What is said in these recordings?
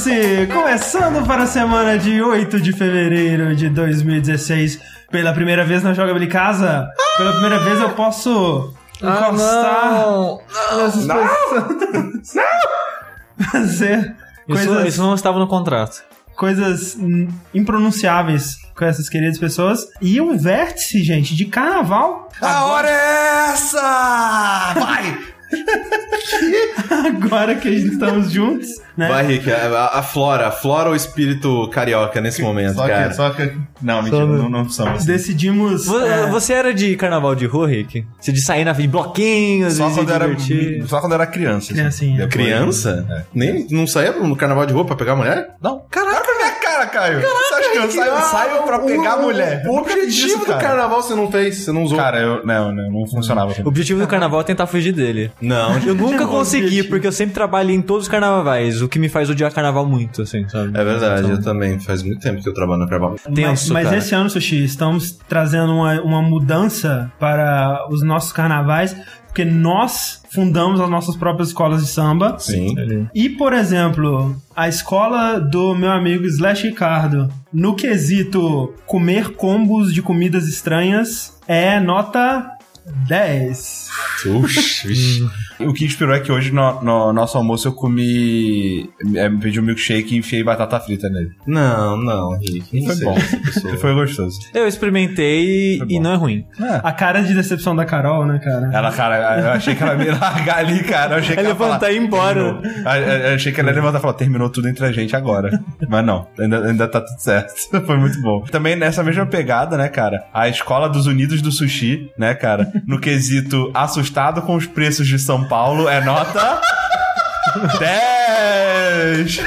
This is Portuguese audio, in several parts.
Vértice! Começando para a semana de 8 de fevereiro de 2016. Pela primeira vez na Joga Casa, pela primeira vez eu posso encostar não. nessas pessoas. Não! Fazer Isso, coisas, isso não estava no contrato. coisas impronunciáveis com essas queridas pessoas. E um vértice, gente, de carnaval. A hora é essa! Vai! Agora que a gente estamos juntos, né? Vai, Rick, a, a Flora, a Flora ou o espírito carioca nesse momento, Só cara? que, só que. Não, mentira, não, não somos. Decidimos. Vo- é, Você era de carnaval de rua, Rick? Você de sair na de bloquinhos, Só de quando, se era, divertir? só quando era criança. Criancinha. Depois- Criança? É. Nem, não saía no carnaval de rua pra pegar mulher? Não. Caraca, Caio. Você acha que eu saio, Ah, saio pra pegar o, mulher? O objetivo isso, do carnaval você não fez, você não usou. Cara, eu. Não, não, não funcionava. O objetivo do carnaval é tentar fugir dele. não, Eu nunca consegui, objetivo. porque eu sempre trabalhei em todos os carnavais, o que me faz odiar carnaval muito, assim, sabe? É verdade, eu também. Faz muito tempo que eu trabalho no carnaval. Mas, Tenso, mas cara. esse ano, Sushi, estamos trazendo uma, uma mudança para os nossos carnavais, porque nós fundamos as nossas próprias escolas de samba. Sim. E, por exemplo, a escola do meu amigo Slash Ricardo, no quesito comer combos de comidas estranhas, é nota 10. Uxi, vixe. O que inspirou é que hoje no, no nosso almoço eu comi. É, pedi um milkshake e enfiei batata frita nele. Não, não, Rick. Foi bom. pessoa. Foi gostoso. Eu experimentei Foi e bom. não é ruim. É. A cara de decepção da Carol, né, cara? Ela, cara, eu achei que ela ia me largar ali, cara. Eu achei que É ela ia levantar falar, e ir embora. Eu- eu achei que ela ia levantar e falar, terminou tudo entre a gente agora. Mas não, ainda, ainda tá tudo certo. Foi muito bom. Também nessa mesma pegada, né, cara? A Escola dos Unidos do Sushi, né, cara? No quesito assustado com os preços de São Paulo, é nota... 10!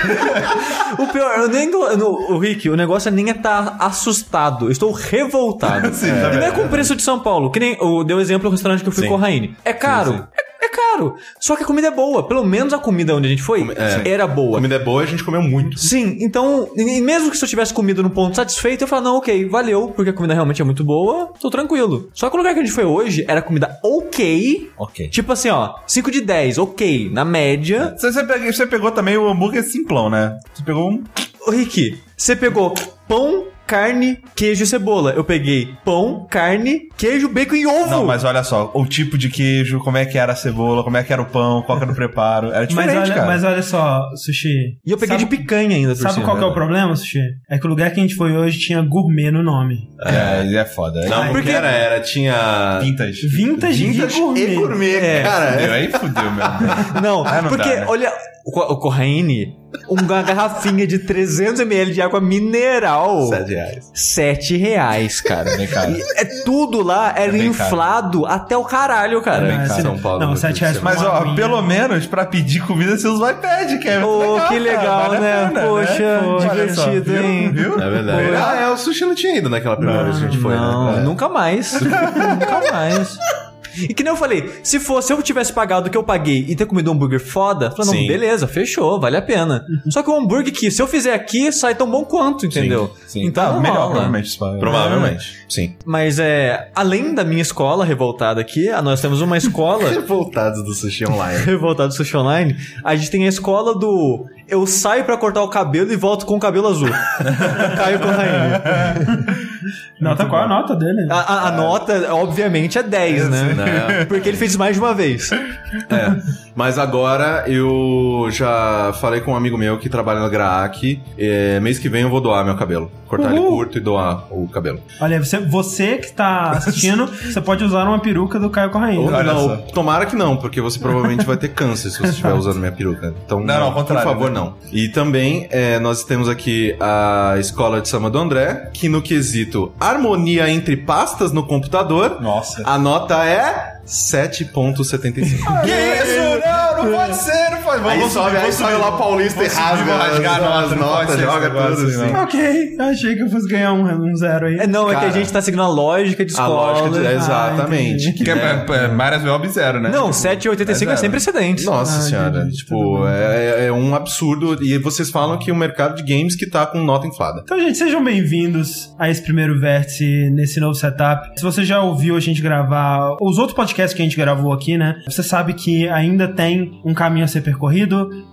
O pior, eu nem. no- O Rick, o negócio é nem estar assustado. Eu estou revoltado. Sim, e tá não é com o preço de São Paulo. Que nem. o Deu exemplo do restaurante que eu fui Sim. com o Raine. É caro. Sim, sim. É, é caro. Só que a comida é boa. Pelo menos a comida onde a gente foi é. era A boa. comida é boa e a gente comeu muito. Sim, então, e mesmo que se eu tivesse comido no ponto satisfeito, eu falava, não, ok, valeu, porque a comida realmente é muito boa, tô tranquilo. Só que o lugar que a gente foi hoje era comida ok, Ok. tipo assim, ó, 5 de 10, ok, na média. Você, você pegou, você pegou também o hambúrguer simplão, né? Você pegou um... Ô, Rick, você pegou pão, carne, queijo e cebola. Eu peguei pão, carne, queijo, bacon e ovo. Não, mas olha só, o tipo de queijo, como é que era a cebola, como é que era o pão, qual que era o preparo. Era Mas diferente, olha, cara. mas olha só, Sushi. E eu peguei sabe, de picanha ainda, por Sabe cima. qual que é o problema, Sushi? É que o lugar que a gente foi hoje tinha gourmet no nome. É, é foda. Não, é porque porque- era, era, tinha... vintage. Vintage, Vintage e gourmet. e gourmet, É. cara. Fudeu, aí fudeu, meu. Não, Ah, não porque, dá, né? olha, o, Co- o Corraine, uma garrafinha de 300ml de água mineral. Sete reais. 7 reais, cara. Bem caro. E É tudo lá era caro. inflado até o caralho, cara. Ah, caro. São Paulo, Não, meu 7 Deus reais Mas, ó, aguinha. pelo menos pra pedir comida você usa o iPad, que é Ô, legal, que cara. legal, Vale a né? pena, Poxa, só, divertido, viu? hein? Viu? É verdade. Pô. Ah, é, o sushi não tinha ido naquela primeira vez que a gente foi, não, né? É. nunca mais. nunca mais. E que nem eu falei, se fosse eu tivesse pagado o que eu paguei e ter comido um hambúrguer foda, eu falei, não, Sim. beleza, fechou, vale a pena. Só que o hambúrguer que, se eu fizer aqui, sai tão bom quanto, entendeu? Sim, Então, tá não melhor, provavelmente. Provavelmente, sim. Mas é, além da minha escola revoltada aqui, ah, nós temos uma escola Revoltados do sushi online. revoltada do Sushi Online, a gente tem a escola do eu saio pra cortar o cabelo e volto com o cabelo azul. Caio Corraine. Nota, qual é a nota dele? A, a- a nota, obviamente, é 10, né? Né? Porque ele fez mais de uma vez. É. Mas agora eu já falei com um amigo meu que trabalha na Graac. É, mês que vem eu vou doar meu cabelo. Cortar ele Uhul. curto e doar o cabelo. Olha, você, você que está assistindo, você pode usar uma peruca do Caio Corraine. Ou Olha não, tomara que não, porque você provavelmente vai ter câncer se você estiver usando minha peruca. Então, Não, não, ao contrário, por favor, né? não. E também é, nós temos aqui a escola de samba do André, que no quesito harmonia entre pastas no computador, Nossa. a nota é 7.75. Que isso? Não, não pode ser, não pode. Aí sobe, aí sobe lá Paulista e rasga rasgar as- a as notas, joga tudo assim. Ok, eu achei que eu fosse ganhar um, um zero aí. É, não, é que a Cara. gente tá seguindo a lógica de A escola. lógica de, Ah, exatamente. entendi. Que é, né? é, é Marias Web zero, né? Não, 7,85 é É sempre excedente. Nossa Ah, senhora, entendi. tipo, é, é um absurdo. E vocês falam que o mercado de games que tá com nota inflada. Então, gente, sejam bem-vindos a esse primeiro vértice nesse novo setup. Se você já ouviu a gente gravar os outros podcasts que a gente gravou aqui, né? Você sabe que ainda tem tem um caminho a ser percorrido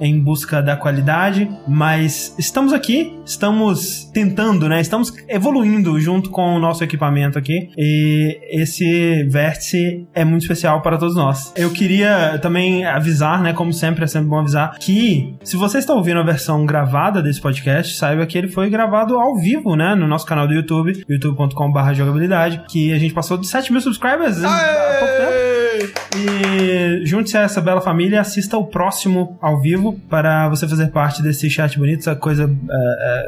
em busca da qualidade, mas estamos aqui, estamos tentando, né? Estamos evoluindo junto com o nosso equipamento aqui e esse vértice é muito especial para todos nós. Eu queria também avisar, né? Como sempre, é sempre bom avisar que se você está ouvindo a versão gravada desse podcast, saiba que ele foi gravado ao vivo, né? No nosso canal do YouTube, youtube.com.br jogabilidade, que a gente passou de 7 mil subscribers há pouco tempo. E junte-se a essa bela família e assista o próximo ao vivo para você fazer parte desse chat bonito, essa coisa. é, é,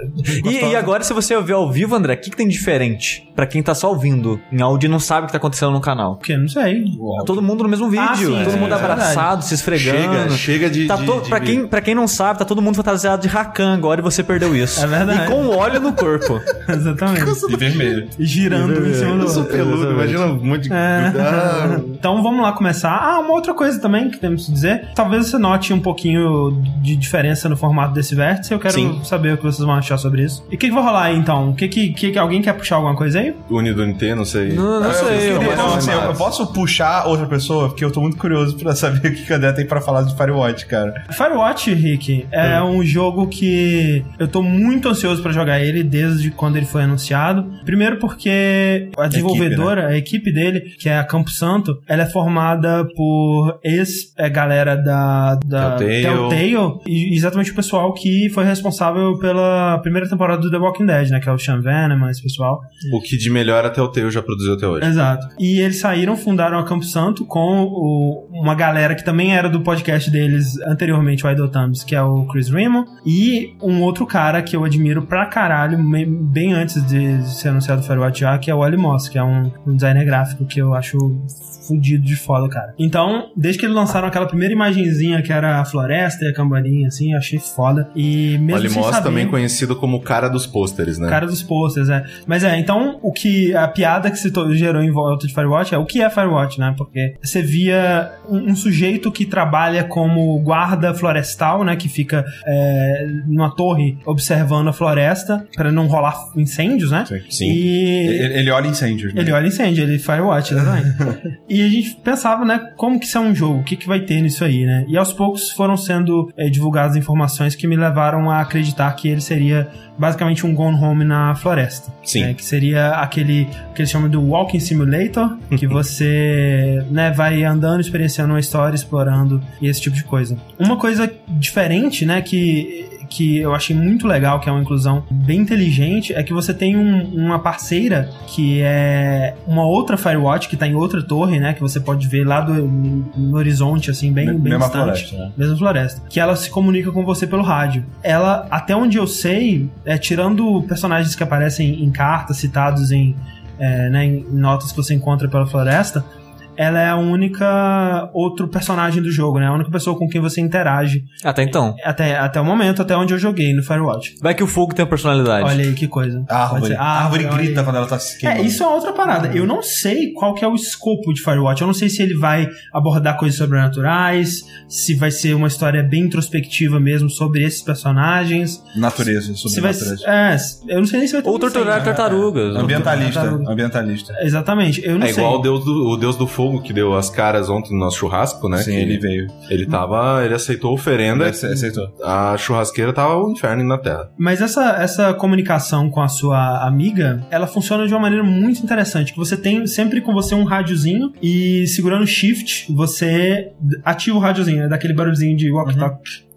E, e agora, se você ouvir ao vivo, André, o que, que tem diferente pra quem tá só ouvindo em áudio e não sabe o que tá acontecendo no canal? Porque não sei. Todo mundo no mesmo vídeo, Ah, sim, todo é, mundo é abraçado, se esfregando. Chega, chega de. Tá de, to... de- pra, quem, pra quem não sabe, tá todo mundo fantasiado de Rakan agora e você perdeu isso. É verdade. E com óleo no corpo. Exatamente. E vermelho. E girando em cima do Eu sou peludo, imagina um monte de. É. Ah, Então vamos lá começar. Ah, uma outra coisa também que temos que dizer. Talvez você note um pouquinho de diferença no formato desse vértice. Eu quero Sim. saber o que vocês vão achar sobre isso. E o que, que vai rolar aí então? O que, que, que, que alguém quer puxar alguma coisa aí? Uni do NT, não sei. Não, não Eu sei. queria- eu- não, assim, eu, eu posso puxar outra pessoa, porque eu tô muito curioso pra saber o que que o André tem pra falar de Firewatch, cara. Firewatch, Rick, é um jogo que eu tô muito ansioso pra jogar ele desde quando ele foi anunciado. Primeiro porque a desenvolvedora, a equipe dele, que é a Campo Santo, ela é formada por ex-galera da, da Telltale. Telltale e exatamente o pessoal que foi responsável pela primeira temporada do The Walking Dead, né? Que é o Sean Venom, esse pessoal. O que de melhor até o Teu já produziu até hoje. Exato. E eles saíram, fundaram a Campo Santo com o- uma galera que também era do podcast deles anteriormente, o Idle Thumbs, que é o Chris Remo, e um outro cara que eu admiro pra caralho, bem antes de ser anunciado o Firewatch que é o Oli Moss, que é um, um designer gráfico que eu acho fudido de foda, cara. Então, desde que eles lançaram aquela primeira imagenzinha que era a floresta e a cambaninha, assim, eu achei foda. E mesmo Olha, sem Moss saber... também conhecido como cara dos pôsteres, né? Cara dos posters, é. Mas é, então o que a piada que se gerou em volta de Firewatch é o que é Firewatch, né? Porque você via um, um sujeito que trabalha como guarda florestal, né? Que fica é, numa torre observando a floresta pra não rolar incêndios, né? Sim. E Ele, ele olha incêndios, né? ele olha incêndio, ele Firewatch, exatamente. e a gente pensava, né, como que isso é um jogo, o que, que vai ter nisso aí, né? E aos poucos foram sendo eh, divulgadas informações que me levaram a acreditar que ele seria basicamente um Gone Home na floresta. Sim. né? Que seria aquele que eles chamam do Walking Simulator, que você né, vai andando, experienciando uma história, explorando e esse tipo de coisa. Uma coisa diferente, né, que que eu achei muito legal, que é uma inclusão bem inteligente, é que você tem um- uma parceira que é uma outra Firewatch que tá em outra torre, né? Que você pode ver lá do, no horizonte, assim, bem, Me- bem mesma distante. floresta, né? Mesma floresta. Que ela se comunica com você pelo rádio. Ela, até onde eu sei, é, tirando personagens que aparecem em cartas, citados em, é, né, em notas que você encontra pela floresta, ela é a única outro personagem do jogo, né? A única pessoa com quem você interage Até então. até, até o momento, até onde eu joguei no Firewatch. Vai que o fogo tem uma personalidade. Olha aí que coisa. A árvore. A árvore grita aí. quando ela tá se queimando. É, isso é outra parada. Eu não sei qual que é o escopo de Firewatch. Eu não sei se ele vai abordar coisas sobrenaturais, se vai ser uma história bem introspectiva mesmo sobre esses personagens. Natureza, Se vai, sobrenatural. é, eu não sei nem se vai ter Ou torturar tartarugas. Ambientalista. Tartaruga. Ambientalista. Exatamente, eu não É sei. igual o deus, do, o deus do Fogo que deu as caras ontem no nosso churrasco, né? Sim, que ele veio. Ele tava. Ele aceitou a oferenda. Ele ace- aceitou. A churrasqueira tava o inferno na terra. Mas essa, essa comunicação com a sua amiga, ela funciona de uma maneira muito interessante. Que você tem sempre com você um rádiozinho e segurando shift, você ativa o rádiozinho, é daquele barulhinho de walkie-talkie.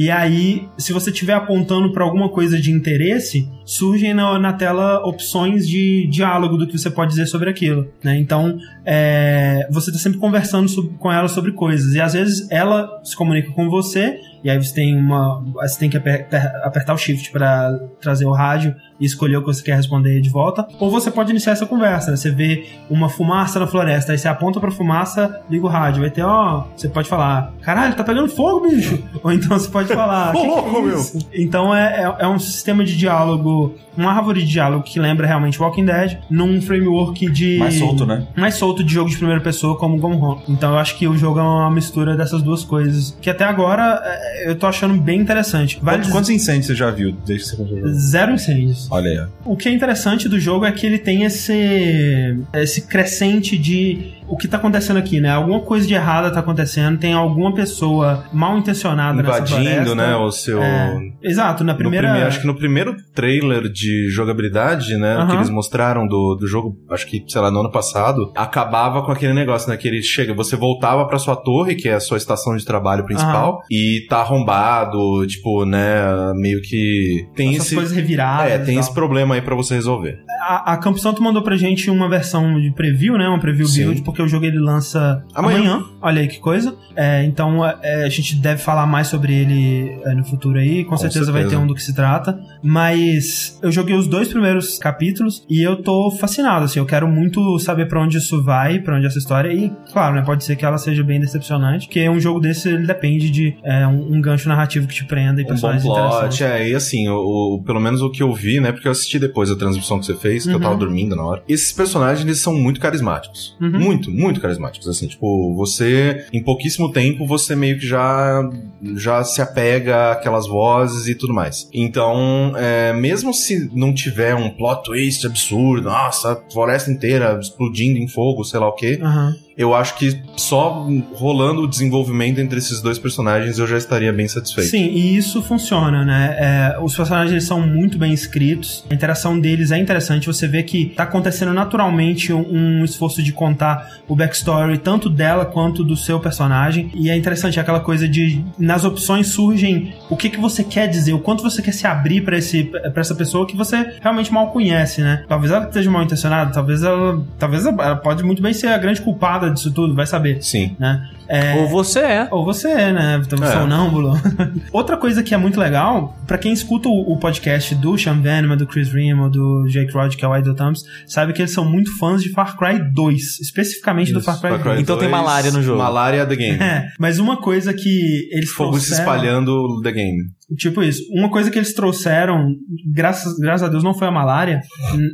E aí, se você estiver apontando para alguma coisa de interesse, surgem na, na tela opções de diálogo do que você pode dizer sobre aquilo. Né? Então, é, você está sempre conversando sob- com ela sobre coisas. E às vezes ela se comunica com você, e aí você tem uma. Você tem que aper- per- apertar o shift para trazer o rádio e escolher o que você quer responder de volta. Ou você pode iniciar essa conversa. né? Você vê uma fumaça na floresta, aí você aponta pra fumaça, liga o rádio. Vai ter, ó. Você pode falar: caralho, tá pegando fogo, bicho! Ou então você pode falar: Ô, "Que que é louco, meu!" isso?" Então é, é, é um sistema de diálogo, uma árvore de diálogo que lembra realmente Walking Dead, num framework de. Mais solto, né? Mais solto de jogo de primeira pessoa como Gone Home. Então eu acho que o jogo é uma mistura dessas duas coisas. Que até agora é, eu tô achando bem interessante. Vale Quantos, quantos incêndios você já viu desde que você comprou o jogo? Zero incêndios. Olha aí. O que é interessante do jogo é que ele tem esse, esse crescente de o que tá acontecendo aqui, né? Alguma coisa de errada tá acontecendo, tem alguma pessoa mal intencionada nessa Invadindo, floresta. né, o seu... É, exato, na primeira... primeiro- acho que no primeiro trailer de jogabilidade, né, que eles mostraram do, do jogo, acho que, sei lá, no ano passado, acabava com aquele negócio, né, que ele chega, você voltava pra sua torre, que é a sua estação de trabalho principal, e tá arrombado, tipo, né, meio que tem essas esse... coisas reviradas. É, tem esse problema aí pra você resolver. A, a Campo Santo mandou pra gente uma versão de preview, né? Uma preview Sim. build, porque o jogo ele lança Amanhã. amanhã. Olha aí que coisa. É, então é, a gente deve falar mais sobre ele é, no futuro aí. Com, Com certeza, vai ter certeza. um do que se trata. Mas eu joguei os dois primeiros capítulos e eu tô fascinado, assim. Eu quero muito saber pra onde isso vai, pra onde essa história. E, claro, né? Pode ser que ela seja bem decepcionante, porque um jogo desse ele depende de é, um, um gancho narrativo que te prenda e Um bom personagens interessantes. plot, é, e assim, o, o- pelo menos o que eu vi, né, porque eu assisti depois a transmissão que você fez, que eu Uhum. tava dormindo na hora. Esses personagens, eles são muito carismáticos. Uhum. Muito, muito carismáticos, assim, tipo, você, em pouquíssimo tempo, você meio que já, já se apega àquelas vozes e tudo mais. Então, é, mesmo se não tiver um plot twist absurdo, nossa, a floresta inteira explodindo em fogo, sei lá o quê, Aham. Eu acho que só rolando o desenvolvimento entre esses dois personagens eu já estaria bem satisfeito. Sim, e isso funciona, né? É, os personagens são muito bem escritos, a interação deles é interessante. Você vê que tá acontecendo naturalmente um, um esforço de contar o backstory, tanto dela quanto do seu personagem. E é interessante aquela coisa de nas opções surgem o que, que você quer dizer, o quanto você quer se abrir pra esse para essa pessoa que você realmente mal conhece, né? Talvez ela esteja mal intencionada, talvez ela, talvez ela pode muito bem ser a grande culpada disso tudo, vai saber, Sim. né? É, Ou você é. ou você é, né? Então, É. sonâmbulo. Outra coisa que é muito legal, pra quem escuta o, o podcast do Sean Venom, do Chris Remo, do Jake Rod, que é o Idle Thumbs, sabe que eles são muito fãs de Far Cry 2, especificamente do Isso, Far Cry, Far Cry 2. Então tem 2, malária no jogo. Malária the game. É, mas uma coisa que eles Fogo se trouxeram- espalhando the game. Tipo isso. Uma coisa que eles trouxeram, graças, graças a Deus, não foi a malária.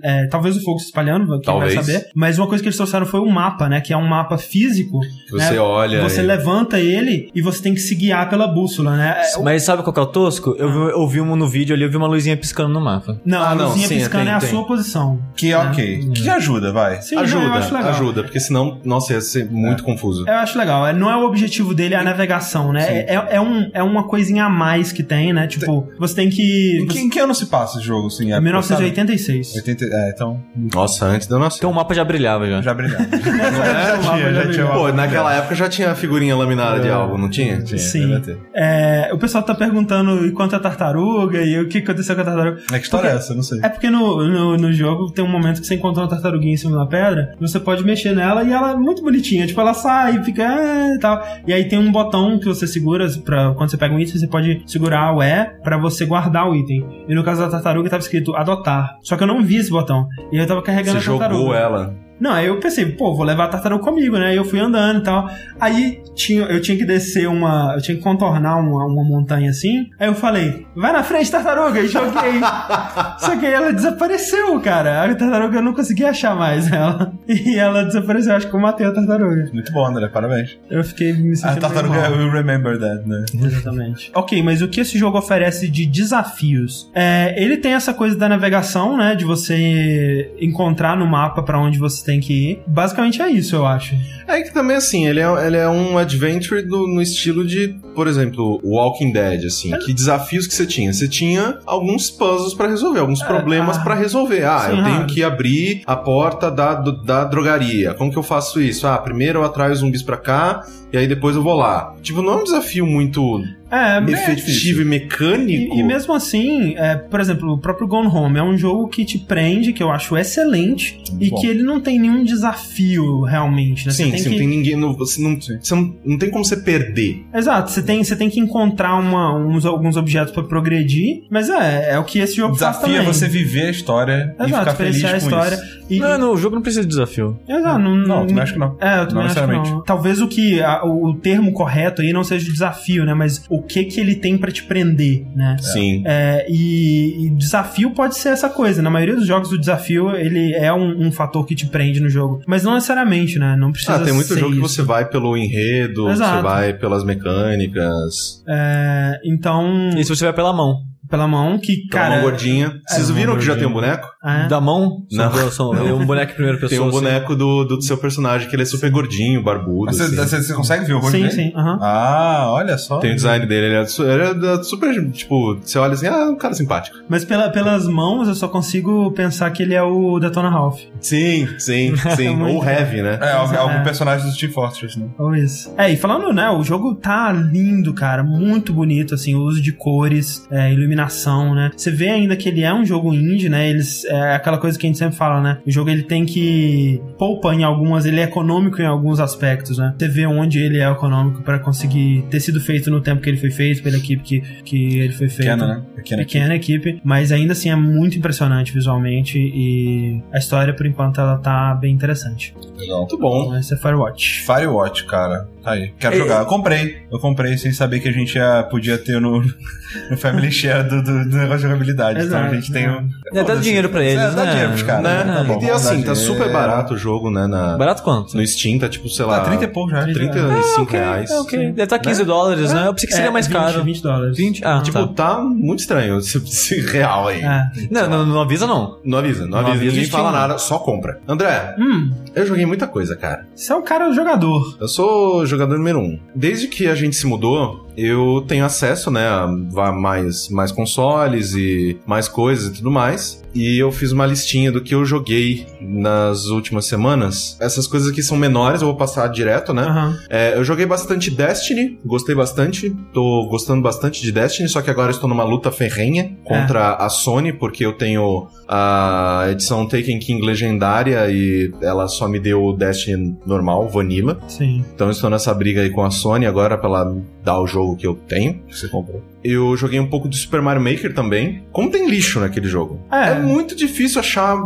É, talvez o fogo se espalhando, quem Talvez. vai saber. Mas uma coisa que eles trouxeram foi um mapa, né? Que é um mapa físico. Você né? olha. Você levanta ele e você tem que se guiar pela bússola, né? É, Mas sabe qual que é o tosco? Eu, vi, eu vi um no vídeo ali, eu vi uma luzinha piscando no mapa. Não, Ah, a não, luzinha sim, piscando tem, é a tem. sua posição. Que é ok. Que ajuda, vai. Sim, não, eu ajuda, acho legal. ajuda, porque senão, nossa, ia ser muito confuso. Eu acho legal. É, Não é o objetivo dele é a navegação, né? É, é, um, é uma coisinha a mais que tem, né? Tipo, você tem que. Em que, em que ano se passa esse jogo, assim? Em É, 1986. sabe? 80, é, então Nossa, antes de eu nascer. Então o mapa já brilhava já. já brilhava. É, já tinha, já tinha. Pô, naquela época já tinha figurinha laminada de algo, não tinha? Tinha, Sim. É, o pessoal tá perguntando e quanto a tartaruga e o que aconteceu com a tartaruga. É que história é essa? Não sei. É porque no, no, no jogo tem um momento que você encontra uma tartaruguinha em cima da pedra, você pode mexer nela e ela é muito bonitinha. Tipo, ela sai e fica "Ah", e tal. E aí tem um botão que você segura pra quando você pega um item, você pode segurar o E pra você guardar o item. E no caso da tartaruga tava escrito adotar. Só que eu não vi esse botão. E eu tava carregando Você a tartaruga. jogou ela. Não, aí eu pensei, pô, vou levar a tartaruga comigo, né? E eu fui andando e tal. Aí tinha, eu tinha que descer uma. Eu tinha que contornar uma, uma montanha assim. Aí eu falei, vai na frente, tartaruga! E joguei. Só que aí ela desapareceu, cara. A tartaruga eu não consegui achar mais ela. E ela desapareceu. Acho que eu matei a tartaruga. Muito bom, André. Parabéns. Eu fiquei me sentindo. A tartaruga mal. will remember that, né? Exatamente. ok, mas o que esse jogo oferece de desafios? É, ele tem essa coisa da navegação, né? De você encontrar no mapa pra onde você tem que ir. Basicamente é isso, eu acho. É que também, assim, ele é, ele é um adventure do- no estilo de, por exemplo, Walking Dead, assim. Que desafios que você tinha? Você tinha alguns puzzles pra resolver, alguns problemas ah, pra resolver. Ah, sim, eu tenho ah. que abrir a porta da, da drogaria. Como que eu faço isso? Ah, primeiro eu atraio os zumbis pra cá e aí depois eu vou lá. Tipo, não é um desafio muito É, efetivo e mecânico. E, e mesmo assim, é, por exemplo, o próprio Gone Home é um jogo que te prende, que eu acho excelente, e bom. que ele não tem nenhum desafio realmente, né? Sim, Você não que- tem ninguém. Não, você não, você não, não tem como você perder. Exato, você tem, você tem que encontrar uma- uns, alguns objetos pra progredir, mas é, é o que esse jogo faz desafio é você viver a história e Exato, ficar feliz a história. isso. E, Não, não, o jogo não precisa de desafio. Exato, não, Não, também acho que não. É, eu também Não acho que necessariamente. não. Talvez o que a- o, o termo correto aí não seja desafio, né? Mas o que que ele tem pra te prender, né? Sim. É, e, e desafio pode ser essa coisa. Na maioria dos jogos, o desafio ele é um, um fator que te prende no jogo. Mas não necessariamente, né? Não precisa Ah, tem muito jogo que isso. você vai pelo enredo, Exato. você vai pelas mecânicas. É, então. E se você vai pela mão? Pela mão, que, uma cara... mão gordinha. Vocês viram mão que já tem um gordinha. boneco? é. Da mão? Não. São, são, um boneco em primeira pessoa. Tem um assim. boneco do, do seu personagem, que ele é super gordinho, barbudo. Mas você, assim. você- consegue ver o rosto Sim, dele? sim. Ah, olha só. Tem o design dele, ele é, ele é super, tipo, você olha assim, ah, um cara simpático. Mas pela, pelas mãos eu só consigo pensar que ele é o Detona Ralph. Sim, sim, sim. Muito Ou heavy, né? É, algum, É. algum personagem do Team Fortress, né? Ou isso. É, e falando, né, o jogo tá lindo, cara, muito bonito, assim, o uso de cores, é, iluminação, né. Você vê ainda que ele é um jogo indie, né, eles, é aquela coisa que a gente sempre fala, né, o jogo ele tem que poupa em algumas, ele é econômico em alguns aspectos, né. Você vê onde ele é econômico pra conseguir ter sido feito no tempo que ele foi feito, pela equipe que, que ele foi feito. Pequena, né? Pequena. Pequena equipe, mas ainda assim é muito impressionante visualmente e a história, por enquanto, ela tá bem interessante. Legal. Muito bom. Então, esse é Firewatch. Firewatch, cara. Tá aí. Quero Ei. jogar. Eu comprei. Eu comprei sem saber que a gente ia, podia ter no, no Family Share do, do, do negócio de jogabilidade. Então a Exato, gente tem um. É, dá dinheiro pra eles, É, dá né? dinheiro pros caras. Né? Tá bom, e assim, tá super barato o jogo, né? Na, Barato quanto? no Steam tá tipo, sei lá. Tá 30 e pouco já. 35 reais. É, ok. Deve estar 15 dólares, né? Eu pensei que seria É, mais 20, caro. 20 dólares. 20? Ah, Tipo, tá. tá muito estranho esse, esse real aí. É. Não, não, não avisa não. Não avisa, não, Não avisa. Ninguém fala nada, só compra. André, Hum, eu joguei muita coisa, cara. você é o cara do jogador. Eu sou jogador número um. Desde que a gente se mudou, eu tenho acesso, né, a mais, mais consoles e mais coisas e tudo mais. E eu fiz uma listinha do que eu joguei nas últimas semanas. Essas coisas aqui são menores, eu vou passar direto, né? Aham. É, eu joguei bastante Destiny, gostei bastante. Tô gostando bastante de Destiny, só que agora estou numa luta ferrenha contra a Sony, porque eu tenho a edição Taken King legendária e ela só me deu o Destiny normal, Vanilla. Sim. Então eu estou nessa briga aí com a Sony agora pra ela dar o jogo que eu tenho. Que você comprou. Eu joguei um pouco de Super Mario Maker também. Como tem lixo naquele jogo. É. É muito difícil achar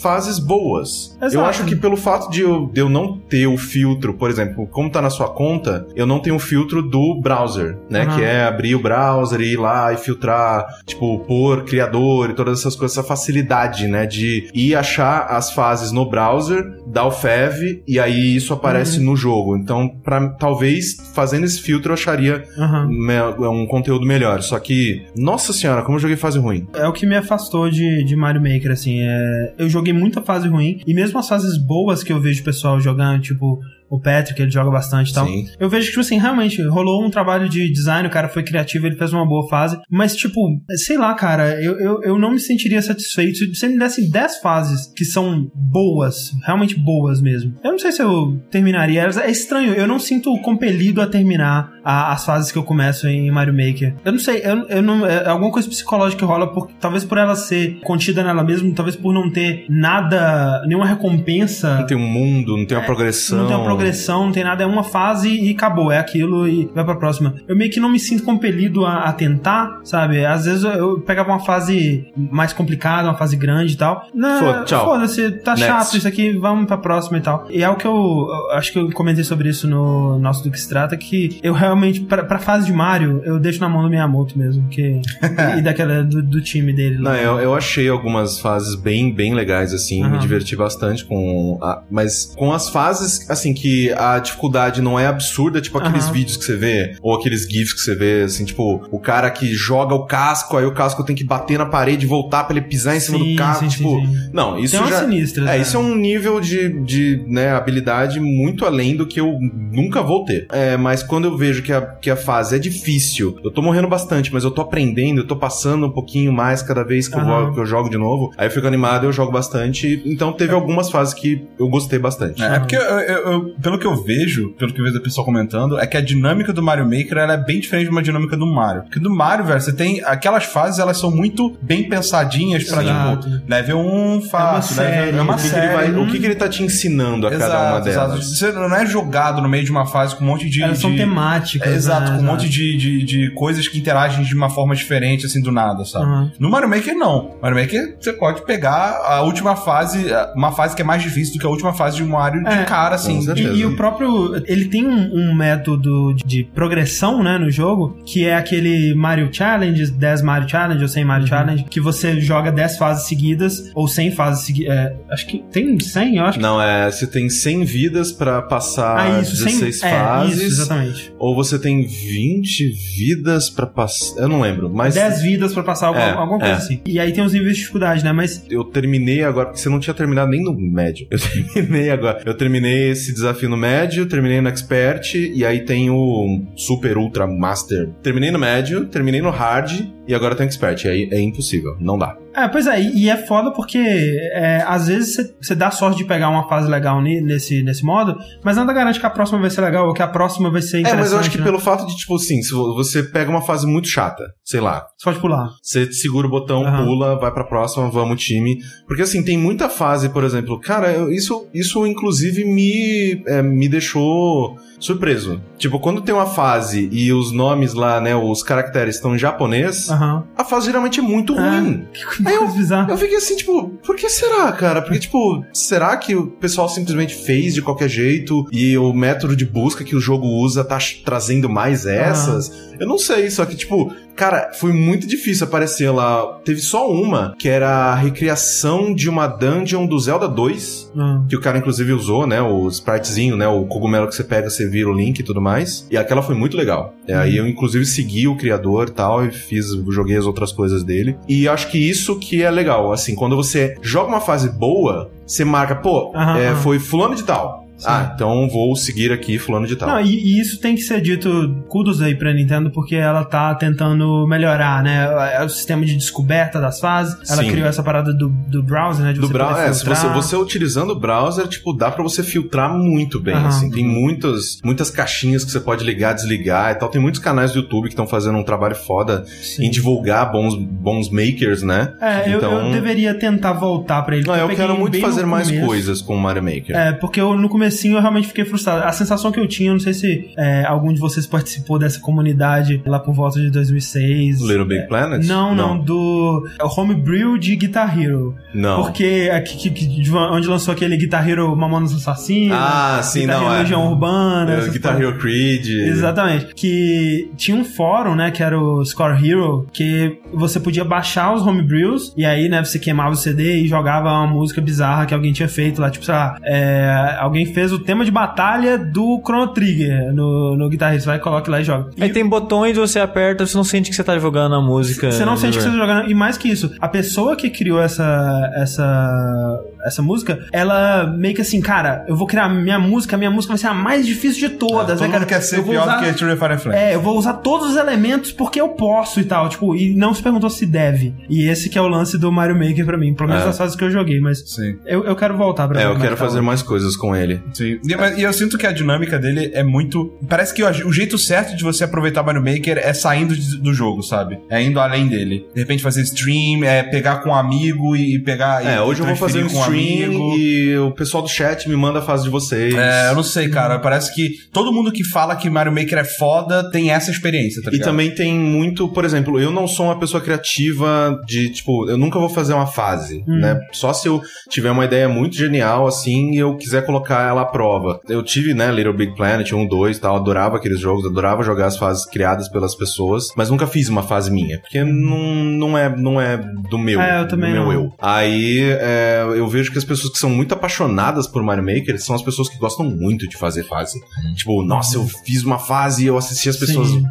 fases boas. Exato. Eu acho que pelo fato de eu, de eu não ter o filtro, por exemplo, como tá na sua conta, eu não tenho o filtro do browser, né? Aham. Que é abrir o browser e ir lá e filtrar, tipo, por criador e todas essas coisas, essa facilidade, né? De ir achar as fases no browser, dar o FEV e aí isso aparece no jogo. Então, pra, talvez fazendo esse filtro eu acharia me- um conteúdo melhor. Só que, nossa senhora, como eu joguei fase ruim. É o que me afastou de, de Mario Maker, assim. É... Eu joguei muita fase ruim. E mesmo as fases boas que eu vejo o pessoal jogando, tipo o Patrick, ele joga bastante e tal. Sim. Eu vejo que, tipo assim, realmente, rolou um trabalho de design, o cara foi criativo, ele fez uma boa fase. Mas, tipo, sei lá, cara, eu, eu, eu não me sentiria satisfeito se você me desse 10 fases que são boas, realmente boas mesmo. Eu não sei se eu terminaria elas. É estranho, eu não sinto compelido a terminar a- as fases que eu começo em Mario Maker. Eu não sei, eu, eu não, é alguma coisa psicológica que rola, por, talvez por ela ser contida nela mesma, talvez por não ter nada, nenhuma recompensa. Não tem um mundo, não tem uma progressão. Não tem uma progressão, não tem nada, é uma fase e acabou, é aquilo e vai pra próxima. Eu meio que não me sinto compelido a, a tentar, sabe? Às vezes eu, eu pegava uma fase mais complicada, uma fase grande e tal. Não, Foda- tchau. Foda-se, tá Next. chato isso aqui, vamos pra próxima e tal. E é o que eu, eu acho que eu comentei sobre isso no nosso do que se trata, que eu realmente, pra, pra fase de Mario, eu deixo na mão do Miyamoto mesmo, que, e daquela, do, do time dele. lá. Não, eu, eu achei algumas fases bem, bem legais, assim, me Aham. diverti bastante com. A, mas com as fases, assim, que a dificuldade não é absurda, tipo aqueles Aham. vídeos que você vê, ou aqueles GIFs que você vê, assim, tipo, o cara que joga o casco, aí o casco tem que bater na parede e voltar pra ele pisar em cima Sim, do casco, sim, tipo. sim, sim. Não, isso já. sinistras. É, né? isso é um nível de, de né, habilidade muito além do que eu nunca vou ter. É, mas quando eu vejo que a, que a fase é difícil, eu tô morrendo bastante, mas eu tô aprendendo, eu tô passando um pouquinho mais cada vez que, eu, Aham. vou, que eu jogo de novo. Aí eu fico animado, eu jogo bastante. Então teve algumas fases que eu gostei bastante. É, é porque, eu- eu- eu- pelo que eu vejo, pelo que eu vejo da pessoa comentando, é que a dinâmica do Mario Maker ela é bem diferente de uma dinâmica do Mario. Porque do Mario, velho, você tem. Aquelas fases, elas são muito bem pensadinhas pra, Exato. tipo, level 1 fácil, level, é uma o que, que série. vai- o que, que ele tá te ensinando a cada uma Exato, exato. delas? Você não é jogado no meio de uma fase com um monte de. Elas são de- temáticas. É, exato, né? com um monte de, de, de coisas que interagem de uma forma diferente, assim, do nada, sabe? Aham. No Mario Maker, não. Mario Maker, você pode pegar a última fase, uma fase que é mais difícil do que a última fase de Mario É, de cara, assim, de. E, e o próprio. Ele tem um, um método de, progressão, né, no jogo, que é aquele Mario Challenge, 10 Mario Challenge ou 100 Mario Uhum. Challenge, que você joga 10 fases seguidas ou 100 fases seguidas. acho que tem 100, eu acho que. Não, é, você tem 100 vidas pra passar Ah, isso, 100. 16 é, fases. isso, exatamente. ou você tem 20 vidas pra passar. Eu não lembro, mas 10 vidas pra passar alguma, É, alguma coisa é. assim. E aí tem os níveis de dificuldade, né? Mas eu terminei agora, porque você não tinha terminado nem no médio. Eu terminei agora. Eu terminei esse desafio no médio, terminei no expert, e aí tem o super ultra master. Terminei no médio, terminei no hard, e agora tem expert. E aí é impossível, não dá. É, pois é, e é foda porque é, às vezes você- dá sorte de pegar uma fase legal ne- nesse, nesse modo, mas nada garante que a próxima vai ser legal ou que a próxima vai ser É, interessante. mas eu acho que né? pelo fato de, tipo assim, se vo- você pega uma fase muito chata, sei lá, Você pode pular. Você segura o botão, Aham. pula, vai pra próxima, vamos time. Porque assim, tem muita fase, por exemplo. Cara, eu- isso, isso inclusive me, é, me deixou surpreso. Tipo, quando tem uma fase e os nomes lá, né, os caracteres estão em japonês, Aham. a fase geralmente é muito É. ruim. Aí eu-. Eu fiquei assim, tipo, por que será, cara? Porque, tipo, será que o pessoal simplesmente fez de qualquer jeito e o método de busca que o jogo usa tá trazendo mais essas? Eu não sei, só que, tipo, cara, foi muito difícil aparecer lá. Teve só uma, que era a recriação de uma dungeon do Zelda 2. Ah. Que o cara, inclusive, usou, né? O spritezinho, né? O cogumelo que você pega, você vira o link e tudo mais. E aquela foi muito legal. E aí eu, inclusive, segui o criador e tal, e fiz, joguei as outras coisas dele. E acho que isso que é legal. Assim, quando você joga uma fase boa, você marca, pô, é, foi fulano de tal. Ah, então vou seguir aqui fulano de tal. Não, e, e isso tem que ser dito kudos aí pra Nintendo, porque ela tá tentando melhorar, né? É O sistema de descoberta das fases. Ela Sim. criou essa parada do, do browser, né? De Do browser, é, se você, você utilizando o browser, tipo, dá pra você filtrar muito bem, Aham. assim. Tem muitas, muitas caixinhas que você pode ligar, desligar e tal. Tem muitos canais do YouTube que estão fazendo um trabalho foda Sim. em divulgar bons, bons makers, né? É, eu, Então- eu deveria tentar voltar pra ele. Não, eu peguei quero muito fazer mais começo. coisas com o Mario Maker. É, porque eu, no comecinho eu realmente fiquei frustrado. A sensação que eu tinha, não sei se é, algum de vocês participou dessa comunidade lá por volta de 2006. Little Big Planet? Não, não, do é Homebrew de Guitar Hero. Não. Porque é que, que- que- de onde lançou aquele Guitar Hero Mamonas Assassinas. Ah, sim, Guitar não, Hero é. Legião Urbana. É, Guitar. Hero Creed. Exatamente. Que tinha um fórum, né? Que era o Score Hero, que você podia baixar os homebrews e aí, né, você queimava o CD e jogava uma música bizarra que alguém tinha feito lá. Tipo, sei lá, é, alguém fez o tema de batalha do Chrono Trigger no, no Guitar Hero. Você vai, coloca lá e joga. E Aí tem botões, você aperta, você não sente que você tá jogando a música. você não sente que você tá jogando. E mais que isso, a pessoa que criou essa, essa, essa música, ela meio que assim, cara, eu vou criar minha música, minha música vai ser a mais difícil de todas, Todo né, cara? mundo quer ser pior usar- do que True Fire Flame. É, eu vou usar todos os elementos porque eu posso e tal, tipo, e não se perguntou se deve. E esse que é o lance do Mario Maker pra mim, pelo menos É. nas fases que eu joguei, mas Sim. eu, eu quero voltar pra É, eu quero que fazer mais coisas com ele. Sim. E, mas- e eu sinto que a dinâmica dele é muito. Parece que o, o jeito certo de você aproveitar Mario Maker é saindo de- do jogo, sabe? É indo além dele. De repente fazer stream, é pegar com um amigo e pegar. É, e hoje eu vou fazer um stream e o pessoal do chat me manda a fase de vocês. É, eu não sei, cara. Parece que todo mundo que fala que Mario Maker é foda tem essa experiência, tá E ligado? também tem muito, por exemplo, eu não sou uma pessoa criativa de, tipo, eu nunca vou fazer uma fase, Hum. né? Só se eu tiver uma ideia muito genial, assim, e eu quiser colocar ela à prova. Eu tive, né, Little Big Planet 1, 2 e tal, adorava aqueles jogos, adorava jogar as fases criadas pelas pessoas, mas nunca fiz uma fase minha, porque não, não, é, não é do meu, É, eu também do meu não. eu. Aí é, eu vejo que as pessoas que são muito apaixonadas por Mario Maker são as pessoas que gostam muito de fazer fase. Tipo, nossa, eu fiz uma fase e eu assisti as pessoas Sim.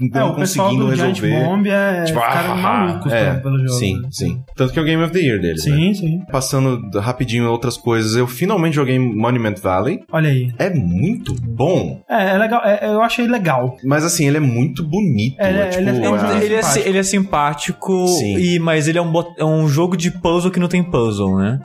não É, o pessoal conseguindo do Giant resolver. Bomb é Tipo, ah, malucos é, pelo, jogo. Sim, né? sim. Tanto que é o Game of the Year deles, né? Sim, sim. Passando rapidinho em outras coisas, eu finalmente joguei Monument Valley. Olha aí. É muito bom. É, é legal. é- eu achei legal. Mas assim, ele é muito bonito. Ele é- é, tipo, ele é- É a- ele, é, si- simpático. ele é simpático, Sim. e, mas ele é um, bot- é um jogo de puzzle que não tem puzzle, né?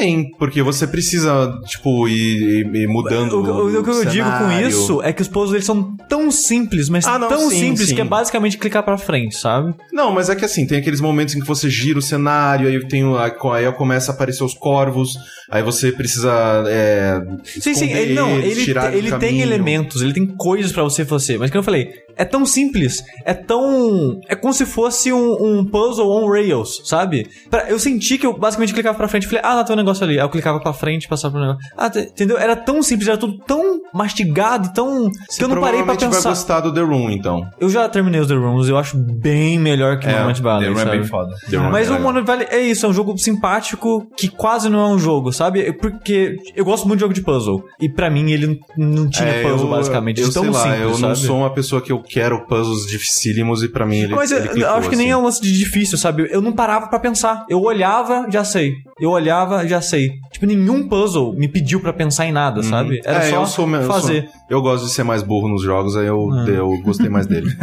Tem, porque você precisa, tipo, ir, ir- mudando. O, o- o que eu digo com isso é que os puzzles eles são tão simples, mas Ah, não, tão sim, simples sim. que é basicamente clicar pra frente, sabe? Não, mas é que assim, tem aqueles momentos em que você gira o cenário, aí tem o- aí começa a aparecer os corvos, aí você precisa. É, Sim, sim, ele, não, ele, ele tem elementos, ele tem coisas pra você fazer, mas como eu falei, é tão simples, é tão. É como se fosse um, um puzzle on rails, sabe? Pra- eu senti que eu basicamente clicava pra frente e falei, ah, lá tem um negócio ali. Aí eu clicava pra frente e passava pro negócio. Ah, te- entendeu? Era tão simples, era tudo tão mastigado, tão. que eu não parei pra Provavelmente vai pensar. gostar do The Room, então. Eu já terminei os The Rooms, eu acho bem melhor que É, Monument Valley. The Room é sabe? bem foda. The Room Mas é o. Monument Valley é isso, é um jogo simpático que quase não é um jogo, sabe? É Porque eu gosto muito de jogo de puzzle. E pra mim ele não tinha É, puzzle, eu- basicamente. Eu sei lá, simples, eu não sabe? sou uma pessoa que eu quero puzzles dificílimos e pra mim ele. Mas eu, ele eu clicou, acho que nem assim. é um lance de difícil, sabe? Eu não parava pra pensar. Eu olhava, já sei. Eu olhava, já sei. Tipo, nenhum puzzle me pediu pra pensar em nada, sabe? Era É, só eu sou, me- eu fazer. sou- Eu gosto de ser mais burro nos jogos, aí eu, eu gostei mais dele.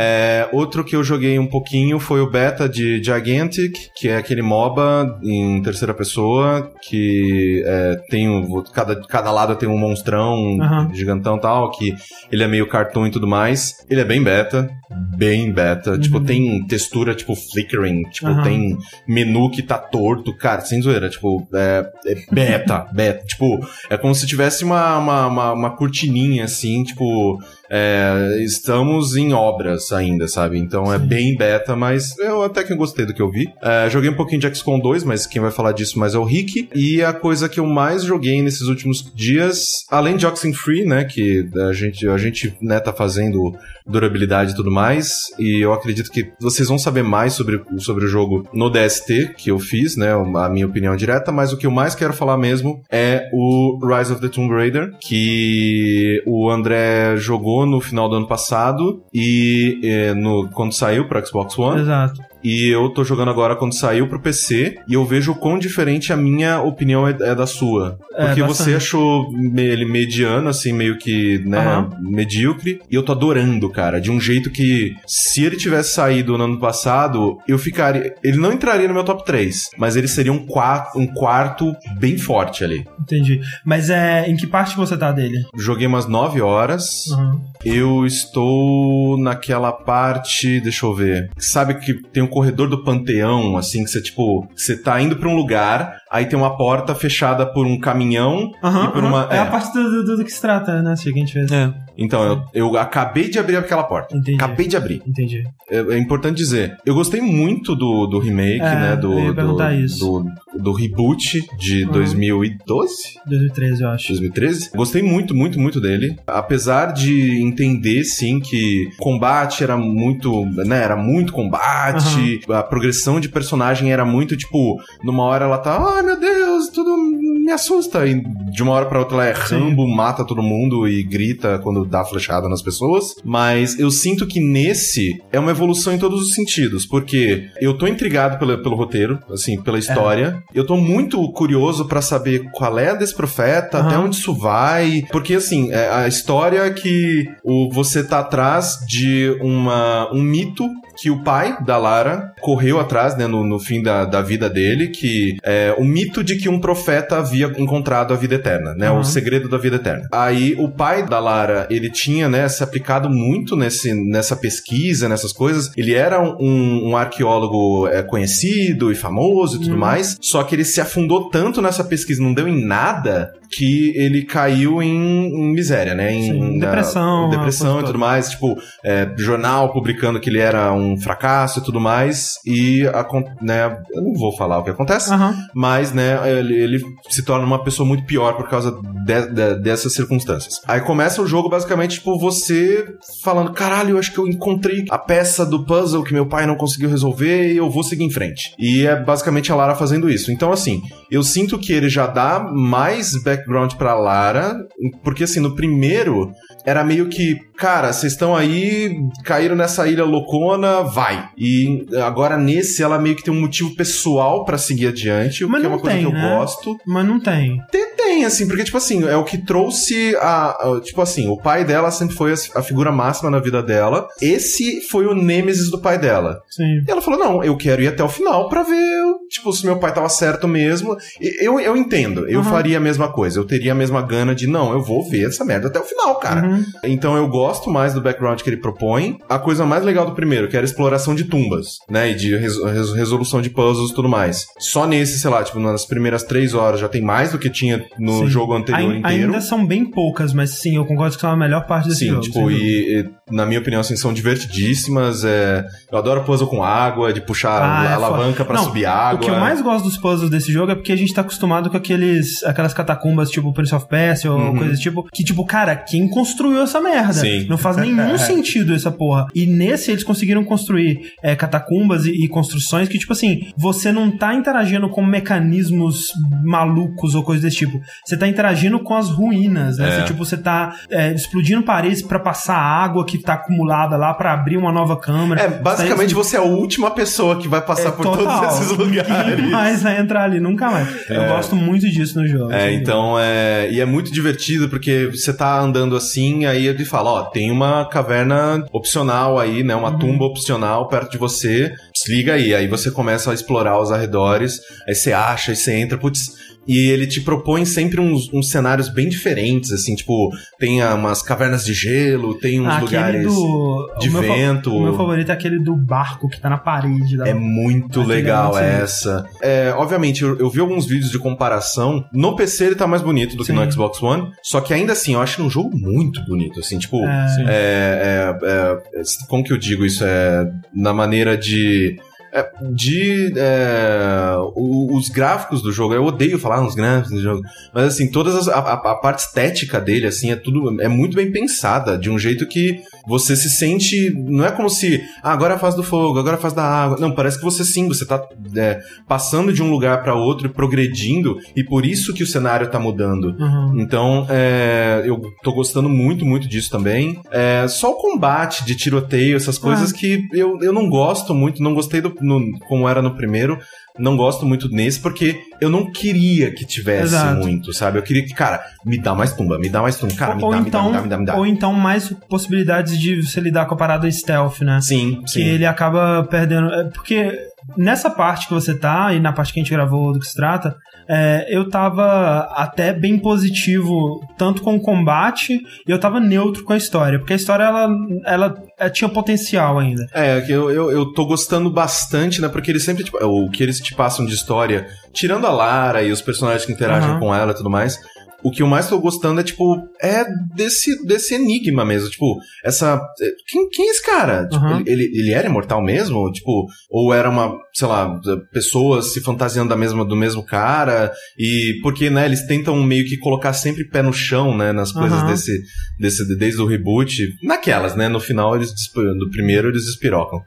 É, outro que eu joguei um pouquinho foi o beta de Gigantic, que é aquele MOBA em terceira pessoa, que é, tem um, cada, cada lado tem um monstrão Aham. gigantão e tal, que ele é meio cartoon e tudo mais. Ele é bem beta, bem beta. Tipo, tem textura, tipo, flickering, tipo, Aham. tem menu que tá torto, cara, sem zoeira, tipo, é, é beta, beta. Tipo, é como se tivesse uma, uma, uma, uma cortininha, assim, tipo, é, estamos em obras ainda, sabe? Então é bem beta, mas eu até que gostei do que eu vi. É, joguei um pouquinho de XCOM 2, mas quem vai falar disso mais é o Rick. E a coisa que eu mais joguei nesses últimos dias, além de Oxenfree, né, que a gente, a gente né, tá fazendo durabilidade e tudo mais, e eu acredito que vocês vão saber mais sobre, sobre o jogo no DST que eu fiz, né, a minha opinião direta, mas o que eu mais quero falar mesmo é o Rise of the Tomb Raider, que o André jogou no final do ano passado e eh, no, quando saiu para Xbox One. Exato. E eu tô jogando agora quando saiu pro PC e eu vejo o quão diferente a minha opinião é, é da sua. É, Porque bastante. você achou ele mediano, assim, meio que, né, Aham. medíocre. E eu tô adorando, cara. De um jeito que, se ele tivesse saído no ano passado, eu ficaria. Ele não entraria no meu top 3, mas ele seria um, qua- um quarto bem forte ali. Entendi. Mas é em que parte você tá dele? Joguei umas 9 horas. Uhum. Eu estou naquela parte, deixa eu ver. Sabe que tem um corredor do panteão, assim, que você, tipo, você tá indo pra um lugar, aí tem uma porta fechada por um caminhão e por uma. É. é. a parte do, do- do que se trata, né? Gente fez. É. Então, eu, eu acabei de abrir aquela porta. Entendi. Acabei de abrir. Entendi. É, é importante dizer. Eu gostei muito do, do remake, É, né? Do, eu ia do, do, do reboot de Uhum. 2012. 2013, eu acho. 2013. Gostei muito, muito, muito dele. Apesar de entender, sim, que combate era muito, né, era muito combate, a progressão de personagem era muito, tipo, numa hora ela tá, ai meu Deus, tudo me assusta, e de uma hora pra outra ela é. Rambo, mata todo mundo e grita quando dá flechada nas pessoas, mas eu sinto que nesse é uma evolução em todos os sentidos, porque eu tô intrigado pelo, pelo roteiro, assim, pela história, eu tô muito curioso pra saber qual é desse profeta, Aham. até onde isso vai, porque assim, é a história é que o, você tá atrás de uma, um mito que o pai da Lara correu atrás, né, no, no fim da, da vida dele, que é o mito de que um profeta havia encontrado a vida eterna, né, Uhum. o segredo da vida eterna. Aí o pai da Lara, ele tinha, né, se aplicado muito nesse, nessa pesquisa, nessas coisas. Ele era um, um arqueólogo é, conhecido e famoso e tudo Uhum. mais, só que ele se afundou tanto nessa pesquisa, não deu em nada, que ele caiu em, em miséria, né, em, Sim, na- depressão, a depressão e tudo mais, tipo, é, jornal publicando que ele era um fracasso e tudo mais, e, acon- né, eu não vou falar o que acontece, Aham. mas, né, ele, ele se torna uma pessoa muito pior por causa de- de- dessas circunstâncias. Aí começa o jogo, basicamente, tipo, você falando, caralho, eu acho que eu encontrei a peça do puzzle que meu pai não conseguiu resolver e eu vou seguir em frente. E é basicamente a Lara fazendo isso. Então, assim, eu sinto que ele já dá mais background pra Lara, porque, assim, no primeiro, era meio que, cara, vocês estão aí, caíram nessa ilha loucona, vai. E agora nesse, ela meio que tem um motivo pessoal pra seguir adiante, o Mas que é uma coisa tem, que eu né? gosto. Mas não tem. Tem, tem, assim, porque, tipo assim, é o que trouxe a. a- tipo assim, o pai dela sempre foi a, figura máxima na vida dela. Esse foi o nêmesis do pai dela. Sim. E ela falou: não, eu quero ir até o final pra ver, tipo, se meu pai tava certo mesmo. E eu, eu entendo, eu Uhum. faria a mesma coisa. Eu teria a mesma gana de, não, eu vou ver essa merda até o final, cara. Uhum. Então eu gosto mais do background que ele propõe. A coisa mais legal do primeiro, que era a exploração de tumbas, né? E de res- res- resolução de puzzles e tudo mais. Só nesse, sei lá, tipo, nas primeiras três horas já tem mais do que tinha no Sim. jogo anterior Ai- inteiro. Ainda são bem poucas, mas sim, eu concordo que são a melhor parte desse Sim, jogo. tipo, e, e, na minha opinião, assim, são divertidíssimas. É, eu adoro puzzle com água, de puxar Ah, é a alavanca pra Não, subir água. O que eu mais gosto dos puzzles desse jogo é porque a gente tá acostumado com aqueles, aquelas catacumbas tipo Prince of Persia ou Uhum. coisa desse tipo. Que, tipo, cara, quem construiu essa merda? Sim. Não faz nenhum sentido essa porra. E nesse eles conseguiram construir é, catacumbas e, e construções que, tipo assim, você não tá interagindo com mecanismos malucos ou coisa desse tipo. Você tá interagindo com as ruínas, né? É. Você, tipo, você tá é, explodindo paredes pra passar água que tá acumulada lá pra abrir uma nova câmara. É, basicamente Você tá você é a última pessoa que vai passar por todos esses Ninguém lugares. mais vai entrar ali, nunca mais. Eu gosto muito disso no jogo. É, assim. então é. E é muito divertido porque você tá andando assim, aí ele fala: ó, tem uma caverna opcional aí, né? Uhum. Uma tumba opcional perto de você. Desliga aí. Aí você começa a explorar os arredores, aí você acha, aí você entra, putz. E ele te propõe sempre uns, uns cenários bem diferentes, assim, tipo, tem umas cavernas de gelo, tem uns Ah, lugares do, de o meu vento. O meu favorito é aquele do barco que tá na parede. Da... É muito Aquele legal é muito essa. É, obviamente, eu, eu vi alguns vídeos de comparação. No PC ele tá mais bonito do que Sim. no Xbox One. Só que ainda assim, eu acho um jogo muito bonito. Assim, tipo, É, é, é, é, como que eu digo isso? É na maneira de. É, de é, os gráficos do jogo, eu odeio falar nos gráficos do jogo, mas assim, todas as, a, a- parte estética dele, assim, é tudo é muito bem pensada, de um jeito que você se sente, não é como se, ah, agora é a fase do fogo, agora é a fase da água, não, parece que você sim, você tá é, passando de um lugar pra outro e progredindo, e por isso que o cenário tá mudando. Uhum. Então, é, eu tô gostando muito, muito disso também. É, só o combate de tiroteio, essas coisas que eu, eu não gosto muito, não gostei do no- como era no primeiro, não gosto muito nesse, porque eu não queria que tivesse Exato. muito, sabe? Eu queria que, cara, me dá mais tumba, me dá mais tumba, cara, me ou, dá, então, me dá, me dá, me dá, me dá. ou então mais possibilidades de você lidar com a parada stealth, né? Sim, que sim. ele acaba perdendo. é, Porque nessa parte que você tá, e na parte que a gente gravou do que se trata, é, eu tava até bem positivo, tanto com o combate, e eu tava neutro com a história. Porque a história, ela, ela, é, tinha potencial ainda. É, que eu, eu, eu tô gostando bastante, né? Porque eles sempre, tipo, o que eles te passam de história, tirando a Lara e os personagens que interagem Aham. com ela e tudo mais, o que eu mais tô gostando é, tipo, é desse, desse enigma mesmo. Tipo, essa. é, Quem, quem é esse cara? Tipo, Aham. ele, ele, era imortal mesmo? Tipo, ou era uma, sei lá, pessoas se fantasiando da mesma, do mesmo cara? E porque, né, eles tentam meio que colocar sempre pé no chão, né, nas coisas Aham. desse, desse, desde o reboot. Naquelas, né? No final, eles, no primeiro, eles despirocam.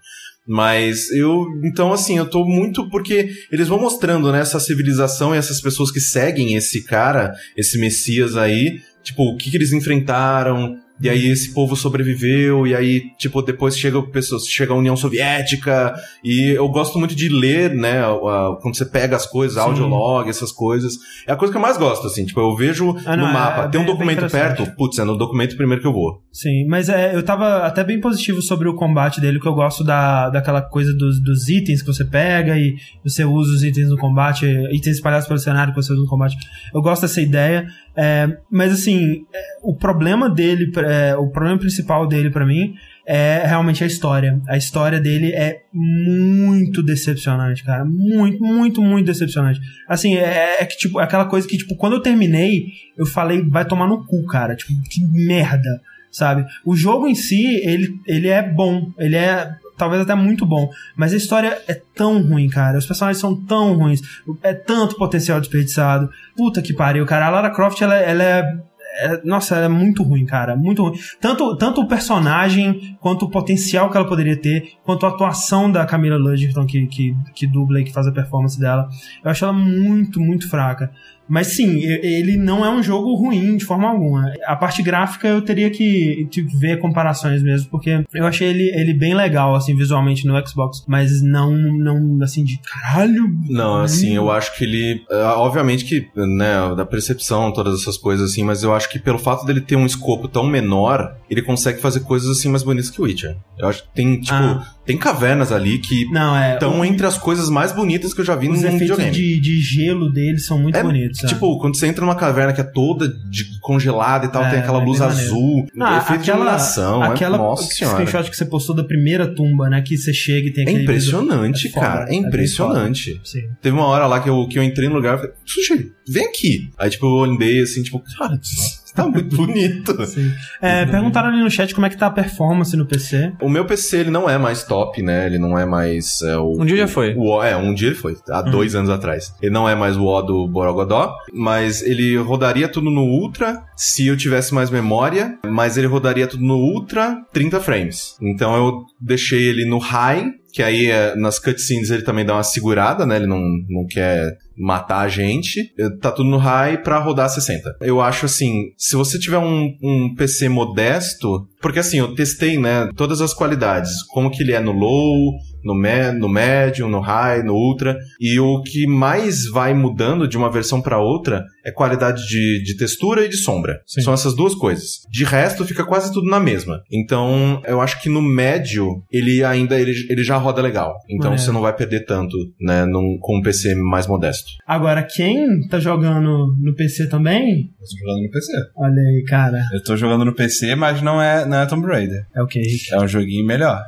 Mas eu. Então, assim, eu tô muito. Porque eles vão mostrando, né, essa civilização e essas pessoas que seguem esse cara, esse Messias aí. Tipo, o que, que eles enfrentaram. E aí esse povo sobreviveu, e aí, tipo, depois chega pessoas, chega a União Soviética, e eu gosto muito de ler, né, quando você pega as coisas, Sim. audiolog, essas coisas. É a coisa que eu mais gosto, assim, tipo, eu vejo Ah, não, no é- mapa, é tem um bem- documento bem perto, putz, é no documento primeiro que eu vou. Sim, mas é, eu tava até bem positivo sobre o combate dele, que eu gosto da, daquela coisa dos, dos itens que você pega e você usa os itens no combate, itens espalhados pelo cenário que você usa no combate. Eu gosto dessa ideia, é, mas assim, é, o problema dele, é, o problema principal dele pra mim é realmente a história. A história dele é muito decepcionante, cara. Muito, muito, muito decepcionante. Assim, é, é que, tipo, é aquela coisa que, tipo, quando eu terminei, eu falei, vai tomar no cu, cara. Tipo, que merda, sabe? O jogo em si, ele, ele é bom. Ele é talvez até muito bom. Mas a história é tão ruim, cara. Os personagens são tão ruins. É tanto potencial desperdiçado. Puta que pariu, cara. A Lara Croft, ela, ela é é- nossa, ela é muito ruim, cara. Muito ruim. Tanto, tanto o personagem, quanto o potencial que ela poderia ter, quanto a atuação da Camila Ludington, que, que, que dubla e que faz a performance dela. Eu acho ela muito, muito fraca. Mas sim, ele não é um jogo ruim de forma alguma. A parte gráfica eu teria que tipo, ver comparações mesmo, porque eu achei ele, ele bem legal, assim, visualmente no Xbox. Mas não, não assim, de caralho. Não, assim, eu acho que ele. é, Obviamente que, né, da percepção, todas essas coisas assim, mas eu acho que pelo fato dele ter um escopo tão menor, ele consegue fazer coisas assim mais bonitas que o Witcher. Eu acho que tem, tipo, Ah. tem cavernas ali que Não, é. estão entre as coisas mais bonitas que eu já vi Os efeitos videogame. de, de gelo deles são muito É- bonitos. Certo. Tipo, quando você entra numa caverna que é toda de congelada e tal, É, tem aquela é luz azul, Não, efeito de iluminação, aquela é, nossa senhora. screenshot que você postou da primeira tumba, né? Que você chega e tem É aquele impressionante, É foda, cara. é É impressionante. Sim. Teve uma hora lá que eu, que eu entrei no lugar e falei, Sushi, vem aqui. Aí, tipo, eu andei assim, tipo, cara, isso tá muito bonito. Sim. É, perguntaram ali no chat como é que tá a performance no PC. O meu PC, ele não é mais top, né? Ele não é mais é, o... Um dia já foi. O O, é, um dia ele foi, há dois anos atrás. Ele não é mais o O do Borogodó, mas ele rodaria tudo no Ultra se eu tivesse mais memória, mas ele rodaria tudo no Ultra 30 frames. Então eu deixei ele no High, que aí é, nas cutscenes ele também dá uma segurada, né? Ele não, não quer matar a gente. Tá tudo no high pra rodar 60. Eu acho assim, se você tiver um, um PC modesto, porque assim, eu testei, né, todas as qualidades, como que ele é no low, no, me, no médium, no high, no ultra, e o que mais vai mudando de uma versão para outra é qualidade de, de textura e de sombra. Sim. São essas duas coisas. De resto, fica quase tudo na mesma. Então, eu acho que no médio, ele ainda ele, ele já roda legal. Então, Maneiro. você não vai perder tanto, né, num, com um PC mais modesto. Agora, quem tá jogando no PC também? Eu tô jogando no PC. Olha aí, cara. Eu tô jogando no PC, mas não é, não é Tomb Raider. É o que? É um joguinho melhor.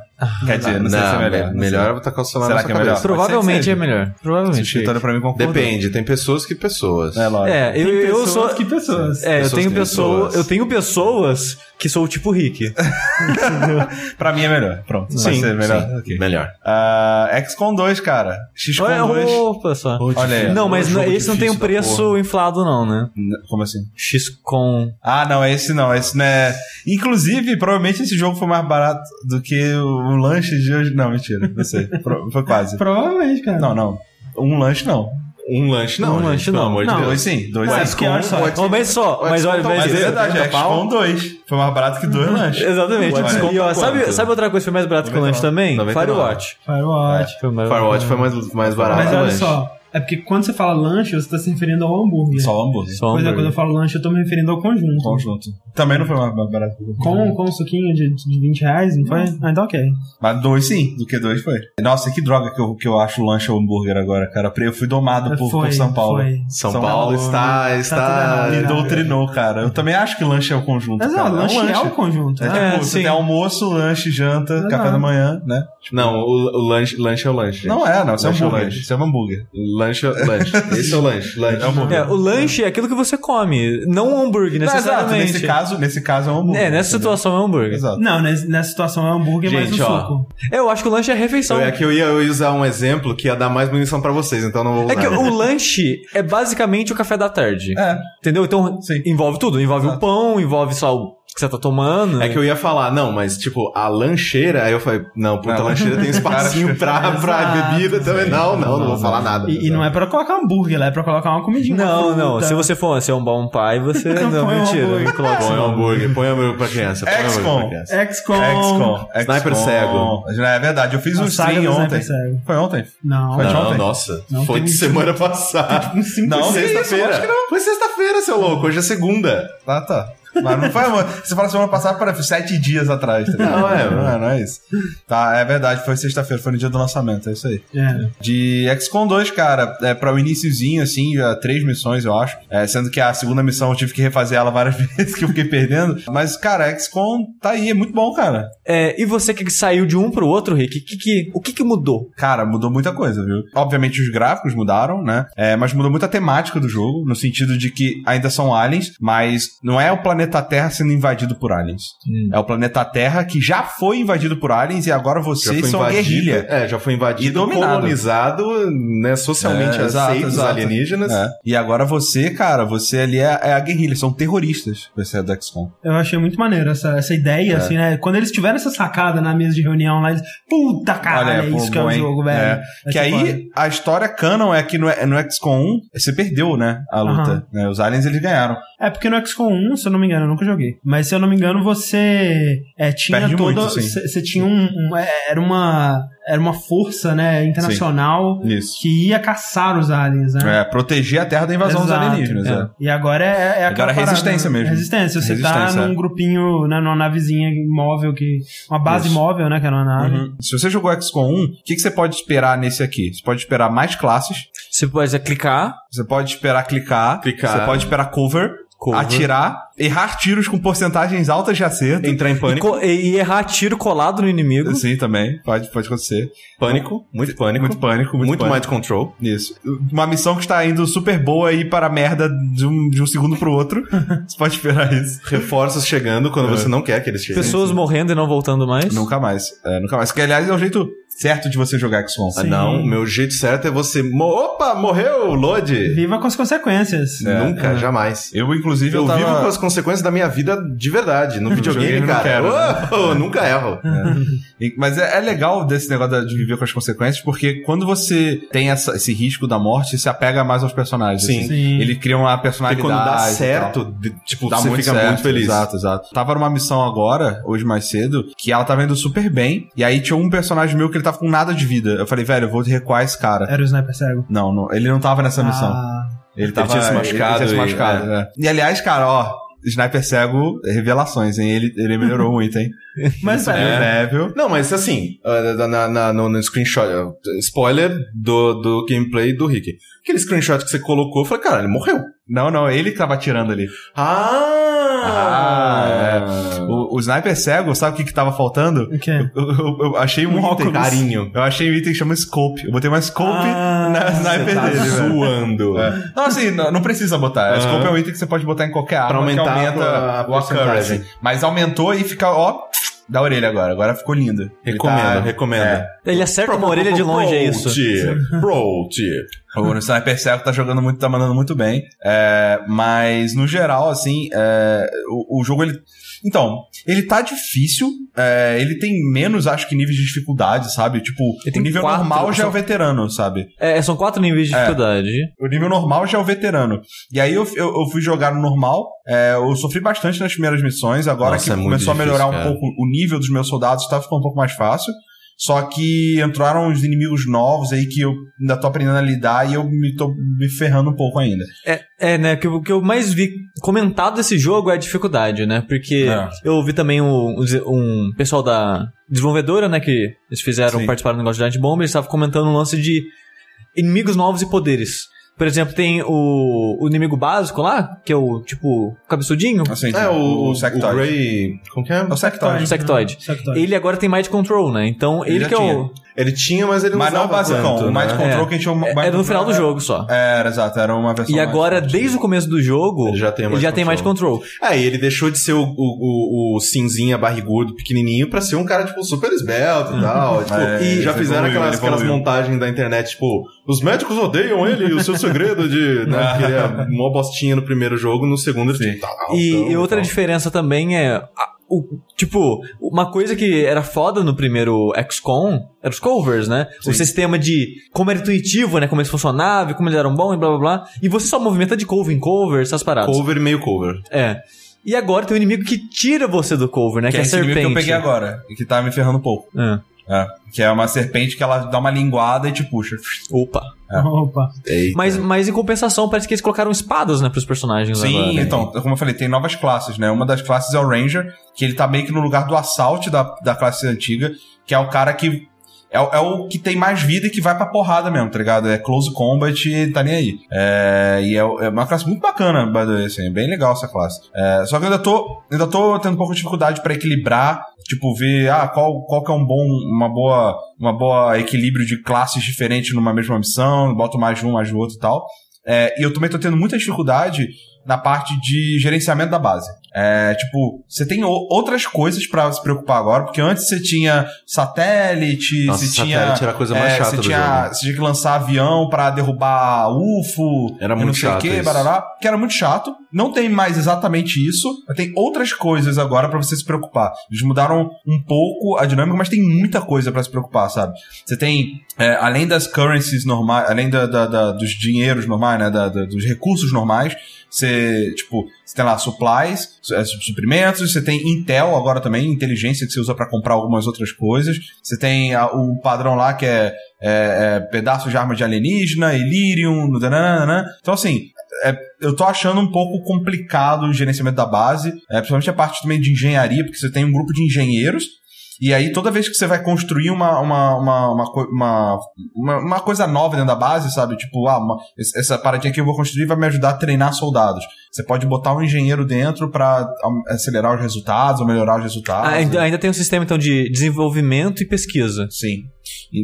Quer dizer, não, sei se é melhor. não melhor é tacar o celular Será na que é melhor? Provavelmente é melhor. Provavelmente. Tá olhando pra mim concordando. Depende, tem pessoas que pessoas. É, lógico. É, eu, Tem eu sou. que pessoas. É, eu Pessoas tenho que pessoas. pessoas. Eu tenho pessoas que sou o tipo Rick. Pra mim é melhor. Pronto. vai Sim, ser melhor. sim, Ok. melhor. Ah, XCOM 2, cara. XCOM Olha, 2. opa só. Olha aí. Não, mas esse não tem um preço inflado, não, né? Como assim? XCOM. Ah, não, esse não. Esse não é. Inclusive, provavelmente esse jogo foi mais barato do que o lanche de hoje. Não, mentira. Não sei. Pro- Foi quase. Provavelmente, cara. Não, não. Um lanche não. Um lanche não, Um gente, lanche pelo não. amor de Não, Deus. Dois sim. Dois Ué, é porque olha só, só, mas olha, mas Mas é verdade, é 30 pau? XCOM 2. Foi mais barato que dois lanches. Exatamente. E, ó, sabe, sabe outra coisa que foi mais barato que o lanche também? 99. Firewatch. Firewatch. Foi mais Firewatch foi mais, mais barato. Mas olha lanche. só, é porque quando você fala lanche, você tá se referindo ao hambúrguer. Só o hambúrguer. Só Pois é, quando eu falo lanche, eu tô me referindo ao conjunto. Conjunto. Também não foi mais barato. Com, com um suquinho de, de 20 reais, não foi? Ah, então ok. Mas dois sim, do que dois foi. Nossa, que droga que eu, que eu acho lanche ou hambúrguer agora, cara. Eu fui domado por, foi, por São Paulo. Foi. São, São Paulo, Paulo, está, tá está... Me doutrinou, cara. Eu também acho que lanche é o conjunto. Mas cara. ó, lanche é um é o conjunto. É, né? tipo, É, você tem almoço, lanche, janta, Exato. café da manhã, né? Não, o, o lanche, lanche é o lanche. gente. Não é, não. Isso é Lanche é o hambúrguer. lanche. Isso é um hambúrguer. Lanche é lanche. Esse é o lanche. lanche. É hambúrguer. É, o lanche é aquilo que você come, não um hambúrguer, Não, exato. necessariamente. Nesse caso, nesse caso é um hambúrguer. É, nessa entendeu? situação é um hambúrguer. Exato. Não, nessa situação é hambúrguer mais um Gente, ó. suco. Eu acho que o lanche é a refeição. É que eu ia, usar um exemplo que ia dar mais munição pra vocês, então não vou usar. É que o lanche é basicamente o café da tarde. É. Entendeu? Então Sim. envolve tudo. Envolve o Exato. pão, envolve só o que você tá tomando. É que eu ia falar, não, mas tipo, a lancheira, aí eu falei, não, puta, Não. a lancheira tem espacinho pra, pra Exato, bebida também. Não, não, não, vou falar nada. E, e não é pra colocar hambúrguer lá, é pra colocar uma comidinha. Não, uma não. Se você for ser um bom pai, você. Não, um mentira. Não coloca Põe um hambúrguer, põe hambúrguer pra criança. Põe hambúrguer XCOM. pra criança. XCOM. XCOM. Sniper cego. É verdade. Eu fiz um stream ontem. Sniper cego. Foi ontem? Não. Foi ontem? nossa. Não, foi de um- semana passada. Não, sexta-feira. acho que não. Foi sexta-feira, seu louco. Hoje é segunda. Ah, tá. Mas não foi. Você fala semana passada, para sete dias atrás. Tá? Não, é, não, é, não é isso. Tá, é verdade. Foi sexta-feira, foi no dia do lançamento, é isso aí. É. De XCOM 2, cara, é pra o iniciozinho, assim, três missões, eu acho. É, sendo que a segunda missão eu tive que refazer ela várias vezes, que eu fiquei perdendo. Mas, cara, XCOM tá aí, é muito bom, cara. É, e você que saiu de um pro outro, Rick, que, que, o que, que mudou? Cara, mudou muita coisa, viu? Obviamente os gráficos mudaram, né? É, mas mudou muito a temática do jogo, no sentido de que ainda são aliens, mas não é o planeta Terra sendo invadido por aliens. É o planeta Terra que já foi invadido por aliens e agora vocês foi são a invadido. guerrilha. É, já foi invadido E dominado. colonizado, né, socialmente É, aceitos alienígenas. É. E agora você, cara, você ali é, é a guerrilha, são terroristas. Você é do XCOM. Eu achei muito maneiro essa, essa ideia, assim, né? Quando eles tiveram essa sacada na mesa de reunião lá, eles. Puta caralho, é pô, isso que é o hein? jogo, velho. É. Que aí, foda. a história canon é que no, no XCOM 1, você perdeu, né? A luta. Né, Os aliens, eles ganharam. É porque no XCOM 1, se eu não me engano, eu nunca joguei. Mas se eu não me engano, você é, tinha Perde toda. Você tinha um. um- é, era uma. Era uma força, né, internacional que ia caçar os aliens, né? É, proteger a Terra da invasão dos Exato, alienígenas. é. é. E agora é, é Agora é parada, resistência né? mesmo. Resistência. Você tá Resistência, num é. grupinho, né, numa navezinha móvel que. Uma base Isso. móvel, né? Que era uma nave. Uhum. Se você jogou XCOM 1, o que, que você pode esperar nesse aqui? Você pode esperar mais classes, Você pode clicar, Você pode esperar clicar. Clicar. Você pode esperar cover, Cover. atirar, errar tiros com porcentagens altas de acerto. Entrar em pânico. co- e- e errar tiro colado no inimigo. Sim, também. Pode, pode acontecer. Pânico. Muito pânico. Muito pânico, muito, Muito pânico. mind control. Isso. Uma missão que está indo super boa e ir para a merda de um, de um segundo pro outro. Você pode esperar isso. Reforços chegando quando você não quer que eles cheguem. Pessoas morrendo e não voltando mais. Nunca mais. É, nunca mais. Que, aliás, é o jeito certo de você jogar XCOM. Ah, não, o meu jeito certo é você. mo- Opa, morreu, load! Viva com as consequências. É, Nunca, é. jamais. Eu, inclusive, Eu, eu, tava... vivo com as consequências da minha vida de verdade. No videogame, videogame não cara. quero, né? Oh, nunca erro. E- Mas é, é legal desse negócio de viver com as consequências, porque quando você tem essa- esse risco da morte, você se apega mais aos personagens. Sim. assim. Sim. Ele cria uma personalidade. quando dá e certo, de- tipo, Dá você muito fica certo, muito feliz. Exato, exato. Tava numa missão agora, hoje mais cedo, que ela tava indo super bem, e aí tinha um personagem meu que ele tava com nada de vida. Eu falei, velho, eu vou recuar esse cara. Era o sniper cego. Não, não, ele não tava nessa missão. Ah, Ele tava tinha se machucado Ele, tinha se e- machucado, né? E aliás, cara, ó, Sniper cego, revelações, hein? Ele, ele melhorou muito, hein? mas, velho, É. Level. Não, mas assim, ah, na, na- no, no screenshot, spoiler do, do gameplay do Rick. Aquele screenshot que você colocou, eu falei, cara, ele morreu. Não, não, ele que tava atirando ali. Ah! É. O, o sniper cego, sabe o que que tava faltando? o quê? Eu, eu- eu achei um, Um item. Carinho. Eu achei um item que chama scope. Eu botei uma scope Ah, na sniper Tá dele, zoando. É. Não, assim, não, não precisa botar. A Aham. scope é um item que você pode botar em qualquer arma Pra aumentar que aumenta a o porcentagem. accuracy. Mas aumentou e fica, ó, da orelha agora. Agora ficou lindo. Ele Recomendo, tá- recomendo. É. Ele acerta uma orelha de longe, é isso. Pro tip. Pro tip. O Sniper Cego tá jogando muito, tá mandando muito bem. É, mas, no geral, assim, é, o, o jogo, ele... Então, ele tá difícil, é, ele tem menos, acho que, níveis de dificuldade, sabe? Tipo, o nível quatro, normal já é só- o veterano, sabe? É, são quatro níveis de É. dificuldade. O nível normal já é o veterano. E aí eu, eu, eu fui jogar no normal, é, eu sofri bastante nas primeiras missões, agora Nossa, que é começou a melhorar difícil, um cara. pouco o nível dos meus soldados, tá ficando um pouco mais fácil. Só que entraram uns inimigos novos aí que eu ainda tô aprendendo a lidar e eu me tô me ferrando um pouco ainda. É, é, né? que O que eu mais vi comentado desse jogo é a dificuldade, né? Porque É. eu vi também um, um pessoal da desenvolvedora, né? Que eles fizeram, Sim. participaram do negócio de Giant Bomb, eles estavam comentando um lance de inimigos novos e poderes. Por exemplo, tem o, o inimigo básico lá, que é o, tipo, cabeçudinho. Assim, É, o, o, Sectoid. Grey... Como que é? É o Sectoid. O Sectoid. Sectoid. Ele agora tem Mind Control, né? Então, ele, já que é o... Ele tinha, mas ele não Mas não o usava basicão, tanto, o Mind né? Control É. que a gente chama... É, é no final do jogo só. Era, exato, era uma versão E agora, desde o começo do jogo, Ele já tem ele Mind já tem Mind Control. É, e ele deixou de ser o, o, o, o cinzinha barrigudo, pequenininho, pra ser um cara, tipo, super esbelto e tal. tipo, É, e já ele fizeram evoluiu, aquelas, ele aquelas montagens da internet, tipo, os médicos odeiam ele e o seu segredo de... Né, porque ele é uma bostinha no primeiro jogo, no segundo ele Sim. tipo, tá E, altão e outra tal. diferença também é. a- o, tipo, uma coisa que era foda no primeiro XCOM era os covers, né? O sistema de como era intuitivo, né? Como eles funcionavam, como eles eram bons e blá blá blá. E você só movimenta de cover em cover, essas paradas. Cover e meio cover. É. E agora tem um inimigo que tira você do cover, né? Que Que, é é a esse serpente. que eu peguei agora, e que tá me ferrando um pouco. É. É, que é uma serpente que ela dá uma linguada e te puxa. Opa. Opa. Eita. Mas, mas em compensação, parece que eles colocaram espadas, né, pros personagens Sim, agora. então, como eu falei, tem novas classes, né? Uma das classes é o Ranger, que ele tá meio que no lugar do assalto da, da classe antiga, que é o cara que. É, o- é o que tem mais vida e que vai pra porrada mesmo, tá ligado? É close combat e tá nem aí. É, e é, é uma classe muito bacana, by the way, assim, é bem legal essa classe. É, só que eu ainda tô, ainda tô tendo um pouco de dificuldade pra equilibrar, tipo, ver ah, qual, qual que é um bom, uma boa, uma boa equilíbrio de classes diferentes numa mesma missão, boto mais um, mais outro e tal. É, e eu também tô tendo muita dificuldade na parte de gerenciamento da base. É, tipo, você tem outras coisas pra se preocupar agora, porque antes você tinha satélite, Nossa, você tinha. satélite era a coisa mais é, chata você tinha, jogo. Você tinha que lançar avião pra derrubar UFO. Era muito não sei o isso. barará, que era muito chato. Não tem mais exatamente isso, mas tem outras coisas agora pra você se preocupar. Eles mudaram um pouco a dinâmica, mas tem muita coisa pra se preocupar, sabe? Você tem, é, além das currencies normais, além da, da- da- dos dinheiros normais, né, dos recursos normais, você, tipo, você tem lá supplies, su- é, su- suprimentos, você tem Intel agora também, inteligência que você usa pra comprar algumas outras coisas. Você tem a- o padrão lá que é, é, é pedaços de arma de alienígena, Illyrium, nananana. Então, assim, é, eu tô achando um pouco complicado o gerenciamento da base, é, principalmente a parte também de engenharia, porque você tem um grupo de engenheiros E aí, toda vez que você vai construir uma, uma, uma, uma, co- uma, uma, uma coisa nova dentro da base, sabe? Tipo, ah, essa paradinha que eu vou construir vai me ajudar a treinar soldados. Você pode botar um engenheiro dentro pra am- acelerar os resultados ou melhorar os resultados. Ah, ainda, ainda tem um sistema, então, de desenvolvimento e pesquisa. Sim.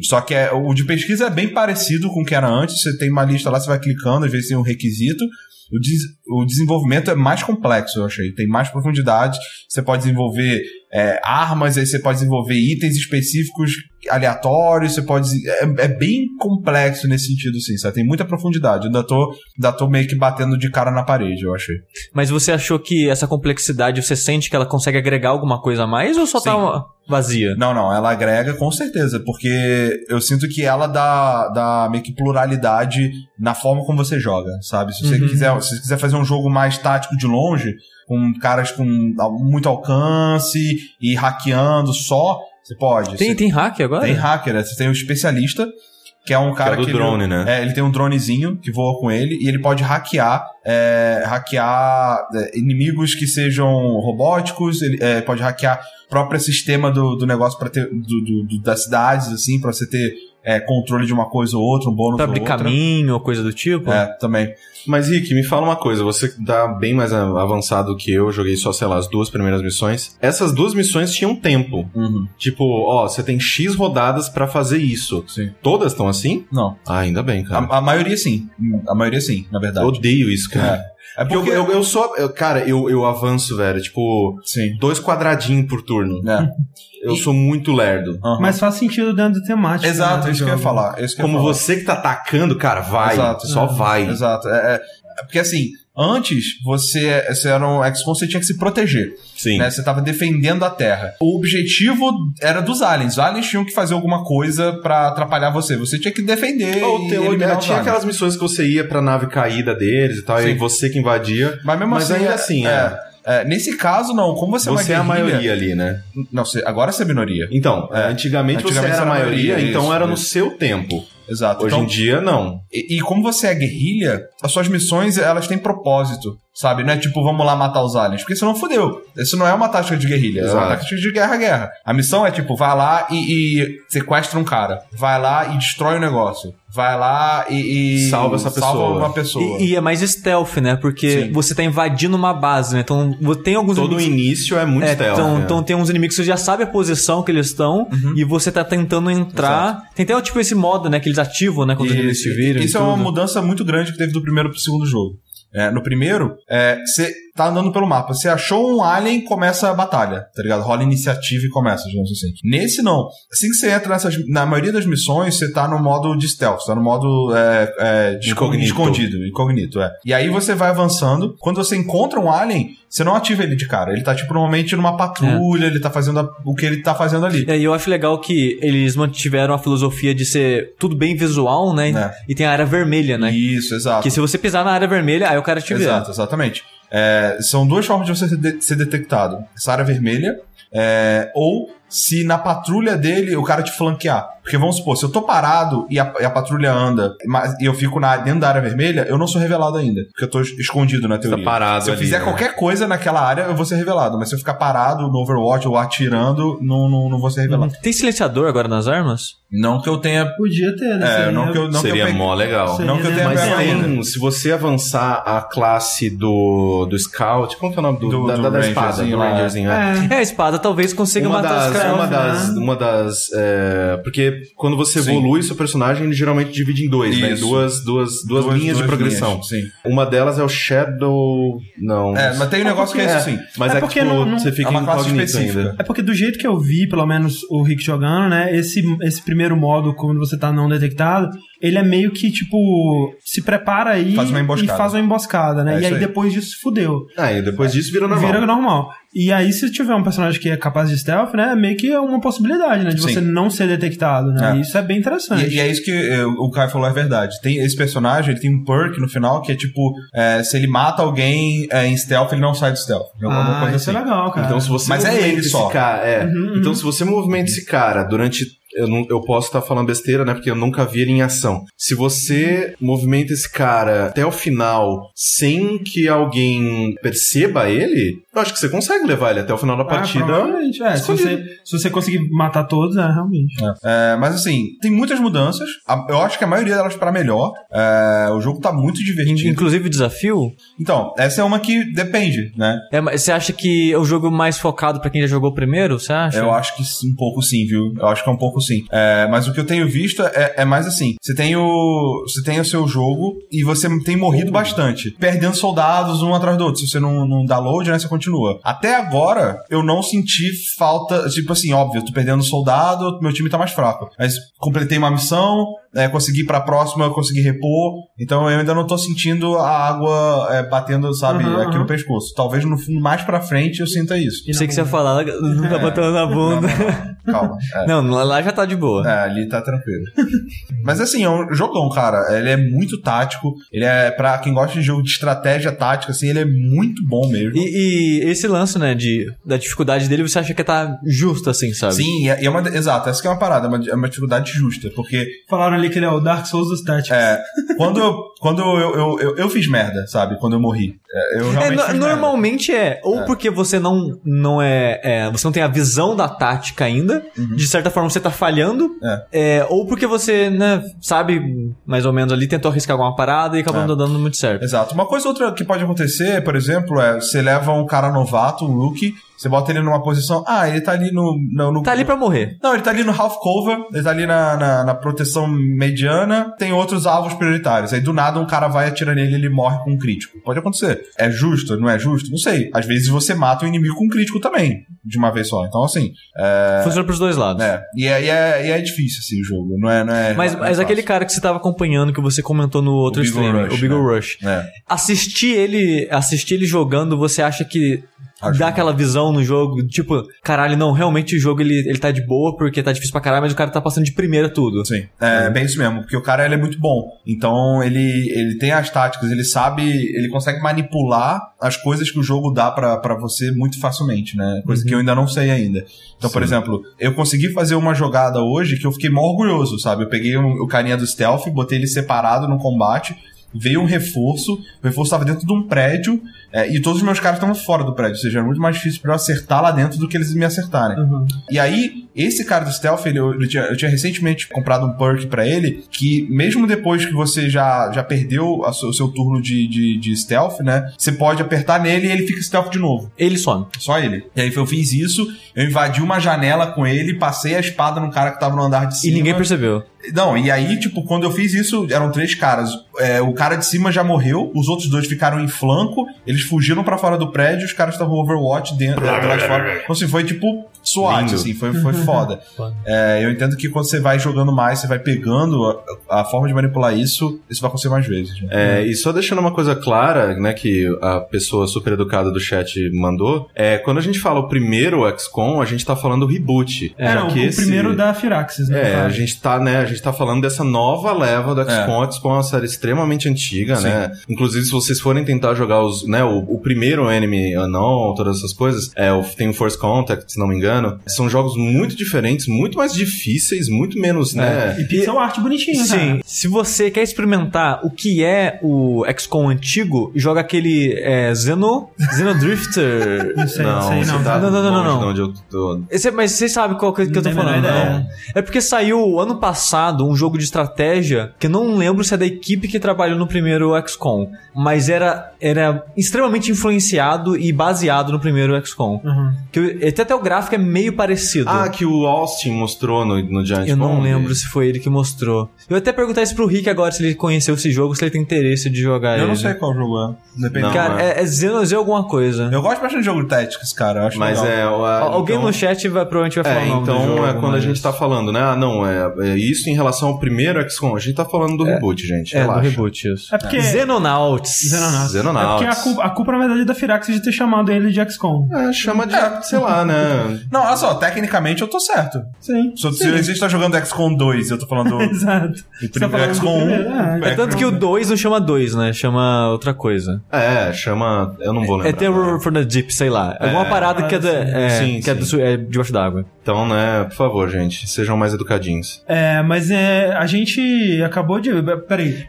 Só que é, o de pesquisa é bem parecido com o que era antes. Você tem uma lista lá, você vai clicando, às vezes tem um requisito. O, des- o desenvolvimento é mais complexo, eu achei. Tem mais profundidade. Você pode desenvolver é, armas, aí você pode desenvolver itens específicos aleatórios. Você pode. É, é bem complexo nesse sentido, sim. Sabe? Tem muita profundidade. Eu ainda tô, ainda tô meio que batendo de cara na parede, eu achei. Mas você achou que essa complexidade, você sente que ela consegue agregar alguma coisa a mais ou só Sim. tá uma- vazia? Não, não, ela agrega com certeza, porque eu sinto que ela dá, dá meio que pluralidade na forma como você joga, sabe? Se você, Uhum. quiser, se você quiser fazer um jogo mais tático de longe, com caras com muito alcance e hackeando só, você pode. Tem, Você- tem hack agora? tem hacker, né? você tem o especialista, que é um cara do que. drone, ele, né? É, ele tem um dronezinho que voa com ele e ele pode hackear, é, hackear é, inimigos que sejam robóticos, ele é, pode hackear o próprio sistema do, do negócio para ter do, do- do- das cidades, assim, pra você ter é, controle de uma coisa ou outra, um bônus Pra ou outra. caminho ou coisa do tipo? É, também. Mas, Rick, me fala uma coisa. Você tá bem mais avançado que eu, joguei só, sei lá, as duas primeiras missões. Essas duas missões tinham tempo. Uhum. Tipo, ó, você tem X rodadas pra fazer isso. Sim. Todas estão assim? Não. Ah, ainda bem, cara. A, a maioria sim. A maioria sim, na Eu verdade. odeio isso, cara. É Porque eu, eu, eu sou. eu- cara, eu, eu avanço, velho. Tipo, Sim. dois quadradinhos por turno. É. Eu E- sou muito lerdo. Aham. Mas faz sentido dentro do temático. Exato, né, é isso que eu ia falar. é isso que eu ia Como falar. você que tá atacando, cara, vai. Exato. Só vai. Exato. É, é- é porque assim, antes você, você era um XCOM, você tinha que se proteger. Sim. Né? Você tava defendendo a Terra. O objetivo era dos aliens. Os aliens tinham que fazer alguma coisa pra atrapalhar você. Você tinha que defender Ou e ou- tinha aliens. aquelas missões que você ia pra nave caída deles e tal, e Sim. aí você que invadia. Mas mesmo Mas assim, ainda é- assim, é, é, nesse caso, não. Como você, Você é uma a guerrilha- maioria ali, né? Não, você, agora você é minoria. Então, É. antigamente, você Antigamente era a era a maioria, maioria, então isso, era no isso. seu tempo. Exato. Hoje Então, em dia, não. E, e como você é guerrilha, as suas missões elas têm propósito, sabe? Não é tipo, vamos lá matar os aliens, porque senão fodeu. Isso não é uma tática de guerrilha, é uma Exato. tática de guerra-guerra. A missão é tipo, vai lá e, e sequestra um cara, vai lá e destrói o negócio, vai lá e, e Salva essa pessoa. salva uma pessoa. E, e é mais stealth, né? Porque Sim. você tá invadindo uma base, né? Então tem alguns Todo o inimigos. início é muito É, stealth. então, né? então tem uns inimigos que você já sabe a posição que eles estão e você tá tentando entrar. Tem até tipo esse modo, né? Que eles ativam, né? Quando E- eles te viram. Isso é uma mudança muito grande que teve do primeiro pro segundo jogo. É, no primeiro, é, você tá andando pelo mapa. Você achou um alien, começa a batalha, tá ligado? Rola iniciativa e começa, digamos assim. Nesse, não. Assim que você entra nessas. Na maioria das missões, você tá no modo de stealth, tá no modo é, é, de Incognito. escondido, incognito, é. E aí você vai avançando. Quando você encontra um alien, você não ativa ele de cara. Ele tá, tipo, normalmente numa patrulha, ele tá fazendo a- o que ele tá fazendo ali. É, E eu acho legal que eles mantiveram a filosofia de ser tudo bem visual, né? É. E tem a área vermelha, né? Isso, exato. Que se você pisar na área vermelha, aí o cara te vê. Exato, exatamente. É, são duas formas de você ser, de- ser detectado. Essa área vermelha, é, ou se na patrulha dele o cara te flanquear. Porque vamos supor, se eu tô parado e a, e a patrulha anda mas, e eu fico na, dentro da área vermelha, eu não sou revelado ainda. Porque eu tô es- escondido na teoria. parado se eu ali, fizer né? qualquer coisa naquela área, eu vou ser revelado. Mas se eu ficar parado no Overwatch ou atirando, não, não, não vou ser revelado. Tem silenciador agora nas armas? Não que eu tenha. Podia ter, né? É, não que eu, não que Seria eu pegue- mó legal. Seria Não que eu tenha Mas tem, se você avançar a classe do, do Scout, como que é o nome do, Do- da, do da, da espada? Do. Rangerzinho, é. É. A espada talvez consiga Uma matar os das, caras. uma né? das, uma das, é, porque quando você Sim. evolui seu personagem, ele geralmente divide em dois, né? Isso. Duas, duas, duas, linhas de progressão. linhas, sim. Uma delas é o Shadow, não. É, mas tem um negócio que é isso sim. Mas É é, porque que tipo, não- não- você fica é uma classe incognito específica. ainda. É porque do jeito que eu vi, pelo menos o Rick jogando, né? Esse, esse primeiro modo, quando você tá não detectado, ele é meio que, tipo, se prepara aí Faz uma emboscada. e faz uma emboscada, né? É e aí, aí. depois disso fudeu. Ah, e depois disso vira normal. Vira normal. E aí, se tiver um personagem que é capaz de stealth, né? É meio que uma possibilidade, né? De Sim. você não ser detectado, né? É. E isso é bem interessante. E, e é isso que eh, o Caio falou, é verdade. Tem esse personagem, ele tem um perk no final que é tipo, eh, se ele mata alguém eh, em stealth, ele não sai do stealth. Alguma ah, coisa isso assim. é legal, cara. Então, se você Mas é ele só. Cara, é. Uhum, Então, uhum. se você movimenta esse cara durante. Eu, não, eu posso estar falando besteira, né? Porque eu nunca vi ele em ação. Se você movimenta esse cara até o final sem que alguém perceba ele, Eu acho que você consegue levar ele até o final da Ah, partida. provavelmente, é. Se você, se você conseguir matar todos, é, realmente. É, mas assim, tem muitas mudanças. Eu acho que a maioria delas para melhor. É, o jogo tá muito divertido. Inclusive o desafio. Então, essa é uma que depende, né? É, mas você acha que é o jogo mais focado pra quem já jogou primeiro? Você acha? Eu acho que um pouco sim, viu? Eu acho que é um pouco sim. É, mas o que eu tenho visto é, é mais assim: você tem o. Você tem o seu jogo e você tem morrido bastante. Perdendo soldados um atrás do outro. Se você não, não dá load, né? Você continua. Até agora, eu não senti falta. Tipo assim, óbvio, eu tô perdendo soldado, meu time tá mais fraco. Mas completei uma missão, é, consegui ir pra próxima, consegui repor. Então eu ainda não tô sentindo a água é, batendo, sabe, Uhum, aqui uhum. no pescoço. Talvez no fundo, mais pra frente, eu sinta isso. Sei que você ia falar, não tá botando na bunda. não, não. Calma. É. Não, lá já tá de boa. É, ali tá tranquilo. Mas assim, é um jogão, cara. Ele é muito tático. Ele é, pra quem gosta de jogo de estratégia tática, assim, ele é muito bom mesmo. E, e esse lance, né, de, da dificuldade dele, você acha que tá justo, assim, sabe? Sim, e é, é uma. Exato, essa que é uma parada, é uma, é uma dificuldade justa. Porque Falaram ali que ele é o Dark Souls dos Tactics. é, quando, eu, quando eu, eu, eu, eu fiz merda, sabe? Quando eu morri. É, eu É, realmente no- fiz merda. normalmente é, ou porque você não, não é, é, Você não tem a visão da tática ainda, de certa forma você tá falhando, é, ou porque você, né, sabe mais ou menos ali, tentou arriscar alguma parada e acabou É. não dando muito certo. Exato. Uma coisa outra que pode acontecer, por exemplo, é você leva um cara novato, um rookie, você bota ele numa posição. Ah, ele tá ali no. no, no Tá ali pra morrer. Não, ele tá ali no half cover, ele tá ali na, na, na proteção mediana, tem outros alvos prioritários. Aí do nada um cara vai atirar nele e ele morre com um crítico. Pode acontecer. É justo, não é justo? Não sei. Às vezes você mata o inimigo com um crítico também, de uma vez só. Então, assim. É. Funciona pros dois lados. é. E, é, e, é, e é difícil, assim, o jogo. Não é. Não é Mas, não é mas aquele cara que você tava acompanhando, que você comentou no outro O stream, Rush, o Beagle né? Rush. É. Assistir ele, assistir ele jogando, você acha que Acho. dá aquela visão no jogo, tipo, caralho, não, realmente o jogo ele, ele tá de boa porque tá difícil pra caralho, mas o cara tá passando de primeira tudo. Sim, é bem isso mesmo, porque o cara ele é muito bom. Então ele, ele tem as táticas, ele sabe, ele consegue manipular as coisas que o jogo dá pra pra você muito facilmente, né? Coisa que eu ainda não sei ainda. Então, por exemplo, eu consegui fazer uma jogada hoje que eu fiquei mó orgulhoso, sabe? Eu peguei o, o carinha do stealth, botei ele separado no combate. Veio um reforço, o reforço estava dentro de um prédio é, e todos os meus caras estavam fora do prédio, ou seja, era muito mais difícil pra eu acertar lá dentro do que eles me acertarem. Uhum. E aí, esse cara do stealth, ele, eu, eu tinha, eu tinha recentemente comprado um perk pra ele, que mesmo depois que você já, já perdeu a o seu turno de, de, de stealth, né? Você pode apertar nele e ele fica stealth de novo. Ele some. Só ele. E aí eu fiz isso, eu invadi uma janela com ele, passei a espada no cara que tava no andar de E cima. ninguém percebeu. Não, e aí, tipo, quando eu fiz isso, eram três caras. É, o cara de cima já morreu, os outros dois ficaram em flanco, eles fugiram pra fora do prédio, os caras estavam Overwatch dentro, do lado de fora. Então, assim, foi tipo SWAT, Lindo. assim, foi, foi foda. É, eu entendo que quando você vai jogando mais, você vai pegando a, a forma de manipular isso, isso vai acontecer mais vezes. Né? É, e só deixando uma coisa clara, né, que a pessoa super educada do chat mandou, é, quando a gente fala o primeiro XCOM, a gente tá falando o reboot. É, Já o, que o esse- primeiro da Firaxis, né? É, a gente tá, né, a gente tá falando dessa nova leva do XCOM. É. XCOM é uma série extremamente antiga, Sim. né? Inclusive, se vocês forem tentar jogar os, né, o, o primeiro Enemy Unknown, todas essas coisas, é, o, tem o Force Contact, se não me engano, são jogos muito diferentes, muito mais difíceis, muito menos, né? E pixel art bonitinho, Sim, cara. se você quer experimentar o que é o XCOM antigo, joga aquele é, Xeno, Xenodrifter. Não sei, não, não sei, você não. tá Não, não, não, não, não. onde eu tô. Esse- mas você sabe qual que, que eu tô falando, ideia. É porque saiu ano passado um jogo de estratégia que eu não lembro se é da equipe que trabalhou no primeiro XCOM, mas era, era extremamente influenciado e baseado no primeiro XCOM. Uhum. Que eu- até, até o gráfico é meio parecido. Ah, que o Austin mostrou no, no Giant Eu não Bomb. lembro se foi ele que mostrou. Eu até perguntar isso pro Rick agora, se ele conheceu esse jogo, se ele tem interesse de jogar Eu ele. não sei qual jogo é. Depende. Não, Cara, é. é, é Xenoz alguma coisa. Eu gosto bastante de jogo de Tactics, cara. Eu acho Mas legal. é. o- a- Al- Alguém então- no chat vai, provavelmente vai falar É, o nome do então jogo, é quando a mas- gente tá falando, né? Ah, não, é, é isso em relação ao primeiro XCOM. A gente tá falando do reboot, gente. É, relaxa. do reboot, isso. É porque... Xenonauts. Xenonauts. Xenonauts. É porque a culpa, a culpa, na verdade, é da Firaxis de ter chamado ele de XCOM. É, chama de, sei lá, né? Não, olha só, tecnicamente eu tô certo. Sim. Se, se a gente tá jogando XCOM 2, eu tô falando. Exato. E prim... tá XCOM 1. É, é, tanto que o 2 não chama 2, né? Chama outra coisa. É, chama. Eu não vou é lembrar. É Terror né? from the Deep, sei lá. É alguma é, parada que, é, da, é, sim, que sim. é, debaixo d'água. Então, né, por favor, gente, sejam mais educadinhos. É, mas é, a gente acabou de. Peraí.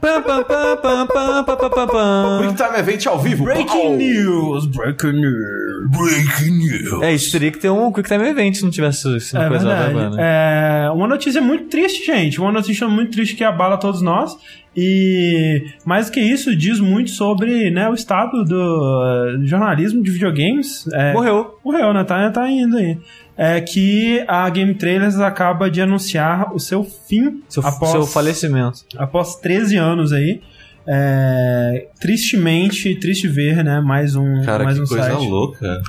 Quick Time Event ao vivo. Breaking News! Breaking News! Breaking News! É, isso teria que ter um Quick Time Event se não tivesse é verdade. agora, né? É uma notícia muito triste, gente. Uma notícia muito triste que abala todos nós. E mais do que isso, diz muito sobre né, o estado do jornalismo de videogames. É, Morreu. Morreu, né? Tá, tá indo aí. É que a Game Trailers acaba de anunciar o seu fim Seu, após, seu falecimento. após 13 anos aí. É, tristemente, triste ver, né? Mais um, Cara, mais que um coisa site. louca.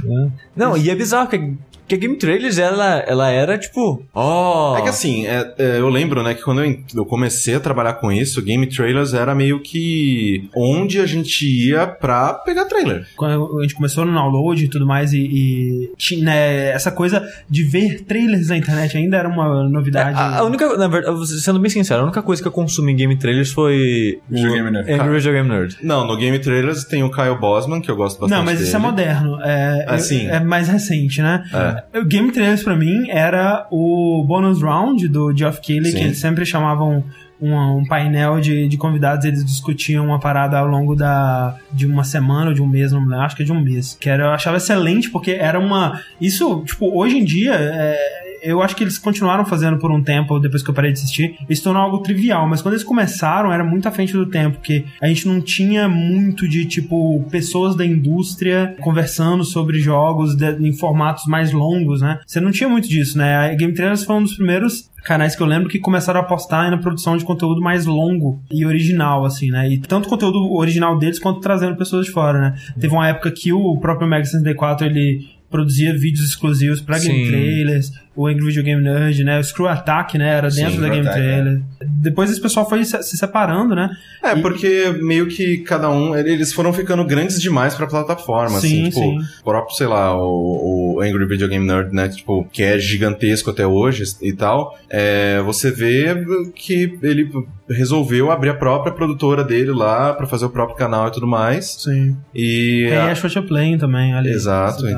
Não, e é bizarro que, que a Game Trailers, ela, ela era tipo, ó... É que assim, é- é, eu lembro, né, que quando eu, eu comecei a trabalhar com isso, Game Trailers era meio que onde a gente ia pra pegar trailer. quando a gente começou no download e tudo mais, e, e tinha né, essa coisa de ver trailers na internet ainda era uma novidade. A, a única, na verdade, sendo bem sincero, a única coisa que eu consumi em Game Trailers foi o Videogame Nerd. Angry Video Game Nerd. Não, no Game Trailers tem o Kyle Bosman, que eu gosto bastante Não, mas isso é dele. moderno. É, Ah, sim. é mais recente, né? É. O Game Trailers pra mim era o bonus round do Geoff Keighley, Sim. que eles sempre chamavam um, um painel de, de convidados, eles discutiam uma parada ao longo da, de uma semana ou de um mês, não acho que é de um mês. Que era, eu achava excelente, porque era uma. Isso, tipo, hoje em dia. é, eu acho que eles continuaram fazendo por um tempo, depois que eu parei de assistir, se tornou algo trivial. Mas quando eles começaram, era muito à frente do tempo, porque a gente não tinha muito de, tipo, pessoas da indústria conversando sobre jogos de- em formatos mais longos, né? Você não tinha muito disso, né? A Game Trailers foi um dos primeiros canais que eu lembro que começaram a apostar na produção de conteúdo mais longo e original, assim, né? E tanto conteúdo original deles quanto trazendo pessoas de fora, né? Teve uma época que o próprio Mega 64, ele produzia vídeos exclusivos pra Game Sim. Trailers, o Angry Video Game Nerd, né? O Screw Attack, né? Era dentro Sim, da Game Attack, Trailer. Depois esse pessoal foi se se separando, né? É, E- porque meio que cada um. Eles foram ficando grandes demais pra plataforma. Sim, assim, tipo, sim. o próprio, sei lá, o, o Angry Video Game Nerd, né? Tipo, que é gigantesco até hoje e tal. É, você vê que ele resolveu abrir a própria produtora dele lá pra fazer o próprio canal e tudo mais. Sim. E. Tem a Shot Playing também, ali. Exato, Tá.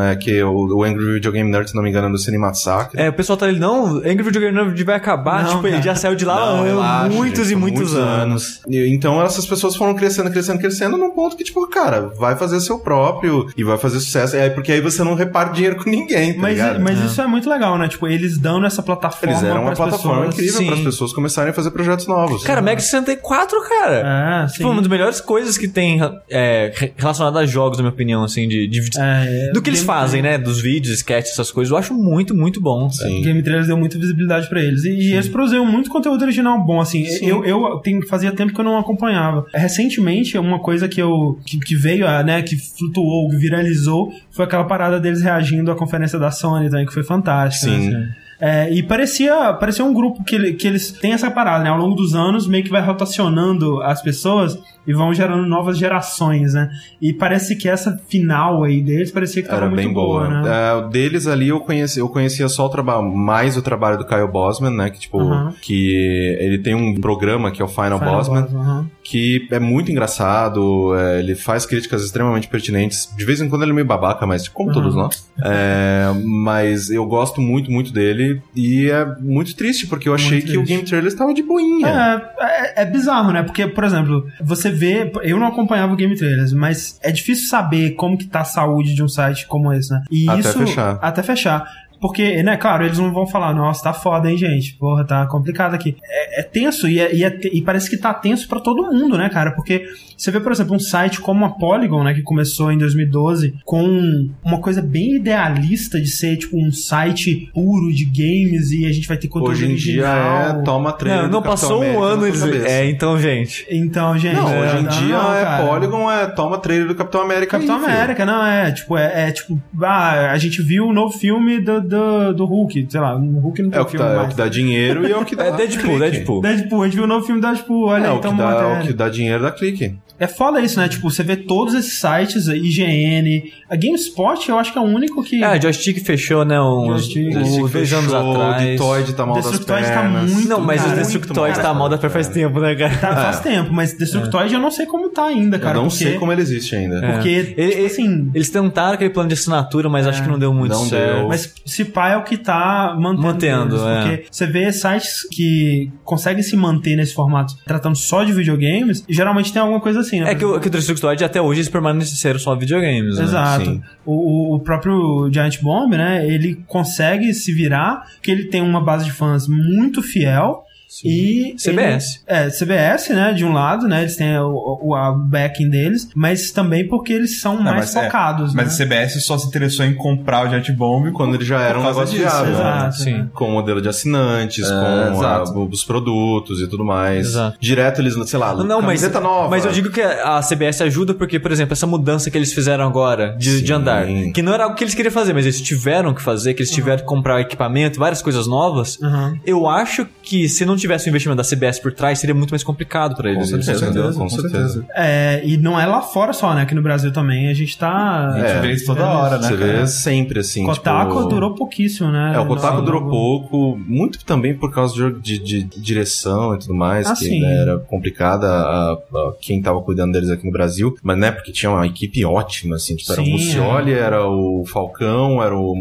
É que o, o Angry Video Game Nerd, se não me engano, é do Cine Massacre. É, o pessoal tá ali, não, Angry Video Game Nerd vai acabar, Não, tipo, ele cara. já saiu de lá Não, há relaxa, muitos gente, e são muitos, anos. E, Então essas pessoas foram crescendo, crescendo, crescendo num ponto que, tipo, cara, vai fazer seu próprio e vai fazer sucesso. É porque aí você não reparte dinheiro com ninguém, tá Mas, ligado? mas isso é muito legal, né? Tipo, eles dando essa plataforma Eles eram uma plataforma pessoas. incrível Sim. para as pessoas começarem a fazer projetos novos. Cara, Mega 64, cara. É, Tipo, sim. uma das melhores coisas que tem é, re- relacionada a jogos, na minha opinião, assim, de, de- É, do que eles Game- fazem, né? Dos vídeos, sketches, essas coisas, eu acho muito, muito bom. Sim. Game Trailers deu muita visibilidade pra eles. E, e eles produziram muito conteúdo original bom, assim. Eu, eu tem, fazia tempo que eu não acompanhava. Recentemente, uma coisa que eu que, que veio, a, né, que flutuou, que viralizou, foi aquela parada deles reagindo à conferência da Sony também, que foi fantástica. Sim. né? É, e parecia, parecia um grupo que, que eles têm essa parada, né? Ao longo dos anos, meio que vai rotacionando as pessoas e vão gerando novas gerações, né? E parece que essa final aí deles parecia que tava Era muito bem boa. né? É, deles ali eu conheci, eu conhecia só o trabalho, mais o trabalho do Kyle Bosman, né? Que tipo, Aham. que ele tem um programa que é o Final, Final Bosman, Boss, aham. que é muito engraçado, é, ele faz críticas extremamente pertinentes. De vez em quando ele é meio babaca, mas como Uhum. todos nós. É, mas eu gosto muito, muito dele. E é muito triste, porque eu achei Muito que o. Game Trailer estava de boinha. É, é, é bizarro, né? Porque, por exemplo, você vê. Eu não acompanhava o Game Trailers, mas é difícil saber como que tá a saúde de um site como esse, né? E Até isso. fechar. Até fechar. Porque, né, claro, eles não vão falar, nossa, tá foda, hein, gente? Porra, tá complicado aqui. É, é tenso e, é- e, é e parece que tá tenso pra todo mundo, né, cara? Porque você vê, por exemplo, um site como a Polygon, né, que começou em 2012 com uma coisa bem idealista de ser, tipo, um site puro de games e a gente vai ter conteúdo Hoje em dia é toma trailer Não, não passou um América ano na eles. É, então, gente. Então, gente. Não, hoje em não, dia não, é cara. Polygon, é toma trailer do Capitão América. Capitão aí, filho. América, não, é tipo, é, é tipo, ah, a gente viu o novo filme do, do, do Hulk, sei lá, o Hulk não tem É o que, filme dá, é o mais. que dá dinheiro e é o que dá. É Deadpool, clique. Deadpool. Deadpool, a gente viu o novo filme do Deadpool, olha É, aí, o que, então dá, o que dá dinheiro da clique. É foda isso, né? Tipo, você vê todos esses sites, a IGN, a GameSpot, eu acho que é o único que... Ah, joystick fechou, né? Uns, Joystick. uns dois anos Fechou, atrás. O Detroit tá mal das Destructoid tá pernas. muito- Não, mas Cara, o Destructoid mal tá mal da das faz pernas. tempo, né, cara? Tá, faz tempo, mas Destructoid eu não sei como tá ainda, cara. Eu não porque, sei como ele existe ainda. É. Porque, Ele- tipo assim... Eles tentaram aquele plano de assinatura, mas acho que não deu muito Não certo. deu. Mas se pá é o que tá mantendo. Mantendo, eles, é. Porque você vê sites que conseguem se manter nesse formato tratando só de videogames, geralmente tem alguma coisa assim, né? É que o, que o Destructoid até hoje eles permaneceram só videogames, né? Exato. O- o próprio Giant Bomb, né? Ele consegue se virar, porque ele tem uma base de fãs muito fiel. E CBS. ele- é, CBS, né? De um lado, né? Eles têm o, o a backing deles, mas também porque eles são mais mas é- focados. Mas né? a CBS só se interessou em comprar o Jet Bomb Quando ele já era um negócio disso, viável. né? Sim. Com o modelo de assinantes, É, com a- os produtos e tudo mais. Exato. Direto eles, sei lá, Não, mas, camiseta nova. mas eu digo que a CBS ajuda porque, por exemplo, essa mudança que eles fizeram agora de, Sim. de andar, que não era algo que eles queriam fazer, mas eles tiveram que fazer, que eles tiveram que comprar equipamento, várias coisas novas. Aham. Eu acho que se não tivesse o investimento da CBS por trás, seria muito mais complicado pra Com eles. certeza, entendeu? com certeza. É, e não é lá fora só, né? Aqui no Brasil também. A gente tá. A gente É, vê isso toda hora, né? Você cara? vê sempre assim. Kotaku tipo... durou pouquíssimo, né? É, o Kotaku durou no- pouco, muito também por causa de, de- de direção e tudo mais, Ah, que sim. né, era complicada a, a- quem tava cuidando deles aqui no Brasil, mas né, porque tinha uma equipe ótima, assim, tipo, era o Sim, Mucioli, é. era o Falcão, era o,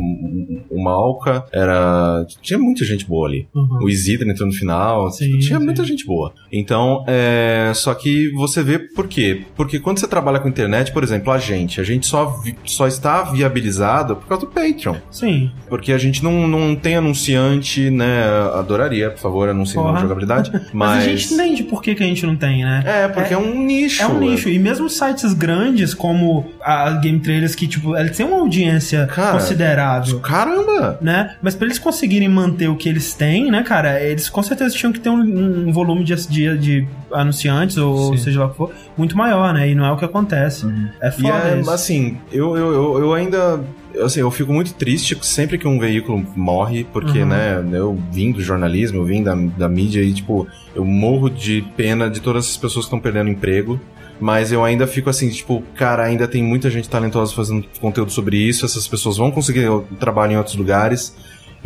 o Malca, era... tinha muita gente boa ali. Uhum. O Isidro entrou no final, Sim, tipo, tinha sim. muita gente boa. Então, é, só que você vê por quê? Porque quando você trabalha com internet, por exemplo, a gente, a gente só, só está viabilizado por causa do Patreon. Sim. Porque a gente não, não tem anunciante, né? Adoraria, por favor, anuncie Porra. na jogabilidade. Mas... Mas. a gente entende por que, que a gente não tem, né? É, porque é, um nicho. É um nicho. E mesmo sites grandes como a Game Trailers, que, tipo, eles têm uma audiência Cara, considerável. Caramba! Né? Mas pra eles conseguirem manter o que eles têm, né, cara, eles com certeza tinham que ter um, um volume de, de, de anunciantes, ou Sim. seja lá o que for, muito maior, né? E não é o que acontece. É E foda é, isso. assim, eu, eu, eu, eu ainda. Assim, eu fico muito triste sempre que um veículo morre, porque, Uhum. né, eu vim do jornalismo, eu vim da, da mídia e, tipo, eu morro de pena de todas as pessoas que estão perdendo emprego. Mas eu ainda fico assim, tipo, cara, ainda tem muita gente talentosa fazendo conteúdo sobre isso, essas pessoas vão conseguir trabalho em outros lugares.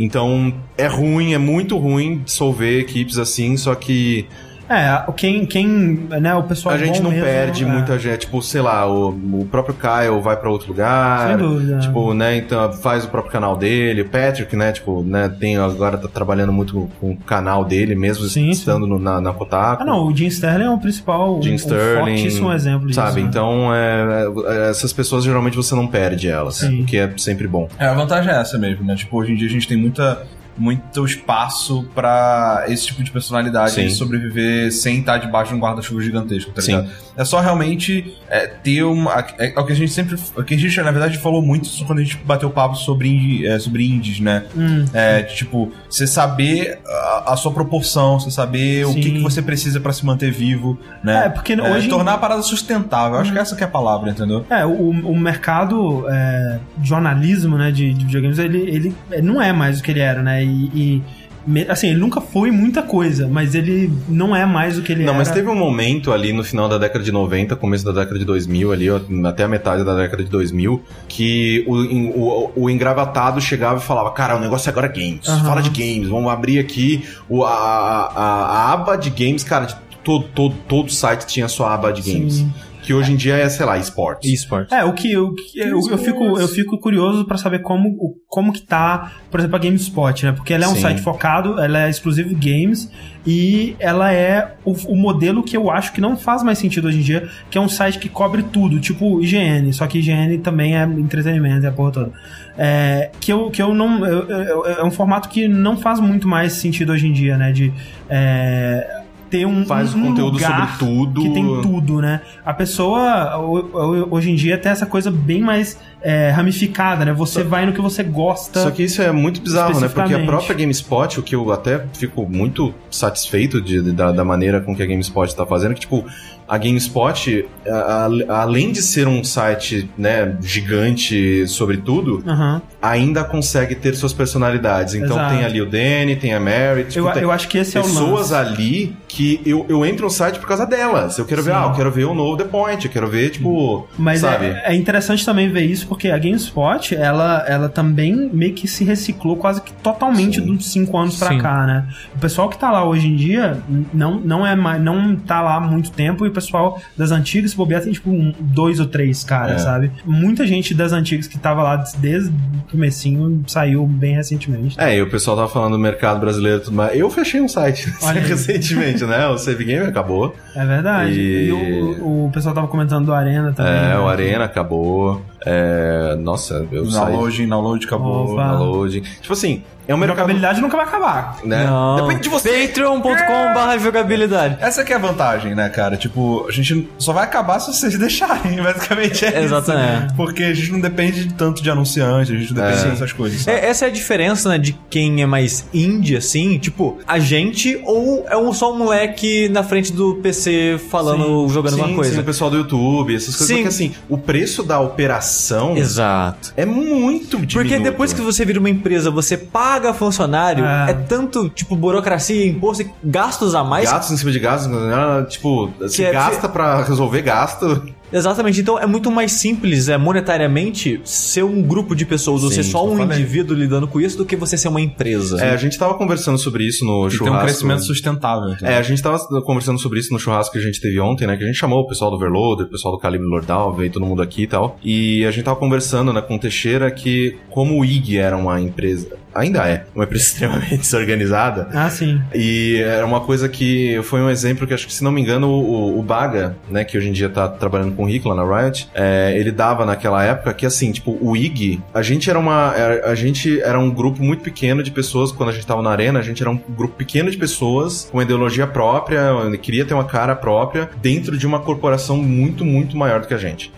Então, é ruim, é muito ruim dissolver equipes assim, só que É, quem, quem, né, o pessoal a gente não mesmo, perde é, muita gente. Tipo, sei lá, o, o próprio Kyle vai pra outro lugar. Sem dúvida. Tipo, né, então faz o próprio canal dele. O Patrick, né, tipo, né, tem agora tá trabalhando muito com o canal dele, mesmo Sim, estando no- na, na Kotaku. Ah, não, o Jim Sterling é o principal, Jim um, Sterling, um fortíssimo exemplo disso. Sabe, né? então é, é, essas pessoas geralmente você não perde elas, Sim. o que é sempre bom. É, a vantagem é essa mesmo, né? Tipo, hoje em dia a gente tem muita, muito espaço pra esse tipo de personalidade Sim. sobreviver sem estar debaixo de um guarda-chuva gigantesco, tá Sim. ligado? É só realmente é, ter uma. É, é o que a gente sempre. O que a gente, na verdade, falou muito quando a gente bateu papo sobre, indie- é, sobre indies, né? Hum, É, de, tipo, você saber a, a sua proporção, você saber o que, Sim. que você precisa pra se manter vivo, né? É, porque hoje- Tornar a parada sustentável. Eu acho que essa que é a palavra, entendeu? É, o, o mercado é, jornalismo, né, de, de videogames, ele, ele não é mais o que ele era, né? E, e, assim, ele nunca foi muita coisa, mas ele não é mais o que ele Não, era. mas teve um momento ali no final da década de 90, começo da década de 2000, ali, até a metade da década de 2000, que o, o, o engravatado chegava e falava: Cara, o negócio agora é games, Aham. fala de games, vamos abrir aqui o, a, a, a- a aba de games, cara, de todo, todo, todo site tinha sua aba de games. Sim. Que hoje em dia é, sei lá, esportes. Esports. É, o que, o que eu, eu fico, eu fico curioso pra saber como, como que tá, por exemplo, a GameSpot, né? Porque ela é um Sim. site focado, ela é exclusivo games e ela é o, o modelo que eu acho que não faz mais sentido hoje em dia, que é um site que cobre tudo, tipo IGN, só que IGN também é entretenimento, é a porra toda. É, que eu, que eu não. eu- eu- é um formato que não faz muito mais sentido hoje em dia, né? De. é, ter um, Faz um conteúdo lugar sobre tudo. que tem tudo, né? A pessoa ho- ho- hoje em dia tem essa coisa bem mais é, ramificada, né? Você vai no que você gosta. Só que isso é muito bizarro, né? Porque a própria GameSpot, o que eu até fico muito satisfeito de- de- da, da maneira com que a GameSpot tá fazendo, que, tipo, a GameSpot, a- a- além de ser um site, né, gigante sobre tudo, Aham. ainda consegue ter suas personalidades. Então Exato. tem ali o Danny, tem a Mary, tipo, Eu, tem eu acho que esse é o pessoas lance. ali que eu, eu entro no site por causa delas. Eu quero ver, Sim. ah, eu quero ver o novo The Point, eu quero ver, tipo, Mas sabe? é, é interessante também ver isso, porque a GameSpot, ela, ela também meio que se reciclou quase que totalmente Sim. de uns 5 anos pra Sim. cá, né? O pessoal que tá lá hoje em dia não, não, é mais, não tá lá há muito tempo e o pessoal das antigas, se bobear, tem tipo um, dois ou três caras, É. sabe? Muita gente das antigas que tava lá desde o comecinho saiu bem recentemente. É, e o pessoal tava falando do mercado brasileiro e tudo mais. Eu fechei um site Olha aí. Né? O Save Game acabou. É verdade. E- E, o, o pessoal tava comentando do Arena também. É, né? o Arena acabou. É, nossa, eu saí. Download, download acabou. Opa. Download. Tipo assim, é um A mercado. jogabilidade nunca vai acabar. Né? Não. Depende de você. Patreon.com.br jogabilidade. Essa que é a vantagem, né, cara? Tipo, a gente só vai acabar se vocês deixarem, basicamente é Exatamente. isso. Porque a gente não depende de tanto de anunciante, a gente não depende É. dessas coisas. sabe? É, essa é a diferença, né, de quem é mais indie, assim, tipo, a gente ou é um, só um moleque na frente do PC falando, jogando Sim, alguma coisa. sim, o pessoal do YouTube, essas coisas. Sim. Porque assim, o preço da operação Exato. é muito diminuto. Porque depois que você vira uma empresa, você paga funcionário, Ah. é tanto, tipo, burocracia, imposto e gastos a mais. Gastos em cima de gastos, né? tipo, você é- gasta pra resolver gasto. Exatamente. Então é muito mais simples, é, monetariamente, ser um grupo de pessoas ou ser só um falei. indivíduo lidando com isso do que você ser uma empresa. É, a gente tava conversando sobre isso no E tem churrasco. um crescimento sustentável. É, a gente tava conversando sobre isso no churrasco que a gente teve ontem, né? Que a gente chamou o pessoal do Overloader, o pessoal do Calibre Lordal, veio todo mundo aqui e tal. E a gente tava conversando, né, com o Teixeira que, como o IG era uma empresa, ainda é, uma empresa extremamente desorganizada, Ah, sim. e era uma coisa que foi um exemplo que acho que, se não me engano, o, o Baga, né, que hoje em dia tá trabalhando com o Rick lá na Riot, é, ele dava naquela época que, assim, tipo, o IG, a gente era uma. era- A gente era um grupo muito pequeno de pessoas, quando a gente tava na arena, a gente era um grupo pequeno de pessoas com uma ideologia própria, queria ter uma cara própria, dentro de uma corporação muito, muito maior do que a gente.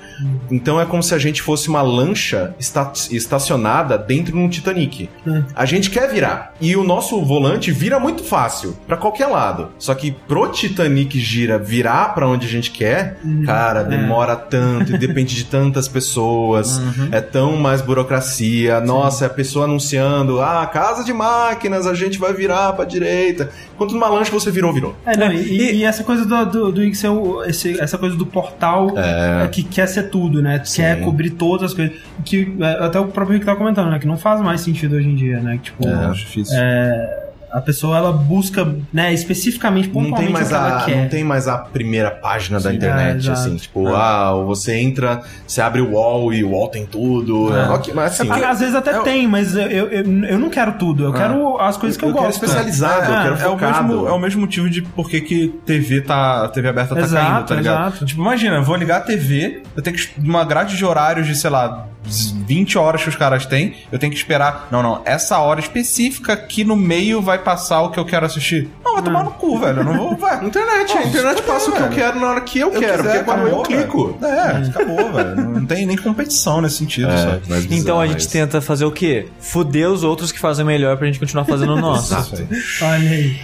Então é como se a gente fosse uma lancha esta- estacionada dentro de um Titanic. É. A gente quer virar. E o nosso volante vira muito fácil, pra qualquer lado. Só que pro Titanic gira virar pra onde a gente quer, cara, demora tanto e depende de tantas pessoas. É tão mais burocracia. Nossa, é a pessoa anunciando, ah, casa de máquinas, a gente vai virar pra direita. Enquanto numa lancha você virou, virou. É, não, e, E- e essa coisa do, do, do é o- esse- essa coisa do portal é, que quer ser tudo, né? Quer cobrir todas as coisas. Que é, até o próprio Rick tava comentando, né? Que não faz mais sentido hoje em dia, né? Tipo, É, acho difícil. A pessoa ela busca, né, especificamente, Não pontualmente tem, mais a, quer. não tem mais a primeira página da Sim, internet, é, assim, tipo, ah, você entra, você abre o wall e o wall tem tudo. É. Ok, mas assim, Às vezes até tem, mas eu, eu, eu, eu não quero tudo. Eu quero as coisas que eu, eu quero gosto. especializado, eu quero é, o focado. mesmo, é o mesmo motivo de por que que TV tá, TV aberta tá Exato, caindo, tá ligado? exato. Tipo, imagina, eu vou ligar a TV, eu tenho que uma grade de horários de, sei lá, 20 horas que os caras têm, eu tenho que esperar. Não, não, essa hora específica aqui no meio vai passar o que eu quero assistir. Não, vai tomar no cu, velho. Eu não vou, vai. Internet, a internet passa o que eu quero na hora que eu, Eu quero, quiser, porque é quando eu clico. velho. É, acabou, velho. Não tem nem competição nesse sentido, sabe? mas Então a bizarro gente tenta fazer o quê? Fuder os outros que fazem melhor pra gente continuar fazendo o nosso. Exato. Olha aí.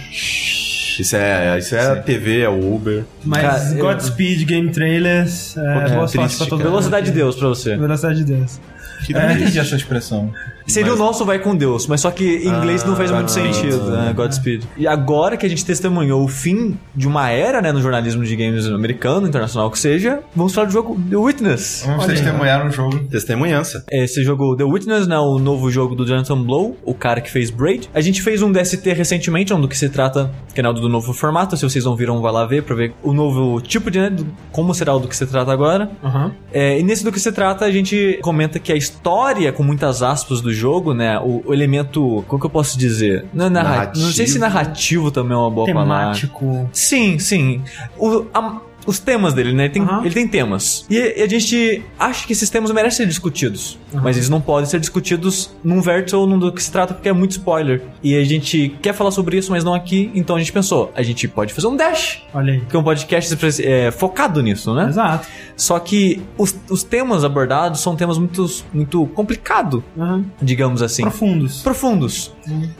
Isso é, isso é a TV, é o Uber. Mas Cara, eu- Godspeed Game Trailers. É, que boa sorte triste, pra todo. Velocidade de Deus pra você. Velocidade de Deus. Eu não entendi essa expressão. Seria Mas- o nosso vai com Deus, mas só que em inglês não faz muito Godspeed. sentido, né? Godspeed. E agora que a gente testemunhou o fim de uma era, né, no jornalismo de games americano, internacional que seja, vamos falar do jogo The Witness. Vamos Olha aí. testemunhar um jogo. Testemunhança. Esse jogo The Witness, né, o novo jogo do Jonathan Blow, o cara que fez Braid. A gente fez um DST recentemente, um do que se trata, que é do novo formato, se vocês não viram, vai lá ver pra ver o novo tipo de, né, do- como será o do que se trata agora. Aham. É, e nesse do que se trata, a gente comenta que a história, com muitas aspas do jogo, né? O, o elemento. Como que eu posso dizer? Não, é narra- Narrativo. não sei se narrativo também é uma boa palavra. Temático. Sim, sim. O- a- os temas dele, né? Ele tem, Aham. ele tem temas. E, e a gente acha que esses temas merecem ser discutidos. Mas eles não podem ser discutidos num vértice ou num do que se trata, porque é muito spoiler. E a gente quer falar sobre isso, mas não aqui. Então a gente pensou, a gente pode fazer um dash. Olha aí. Que é um podcast é, focado nisso, né? Exato. Só que os, os temas abordados são temas muito, muito complicados, Aham. digamos assim. Profundos. Profundos.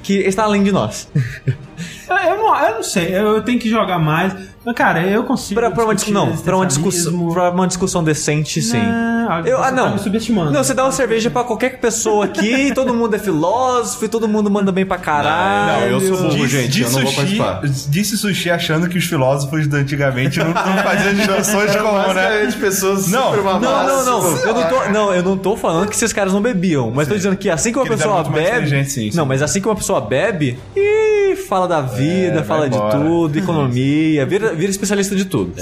Que está além de nós. Eu, eu não, eu não sei, eu, eu tenho que jogar mais. Mas, cara, eu consigo. Pra, pra uma, discu- discutir não, pra uma discussão, pra uma discussão decente, sim. Não, Eu- você ah, não. Tá me subestimando. Não, você dá uma cerveja pra qualquer pessoa aqui, todo mundo é filósofo, e todo mundo manda bem pra caralho. Não, eu sou burro, gente, eu não vou sushi- participar. Disse sushi achando que os filósofos de antigamente não, não faziam discussões como, né? Basicamente, pessoas Não, super Não, não, não. Eu não, tô, não, eu não tô falando que esses caras não bebiam, mas tô dizendo que assim que uma Que eles pessoa bebe. sim, sim. Não, mas assim que uma pessoa bebe. ih, Ih, fala da vida, É, fala de tudo, economia, vira, vira especialista de tudo.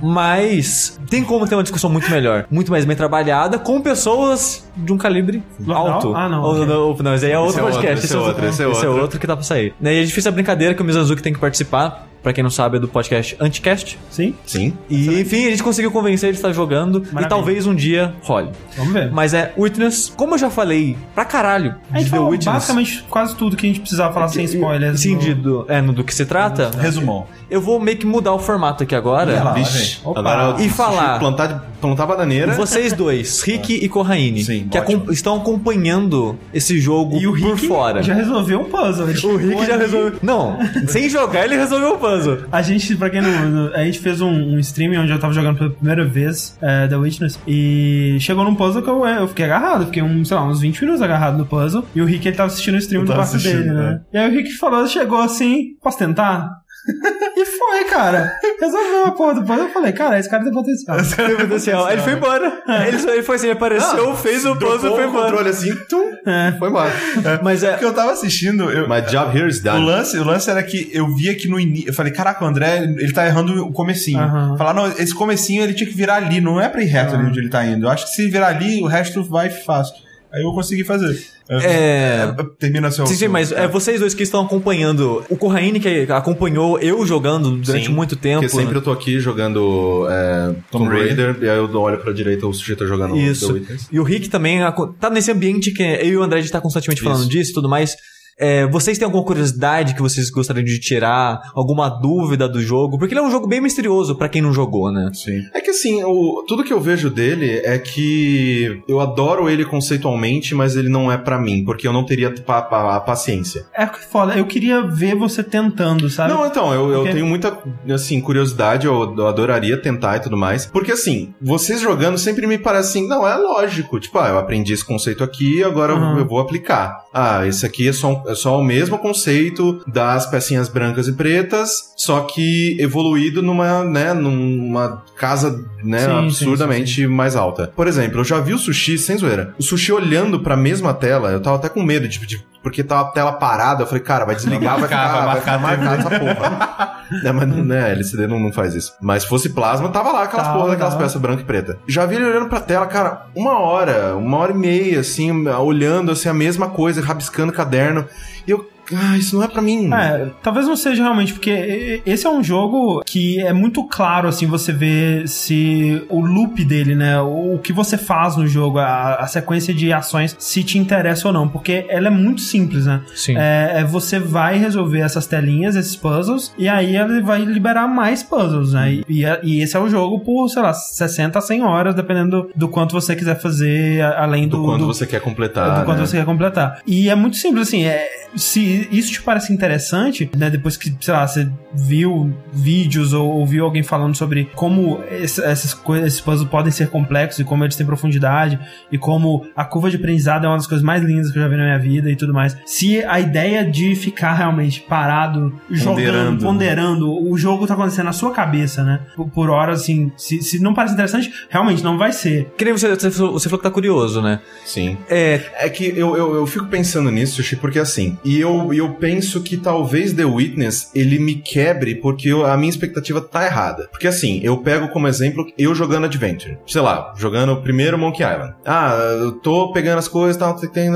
Mas tem como ter uma discussão muito melhor, muito mais bem trabalhada, com pessoas de um calibre alto. Ah, não, Ou- ok. não, não, esse aí é outro é outro, podcast. esse é outro, esse é outro. que tá pra sair. E a gente fez a brincadeira que o Mizanzuki tem que participar. Pra quem não sabe, é do podcast Anticast. Sim? Sim. E, enfim, a gente conseguiu convencer ele de estar jogando. E Maravilha. talvez um dia role. Vamos ver. Mas é Witness, como eu já falei pra caralho A de gente The falou Witness. basicamente quase tudo que a gente precisava falar sem spoilers. Sim, no- de, do, é, no do que se trata. Resumão. Eu vou meio que mudar o formato aqui agora. Lá. Vixe. Agora E falar. Plantar, plantar bananeira. Vocês dois, Rick e Corraine, Sim, que acom- estão acompanhando esse jogo E o por Rick fora. já resolveu um puzzle. O Rick já resolveu. Não, sem jogar ele resolveu o puzzle. A gente, pra quem não. A gente fez um, um stream onde eu tava jogando pela primeira vez é, The Witness. E chegou num puzzle que eu, eu fiquei agarrado. Fiquei, um, sei lá, uns 20 minutos agarrado no puzzle. E o Rick ele tava assistindo o stream do quarto dele, né? E aí o Rick falou, chegou assim, posso tentar? e foi, cara. Resolveu a porra do puzzle. Eu falei, cara, esse cara tem potencial. Meu Deus do céu. Aí ele foi embora. Ele, só- ele foi assim, ele apareceu, fez o puzzle e foi o embora. controle assim, tum, É. foi embora. Mas é. Porque eu tava assistindo, eu, My job here is O done. lance, o lance era que eu via que no início. Eu falei, caraca, o André, ele tá errando o comecinho. Falar, não, esse comecinho ele tinha que virar ali, não é pra ir reto ali onde ele tá indo. Eu acho que se virar ali, o resto vai fácil. Aí eu consegui fazer. É. Termina seu. Sim, sim, mas é, vocês dois que estão acompanhando. O Corraine, que acompanhou eu jogando durante Sim, muito tempo. Porque sempre né? eu tô aqui jogando é, Tomb Raider, e aí eu olho pra direita, o sujeito tá jogando Isso. The Witness. E o Rick também tá nesse ambiente que eu e o André a gente tá constantemente falando Isso. disso e tudo mais. É, vocês têm alguma curiosidade que vocês gostariam de tirar? Alguma dúvida do jogo? Porque ele é um jogo bem misterioso pra quem não jogou, né? Sim. É que assim, o, tudo que eu vejo dele é que eu adoro ele conceitualmente, mas ele não é pra mim, porque eu não teria pa- pa- a paciência. É que foda. Eu queria ver você tentando, sabe? Não, então, eu, eu Porque- tenho muita, assim, curiosidade, eu, eu adoraria tentar e tudo mais. Porque, assim, vocês jogando sempre me parece assim, não, é lógico. Tipo, ah, eu aprendi esse conceito aqui, agora eu- Uhum. eu vou aplicar. Ah, esse aqui é só, um- é só o mesmo conceito das pecinhas brancas e pretas, só que evoluído numa, né, numa casa, né, Sim, sim, absurdamente mais alta. Por exemplo, eu já vi o sushi, sem zoeira, o sushi olhando pra mesma tela, eu tava até com medo, tipo, de, porque tava a tela parada, eu falei, cara, vai desligar, vai ficar, vai vai ficar marcado essa porra. É, mas né, LCD não, não faz isso. Mas se fosse plasma, tava lá aquelas Tava, porra daquelas peças branca e preta. Já vi ele olhando pra tela, cara, uma hora, uma hora e meia, assim, olhando assim a mesma coisa, rabiscando caderno. E eu, ah, isso não é pra mim. É, talvez não seja realmente, porque esse é um jogo que é muito claro, assim, você vê se o loop dele, né, o que você faz no jogo, a, a sequência de ações, se te interessa ou não, porque ela é muito simples, né? Sim. É, é você vai resolver essas telinhas, esses puzzles, e aí ele vai liberar mais puzzles, né? E, e- e esse é o jogo por, sei lá, 60 a 100 horas, dependendo do quanto você quiser fazer, além do, do quanto do- você quer completar. do quanto né? você quer completar. E é muito simples, assim, é, se isso te parece interessante, né, depois que, sei lá, você viu vídeos ou ouviu alguém falando sobre como esse- essas coisas, esses puzzles podem ser complexos e como eles têm profundidade e como a curva de aprendizado é uma das coisas mais lindas que eu já vi na minha vida e tudo mais. Se a ideia de ficar realmente parado, jogando, Ponderando. ponderando, o jogo tá acontecendo na sua cabeça, né, por, por horas, assim, se, se não parece interessante, realmente não vai ser. Que nem você, você falou você falou que tá curioso, né? Sim. É, É que eu, eu, eu fico pensando nisso, porque assim, e eu, eu penso que talvez The Witness ele me quebre porque eu- a minha expectativa tá errada. Porque assim, eu pego como exemplo eu jogando Adventure. Sei lá, jogando primeiro Monkey Island. Ah, eu tô pegando as coisas, tal, tem.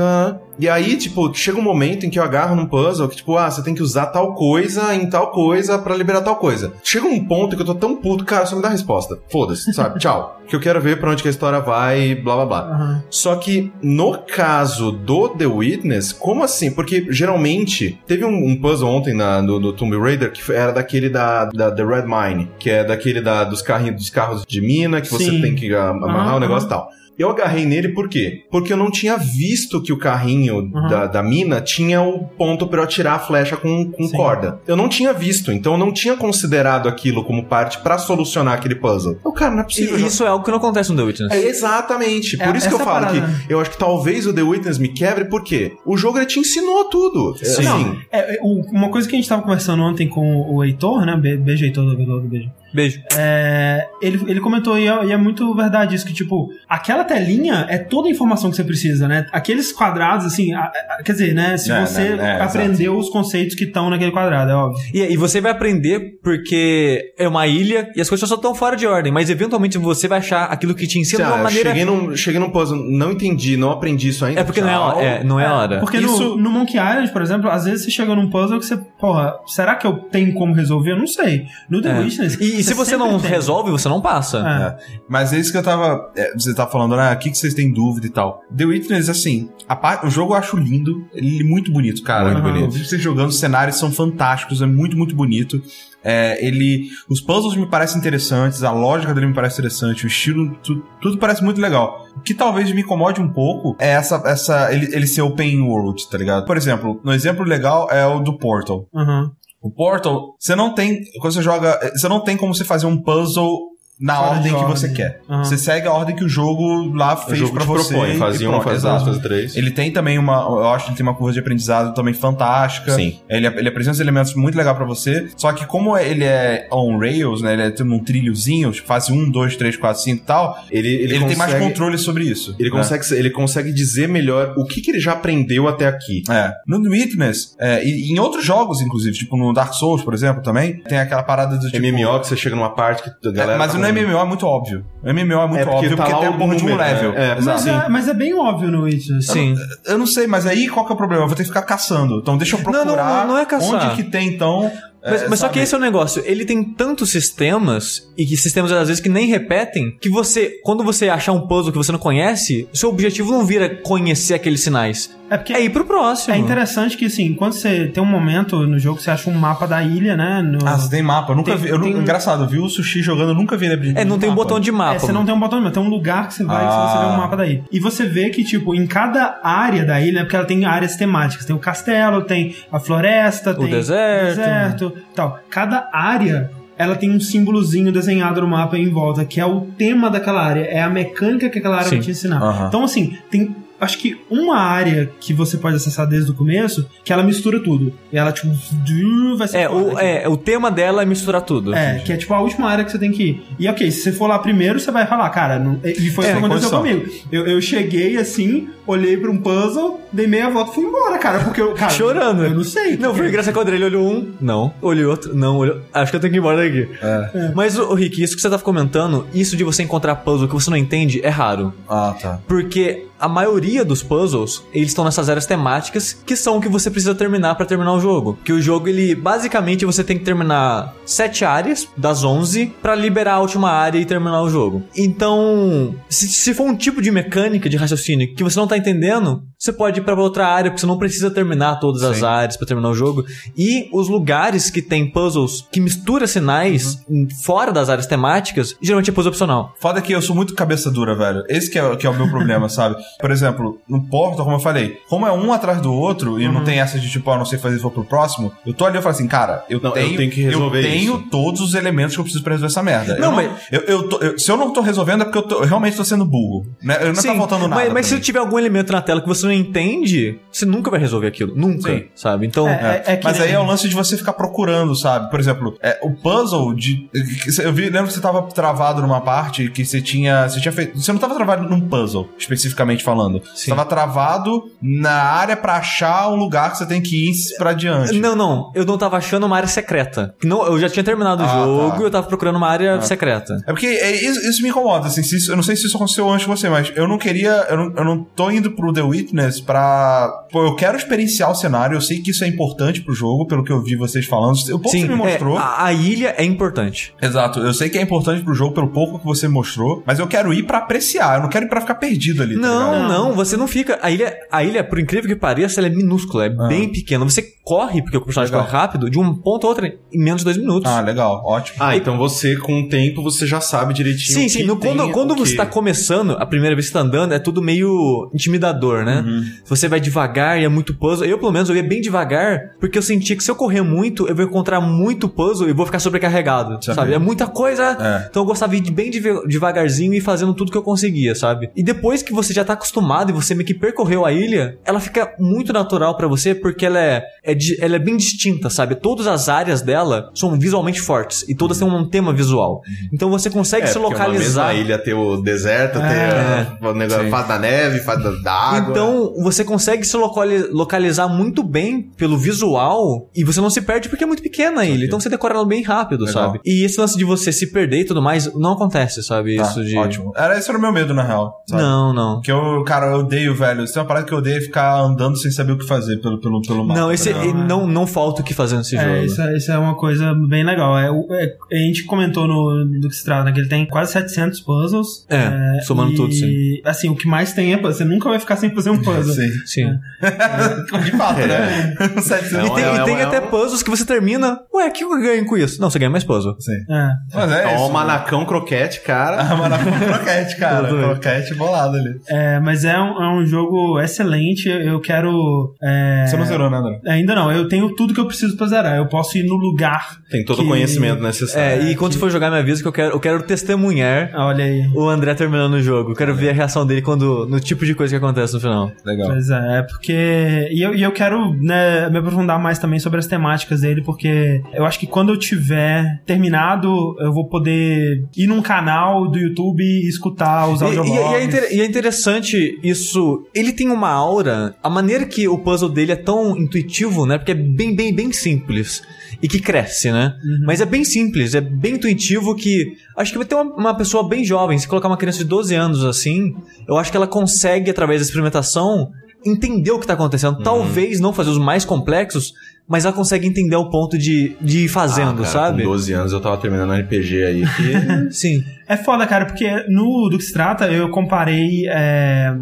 E aí, tipo, chega um momento em que eu agarro num puzzle que, tipo, ah, você tem que usar tal coisa em tal coisa pra liberar tal coisa. Chega um ponto que eu tô tão puto, cara, só me dá a resposta. Foda-se, sabe? Tchau. Que eu quero ver pra onde que a história vai, blá blá blá. Aham. Só que no caso do The Witness, como assim? Porque geralmente teve um, um puzzle ontem na, no, no Tomb Raider que era daquele da, da The Red Mine, que é daquele da, dos, carrinhos, dos carros de mina, que você Sim. tem que amarrar Aham, o negócio e tal. Eu agarrei nele por quê? Porque eu não tinha visto que o carrinho da, da mina tinha o ponto pra eu atirar a flecha com, com Sim. corda. Eu não tinha visto, então eu não tinha considerado aquilo como parte pra solucionar aquele puzzle. O cara, não é possível. e já- isso é algo que não acontece no The Witness. é, exatamente. Por É, isso que eu falo parada. que eu acho que talvez o The Witness me quebre, porque o jogo ele te ensinou tudo. Sim. Assim, É, é, o- uma coisa que a gente tava conversando ontem com o Heitor, né? Be- Beijo, Heitor, do do beijo. Beijo. É, ele, ele comentou, e é, e é muito verdade isso, que, tipo, aquela telinha é toda a informação que você precisa, né? Aqueles quadrados, assim, a- a- quer dizer, né? Se É, você né, é, aprendeu os conceitos que estão naquele quadrado, é óbvio. E, e você vai aprender porque é uma ilha e as coisas só estão fora de ordem, mas eventualmente você vai achar aquilo que te ensina de Ah, uma maneira. cheguei, num, cheguei num puzzle, não entendi, não aprendi isso ainda. É porque não é, Tchau. é, não é a hora. Porque Isso- no, no Monkey Island, por exemplo, às vezes você chega num puzzle que você, porra, será que eu tenho como resolver? Eu não sei. No The É. Witness. E, e se você não tem. resolve, você não passa. É. Mas é isso que eu tava. é, você tá falando, né? O que, que vocês têm dúvida e tal. The Witness, assim, a o jogo eu acho lindo. Ele é muito bonito, cara. Muito bonito. Eu vi vocês jogando, os cenários são fantásticos, é muito, muito bonito. É, ele. Os puzzles me parecem interessantes, a lógica dele me parece interessante, o estilo, tu- tudo parece muito legal. O que talvez me incomode um pouco é essa. essa ele, ele ser open world, tá ligado? Por exemplo, um exemplo legal é o do Portal. Uhum. O Portal, você não tem. Quando você joga. Você não tem como você fazer um puzzle na Fora de ordem que você quer. Uhum. Você segue a ordem que o jogo lá fez te você. propõe, e fazia um, faz dois, faz três. Ele tem também uma. Eu acho que ele tem uma curva de aprendizado também fantástica. Sim. Ele, ele apresenta os elementos muito legal pra você. Só que como ele é on rails, né? Ele é tem um trilhozinho, tipo, fase 1, 2, 3, 4, 5 e tal. Ele, ele, Ele, tem mais consegue- controle sobre isso. Ele né? consegue, ele consegue dizer melhor o que, que ele já aprendeu até aqui. É. No The Witness, é, e em outros jogos, inclusive, tipo no Dark Souls, por exemplo, também, tem aquela parada do tipo. MMO, que você chega numa parte que a galera. É, mas tá. MMO é muito óbvio. O MMO é muito É porque óbvio tá porque tem a o porra de um level. é, é. Mas é, mas é bem óbvio no Witness. Sim. Eu não sei, mas aí qual que é o problema? Eu vou ter que ficar caçando. Então deixa eu Não, não, procurar não, não é caçar. onde que tem, então. Mas, é, mas só sabe? que esse é o negócio, ele tem tantos sistemas, e que sistemas às vezes que nem repetem, que você, quando você achar um puzzle que você não conhece, seu objetivo não vira conhecer aqueles sinais. É porque É ir pro próximo. é interessante que, assim, quando você tem um momento no jogo que você acha um mapa da ilha, né? No... Ah, você tem mapa. Eu nunca Tem- vi. Eu tem- Engraçado, eu vi o sushi jogando, eu nunca vi ele abrir. É, não tem um mapa. botão de mapa. É, você não tem um botão, mas tem um lugar que você vai que você vê Ah. um mapa da ilha. E você vê que, tipo, em cada área da ilha, porque ela tem áreas temáticas. Tem o castelo, tem a floresta, tem deserto. o deserto tal. Cada área. Ela tem um símbolozinho desenhado no mapa em volta, que é o tema daquela área, é a mecânica que aquela área Sim. vai te ensinar. Aham. Então, assim, tem acho que uma área que você pode acessar desde o começo, que ela mistura tudo. E ela, tipo, vai ser É, o, é, o tema dela é misturar tudo. É, que é tipo a última área que você tem que ir. E ok, se você for lá primeiro, você vai falar, cara, não... e foi É, isso que aconteceu comigo. Eu, eu cheguei assim, olhei pra um puzzle, dei meia volta e fui embora, cara, porque eu, cara, Chorando. Eu não sei. Não, foi engraçado quando ele olhou um, não. Olhou outro, não. Olhou. Acho que eu tenho que ir embora daqui. É. Mas, o Rick, isso que você tava comentando, isso de você encontrar puzzle que você não entende, é raro. Ah, tá. Porque a maioria dos puzzles, eles estão nessas áreas temáticas que são o que você precisa terminar pra terminar o jogo. Que o jogo, ele, basicamente, você tem que terminar sete áreas das 11 pra liberar a última área e terminar o jogo. Então, se, se for um tipo de mecânica de raciocínio que você não tá entendendo, você pode ir pra outra área, porque você não precisa terminar todas as Sim. áreas pra terminar o jogo. E os lugares que tem puzzles que mistura sinais fora das áreas temáticas, geralmente é puzzle opcional. Foda que eu sou muito cabeça dura, velho. Esse que é, que é o meu problema, sabe? Por exemplo, no Portal, como eu falei, como é um atrás do outro e Uhum. não tem essa de tipo, ah, não sei fazer, vou pro próximo, eu tô ali e falo assim, cara, eu, Não, eu tenho, tenho que resolver eu tenho isso. todos os elementos que eu preciso pra resolver essa merda. Não, eu mas- eu, eu tô- eu- se eu não tô resolvendo é porque eu, tô- eu realmente tô sendo burro. Né? Eu não tá Sim, faltando nada. Mas, mas se tiver algum elemento na tela que você não entende, você nunca vai resolver aquilo. Nunca. Sim. Sabe? Então. É, é que Mas nem- aí é o lance de você ficar procurando, sabe? Por exemplo, é, o puzzle de. Eu vi, lembro que você tava travado numa parte que você tinha. Você tinha feito. Você não tava travado num puzzle, especificamente falando. Você Sim. tava travado na área pra achar um lugar que você tem que ir pra diante. Não, não. Eu não tava achando uma área secreta. Não, eu já tinha terminado o Ah, jogo tá. e eu tava procurando uma área secreta. É porque é, isso, isso me incomoda, assim, se isso- eu não sei se isso aconteceu antes de você, mas eu não queria, eu não, eu não tô indo pro The Witness pra... Pô, eu quero experienciar o cenário, eu sei que isso é importante pro jogo, pelo que eu vi vocês falando, o pouco que Sim, você me mostrou... é, a, a ilha é importante. Exato, eu sei que é importante pro jogo pelo pouco que você mostrou, mas eu quero ir pra apreciar, eu não quero ir pra ficar perdido ali, tá Não, ligado? não, você não fica. A ilha, a ilha, por incrível que pareça, ela é minúscula, é bem pequena. Você corre, porque o personagem Ah. Legal. corre rápido, de um ponto a outro em menos de dois minutos. Ah, legal, ótimo. Ah, então você, com o tempo, você já sabe direitinho. Sim, sim. que No, quando quando você que- tá começando, a primeira vez que você tá andando, é tudo meio intimidador, né? Você vai devagar e é muito puzzle. Eu, pelo menos, eu ia bem devagar, porque eu sentia que se eu correr muito, eu vou encontrar muito puzzle e vou ficar sobrecarregado, Sabe. sabe? É muita coisa. É. Então eu gostava de ir bem devagarzinho e fazendo tudo que eu conseguia, sabe? E depois que você já tá acostumado e você meio que percorreu a ilha, ela fica muito natural pra você porque ela é, é di- ela é bem distinta, sabe? Todas as áreas dela são visualmente fortes e todas têm um tema visual. Então você consegue se É, porque uma localizar. mesma ilha ter o deserto, É. ter o negócio, fase da neve, da, da água. Então, você consegue se locali- localizar muito bem pelo visual e você não se perde porque é muito pequena a ilha. Então você decora ela bem rápido, Legal. sabe? E esse lance de você se perder e tudo mais, não acontece, sabe? Tá, Isso de. Ótimo. Era, esse era o meu medo, na real. sabe? Não, não. Porque eu, cara, eu odeio, velho. Se tem uma parada que eu odeio é ficar andando sem saber o que fazer pelo, pelo, pelo mapa. Não, esse, tá não, ligado? não, não falta o que fazer nesse jogo. É, isso, é, isso é uma coisa bem legal. É, é, a gente comentou no, do que se trata, né, que ele tem quase 700 puzzles. É, somando e, tudo, sim. Assim, o que mais tem é puzzle. Você nunca vai ficar sem fazer um puzzle. Sim. Sim. De fato, né? O 700 É E tem, é e tem uma- até puzzles que você termina. Ué, o que eu ganho com isso? Não, você ganha mais puzzle. Sim. É. Mas é É isso. um manacão croquete, cara. Ah, mano, com croquete, cara. Bem. croquete bolado ali. É, mas é um, é um jogo excelente. Eu quero. é, Você não zerou, né, André? Ainda não, eu tenho tudo que eu preciso pra zerar. Eu posso ir no lugar. Tem todo o Que- conhecimento necessário. É, e quando você for jogar, me avisa que eu quero, eu quero testemunhar Olha aí. o André terminando o jogo. Eu quero ver a reação dele quando, no tipo de coisa que acontece no final. Legal. Pois é, é porque. E eu, e eu quero né, me aprofundar mais também sobre as temáticas dele, porque eu acho que quando eu tiver terminado, eu vou poder ir num canal do YouTube e escutar os E, e- e é inter- e é interessante isso. Ele tem uma aura. A maneira que o puzzle dele é tão intuitivo, né? Porque é bem, bem, bem simples. E que cresce, né? Mas é bem simples, é bem intuitivo que. Acho que vai ter uma, uma pessoa bem jovem, se colocar uma criança de 12 anos assim, eu acho que ela consegue, através da experimentação, entender o que tá acontecendo. Talvez não fazer os mais complexos, mas ela consegue entender o ponto de, de ir fazendo, Ah, cara, sabe? Com 12 anos eu tava terminando um RPG aí que. Sim. É foda, cara, porque no do que se trata, eu comparei é,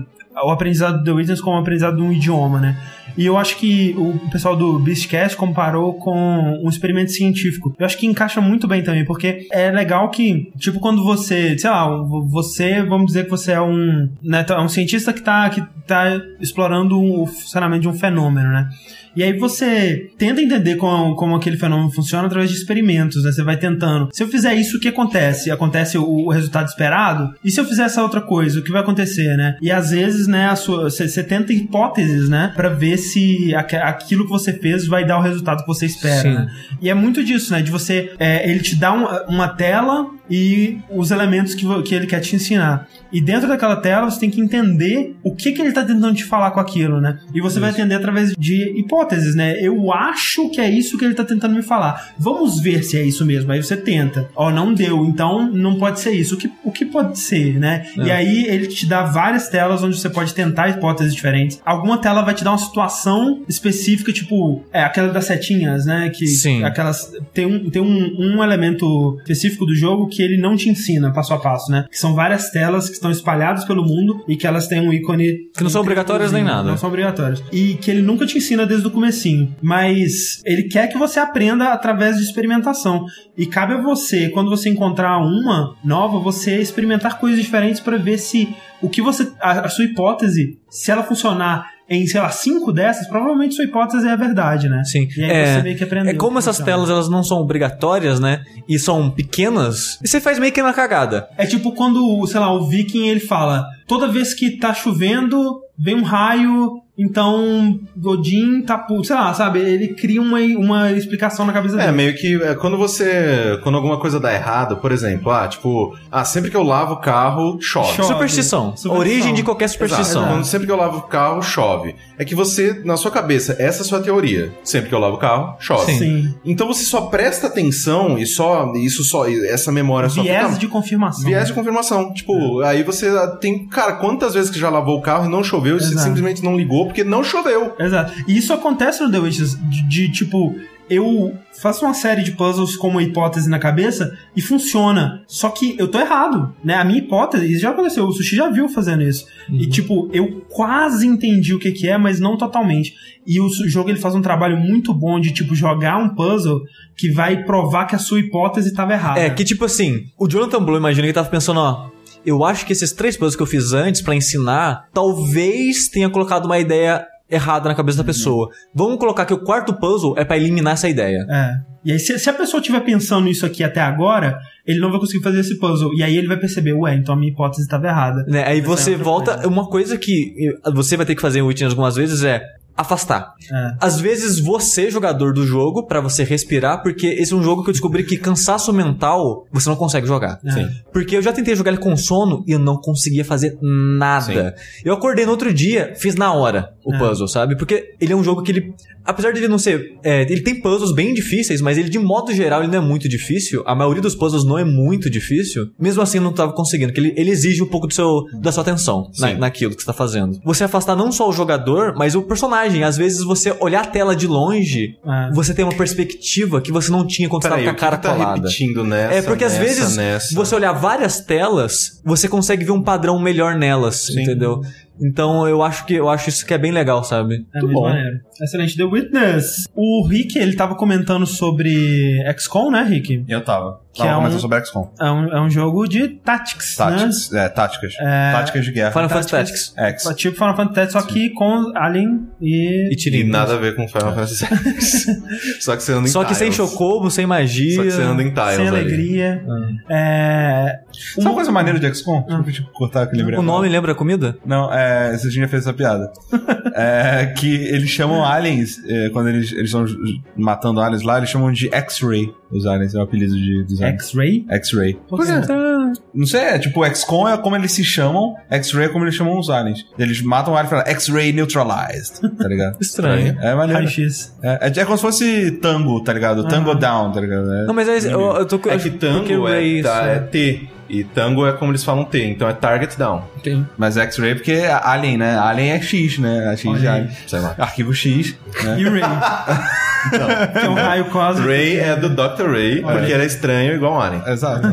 o aprendizado do The Witness com o aprendizado de um idioma, né? E eu acho que o pessoal do Beastcast comparou com um experimento científico. Eu acho que encaixa muito bem também, porque é legal que, tipo, quando você, sei lá, você, vamos dizer que você é um, né, é um cientista que tá, que tá explorando o funcionamento de um fenômeno, né? E aí você tenta entender como, como aquele fenômeno funciona através de experimentos, né? Você vai tentando. Se eu fizer isso, o que acontece? Acontece o, o resultado esperado? E se eu fizer essa outra coisa, o que vai acontecer, né? E às vezes, né, você, tenta hipóteses, né? Pra ver se aquilo que você fez vai dar o resultado que você espera. Né? E é muito disso, né? De você. é, ele te dá um- uma tela e os elementos que, que ele quer te ensinar. E dentro daquela tela você tem que entender o que, que ele tá tentando te falar com aquilo, né? E você vai entender através de hipóteses, né? Eu acho que é isso que ele tá tentando me falar. Vamos ver se é isso mesmo. Aí você tenta. Ó, não deu, então não pode ser isso. O que, o que pode ser, né? E aí ele te dá várias telas onde você pode tentar hipóteses diferentes. Alguma tela vai te dar uma situação específica, tipo, é aquela das setinhas, né? Que Sim. aquelas tem um, tem um, um elemento específico do jogo que ele não te ensina passo a passo, né? Que são várias telas que estão espalhadas pelo mundo e que elas têm um ícone Que não são obrigatórias nem nada. Não são obrigatórias. E que ele nunca te ensina desde o comecinho, mas ele quer que você aprenda através de experimentação. E cabe a você, quando você encontrar uma nova, você experimentar coisas diferentes para ver se o que você a, a sua hipótese, se ela funcionar em, sei lá, cinco dessas, provavelmente sua hipótese é a verdade, né? Sim. E aí é, você meio que aprendeu. é como essas funciona. telas elas não são obrigatórias, né? E são pequenas. E você faz meio que na cagada. É tipo quando, sei lá, o viking ele fala: toda vez que tá chovendo, vem um raio, então Godin tá, pu- sei lá, sabe? Ele cria uma, uma explicação na cabeça É, dele. meio que é, quando você. Quando alguma coisa dá errado, por exemplo, ah, tipo, ah, sempre que eu lavo o carro, chove. Chove. Superstição. Superstição. Origem de qualquer superstição. Exato. Quando sempre que eu lavo o carro, chove. É que você, na sua cabeça, essa é a sua teoria. Sempre que eu lavo o carro, chove. Sim. Então você só presta atenção e só. Isso só. Essa memória só Viés fica. de confirmação. Viés de confirmação. Tipo, aí você tem. Cara, quantas vezes que já lavou o carro e não choveu e você simplesmente não ligou porque não choveu. Exato. E isso acontece no The Witcher, de, de, tipo, eu faço uma série de puzzles com uma hipótese na cabeça e funciona. Só que eu tô errado, né? A minha hipótese, isso já aconteceu, o Sushi já viu fazendo isso. E tipo, eu quase entendi o que que é, mas não totalmente. E o jogo ele faz um trabalho muito bom de tipo jogar um puzzle que vai provar que a sua hipótese estava errada. É, que tipo assim, o Jonathan Blow, imagina que ele tava pensando, ó. Eu acho que esses três puzzles que eu fiz antes pra ensinar, talvez tenha colocado uma ideia errada na cabeça da pessoa. Vamos colocar que o quarto puzzle é pra eliminar essa ideia. É. E aí, se, se a pessoa estiver pensando nisso aqui até agora, ele não vai conseguir fazer esse puzzle. E aí ele vai perceber, ué, então a minha hipótese estava errada. Né? Aí é você volta. coisa. Uma coisa que eh, você vai ter que fazer em Witness algumas vezes é afastar. É. Às vezes você, jogador do jogo, pra você respirar, porque esse é um jogo que eu descobri que cansaço mental você não consegue jogar. É. Sim. Porque eu já tentei jogar ele com sono e eu não conseguia fazer nada. Eu acordei no outro dia, fiz na hora o É. puzzle, sabe? Porque ele é um jogo que ele. Apesar de ele não ser. é, ele tem puzzles bem difíceis, mas ele, de modo geral, ele não é muito difícil. A maioria dos puzzles não é muito difícil. Mesmo assim, eu não tava conseguindo, porque ele, ele exige um pouco do seu, da sua atenção na, Sim. naquilo que você tá fazendo. Você afastar não só o jogador, mas o personagem. Às vezes, você olhar a tela de longe, É. você tem uma perspectiva que você não tinha quando você tava Peraí, com a cara que tá colada. repetindo nessa, É porque às nessa, vezes nessa? você olhar várias telas, você consegue ver um padrão melhor nelas, Sim. entendeu? Então eu acho que eu acho isso que é bem legal, sabe? É Muito muito bom. maneiro. Excelente. The Witness. O Rick, ele tava comentando sobre XCOM, né, Rick? Eu tava. Que Tava é um- sobre XCOM. É um, é um jogo de tactics, Táticas. É, táticas. Táticas de guerra. Final Fantasy Tactics. X. né? Tipo Final Fantasy Tactics, só que com Alien e... E E nada a ver com Final Fantasy VII. Só que você anda em Só que sem tiles. chocobo, sem magia. Só que você anda em tiles sem ali. alegria. É... Sabe uma coisa maneira de XCOM? Desculpa te cortar lembrei. O nome lembra a comida? Não, é. Você já fez essa piada. é que eles chamam aliens, é, quando eles eles estão matando aliens lá, eles chamam de X-Ray. Os aliens, é o apelido de, dos aliens. X-Ray? X-Ray. Por quê? Não sei, é tipo, XCOM é como eles se chamam, X-Ray é como eles chamam os aliens. Eles matam o alien e falam X-Ray neutralized, tá ligado? Estranho. É maneiro. Raio-X. É, é, é como se fosse tango, tá ligado? Tango down, tá ligado? É- Não, mas é, eu, eu tô É que tango é, Ray, tá, isso. é T. E tango é como eles falam T, então é target down. Mas X-Ray porque é alien, né? Alien é X, né? É X Olha aí. alien. Sei lá. Arquivo X, né? E Ray? que é um raio cósmico. Ray é do Dr. Ray, porque ele é estranho igual um alien. Exato.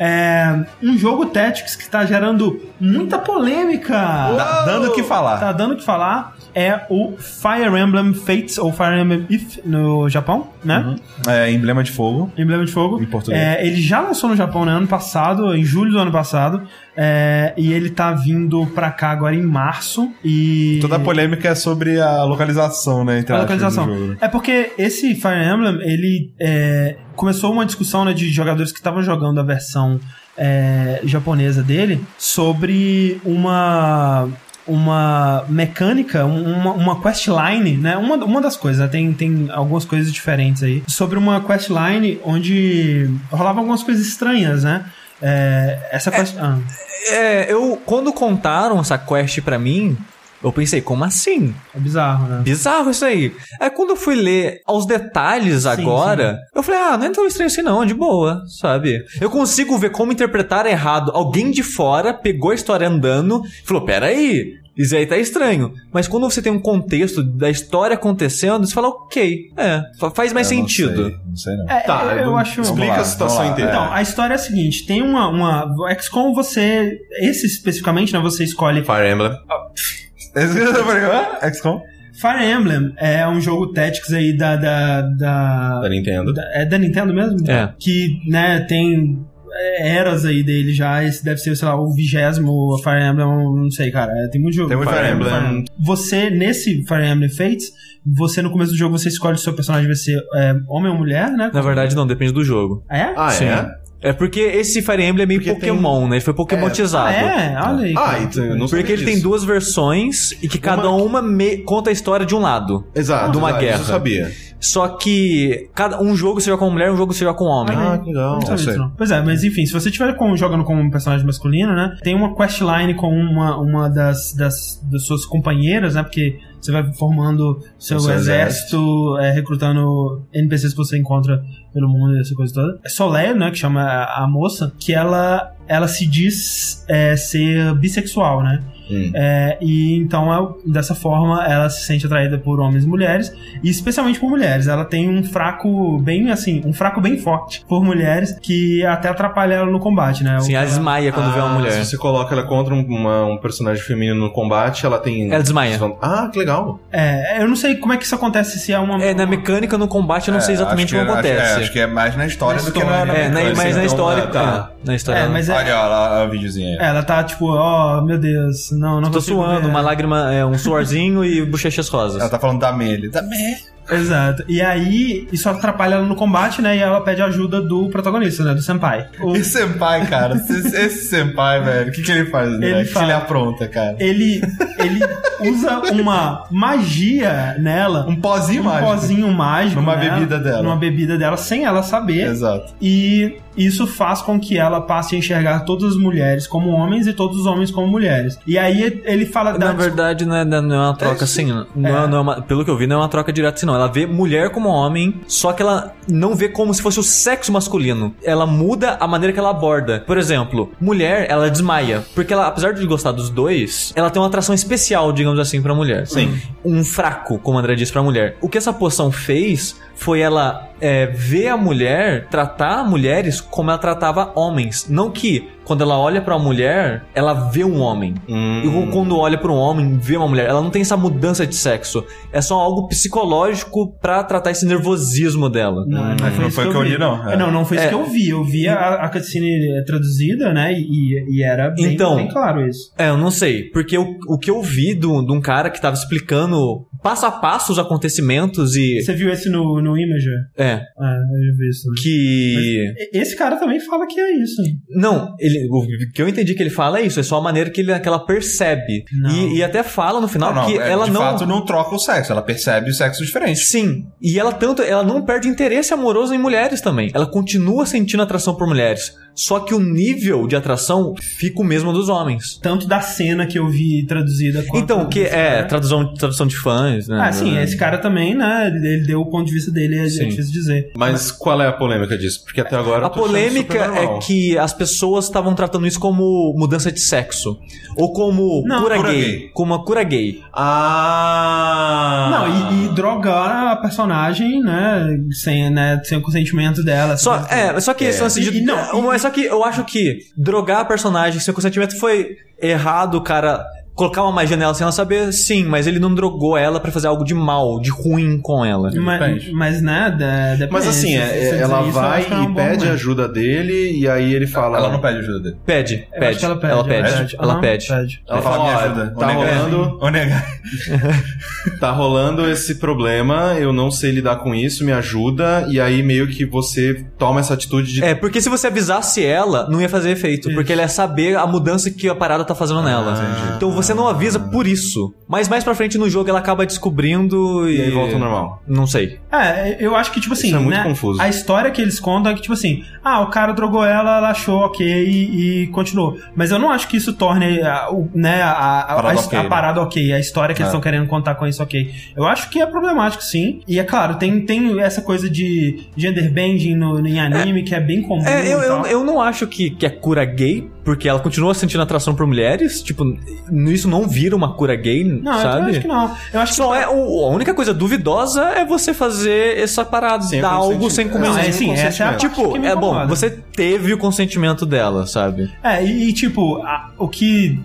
É um jogo Tactics que tá gerando muita polêmica. Dá- dando o que falar. Tá dando o que falar. É o Fire Emblem Fates, ou Fire Emblem If no Japão, né? É emblema de fogo. Emblema de Fogo. Em português. É, ele já lançou no Japão no ano passado, em julho do ano passado. é, e ele tá vindo pra cá agora em março. E. Toda a polêmica é sobre a localização, né? Entre A aspas, do localização. jogo. É porque esse Fire Emblem, ele é, começou uma discussão né, de jogadores que estavam jogando a versão é, japonesa dele sobre uma uma mecânica, um- uma, uma questline, né? Uma, uma das coisas, né? tem, tem algumas coisas diferentes aí. Sobre uma questline onde rolava algumas coisas estranhas, né? É, essa quest... ah, É, eu quando contaram essa quest pra mim, eu pensei, como assim? é bizarro, né? Bizarro isso aí. Aí quando eu fui ler aos detalhes agora, eu falei, ah, não é tão estranho assim não, de boa, sabe? Eu consigo ver como interpretar errado. Alguém de fora pegou a história andando e falou, peraí, isso aí tá estranho. Mas quando você tem um contexto da história acontecendo, você fala, ok, é, fa- faz mais Eu não sentido. sei, Não sei, não. É, Tá, eu, eu acho... explica lá, a situação inteira. Então, a história é a seguinte: tem uma. uma XCOM você. Esse especificamente, né? Você escolhe. Fire Emblem. É XCOM? Fire Emblem é um jogo Tactics aí da. da, da- Da Nintendo. da- é da Nintendo mesmo? É. Que, né, tem é, eras aí dele já. Esse deve ser, sei lá, o vigésimo Fire Emblem, não sei, cara. é, Tem muito jogo. Tem muito Fire Emblem. Você, nesse Fire Emblem Fates, você no começo do jogo você escolhe se o seu personagem vai ser é, homem ou mulher, né? Na verdade, não, depende do jogo. É? Ah, Sim. é? É porque esse Fire Emblem é meio Porque tem- Pokémon, né? Ele foi Pokémonizado. É, olha aí. Ah, cara. então eu não sabia Porque ele tem disso. duas versões e que cada uma, me- conta a história de um lado. Exato. de uma exato, guerra. Isso eu sabia. Só que cada um jogo você joga com mulher, um jogo você joga com homem. Ah, que legal. Não não. Pois é, mas enfim, se você estiver com- jogando como um personagem masculino, né? Tem uma questline com uma, uma das, das, das suas companheiras, né? Porque você vai formando seu, seu exército, é, recrutando NPCs que você encontra pelo mundo e essa coisa toda. É Soleil, né? Que chama a, a moça, que ela, ela se diz é, ser bissexual, né? Hum. É, e então, é- dessa forma, ela se sente atraída por homens e mulheres, e especialmente por mulheres. Ela tem um fraco bem assim, um fraco bem forte por mulheres que até atrapalha ela no combate, né? Sim, ela desmaia quando vê uma Ah, mulher. Se você coloca ela contra um, uma- um personagem feminino no combate, ela tem. Ela desmaia. Ah, que legal. É, eu não sei como é que isso acontece, se é uma. É, na mecânica no combate eu não sei exatamente como que- acontece. Acho, é, acho que é mais na história Na do que na, história. na É, na- na então, história. ah, tá. é, na história. É, mas é, Olha, olha lá o videozinho aí. Ela tá tipo, ó, meu Deus, não, não Tô suando, ver. uma lágrima, é, um suorzinho e bochechas rosas. Ela tá falando da Mele. Da Mele. Exato. E aí, isso atrapalha ela no combate, né? E ela pede ajuda do protagonista, né? Do Senpai. O- E senpai, cara? Esse, esse senpai, velho, o que, que ele faz? Né? Ele fala- ele apronta, cara? ele, ele usa uma magia nela. Um pozinho um mágico. pozinho mágico. Numa nela, bebida dela. Numa bebida dela, sem ela saber. Exato. E isso faz com que ela passe a enxergar todas as mulheres como homens e todos os homens como mulheres. E aí ele fala Na da. verdade, não é, não é uma troca assim. Não é, não é uma- pelo que eu vi, não é uma troca direta assim, não. Ela vê mulher como homem, só que ela não vê como se fosse o sexo masculino. Ela muda a maneira que ela aborda. Por exemplo, mulher, ela desmaia. Porque ela, apesar de gostar dos dois, ela tem uma atração especial, digamos assim, pra mulher. Sim. Um fraco, como a André disse pra mulher. O que essa poção fez foi ela é, ver a mulher, tratar mulheres como ela tratava homens. Não que quando ela olha pra uma mulher, ela vê um homem. Hum. E quando olha pra um homem, vê uma mulher. Ela não tem essa mudança de sexo. É só algo psicológico pra tratar esse nervosismo dela. Não, Hum, foi não foi que o que eu vi. li, não. É, Não, não foi isso É. que eu vi. Eu vi a, a cutscene traduzida, né? E, e era bem, Então. bem claro isso. É, eu não sei. Porque o, o que eu vi do- de um cara que tava explicando passo a passo os acontecimentos e. Você viu esse no, no Imager? É. É, eu já vi isso. Que. E- Esse cara também fala que é isso. Não, ele, o que eu entendi que ele fala é isso, é só a maneira que, ele, que ela percebe. Não. E, e até fala no final Não, não, que é, ela de não. fato não troca o sexo, ela percebe o sexo diferente. Sim. E ela tanto, ela não perde interesse amoroso em mulheres também. Ela continua sentindo atração por mulheres. Só que o nível de atração fica o mesmo dos homens. Tanto da cena que eu vi traduzida quanto Então, que é cara. tradução, tradução de fãs, né? Ah, sim, esse cara também, né? Ele deu o ponto de vista dele, é Sim. difícil dizer. Mas qual é a polêmica disso? Porque até agora. A eu tô achando polêmica é que as pessoas estavam tratando isso como mudança de sexo. Ou como Não, cura, cura gay. gay. Como uma cura gay. Ah! Não, e, e drogar a personagem, né? Sem, né, sem o consentimento dela. Só, é, só que esse lance de. E- e não, Mas só que eu acho que drogar a personagem sem consentimento foi errado, cara. Colocar uma magia nela sem ela saber, sim, mas ele não drogou ela pra fazer algo de mal, de ruim com ela. Mas, Depende. mas né, de- depende. Mas assim, é- ela isso, vai é um e pede ajuda dele, e aí ele fala. Ela não pede ajuda dele. Pede, Eu pede. ela pede. Ela pede. pede. Ela pede. pede. Ela fala, me ajuda. tá rolando, tá rolando esse problema, eu não sei lidar com isso, me ajuda, e aí meio que você toma essa atitude de É, porque se você avisasse ela, não ia fazer efeito. Porque ela ia saber a mudança que a parada tá fazendo nela. entendi. Então você não avisa por isso. Mas mais pra frente no jogo ela acaba descobrindo e. E aí volta ao normal. Não sei. É, eu acho que, tipo assim, Isso é muito né, confuso. a história que eles contam é que, tipo assim, ah, o cara drogou ela, ela achou ok e, e continuou. Mas eu não acho que isso torne a, o- né, a, a, Parada a- ok, a né? parada ok, a história que eles É. estão querendo contar com isso ok. Eu acho que é problemático, sim. E é claro, tem, tem essa coisa de gender bending no, em anime que é bem comum. É, eu, e eu, eu não acho que, que é cura gay, porque ela continua sentindo atração por mulheres. Tipo, isso não vira uma cura gay, Não, eu sabe? também acho que não. Eu acho que Só é, o- a única coisa duvidosa é você fazer essa parada, Sem dar algo sem Não, consentimento. é, sim, essa é a parte Tipo, que me é bom, você teve o consentimento dela, sabe? É, e, e, tipo, a- o que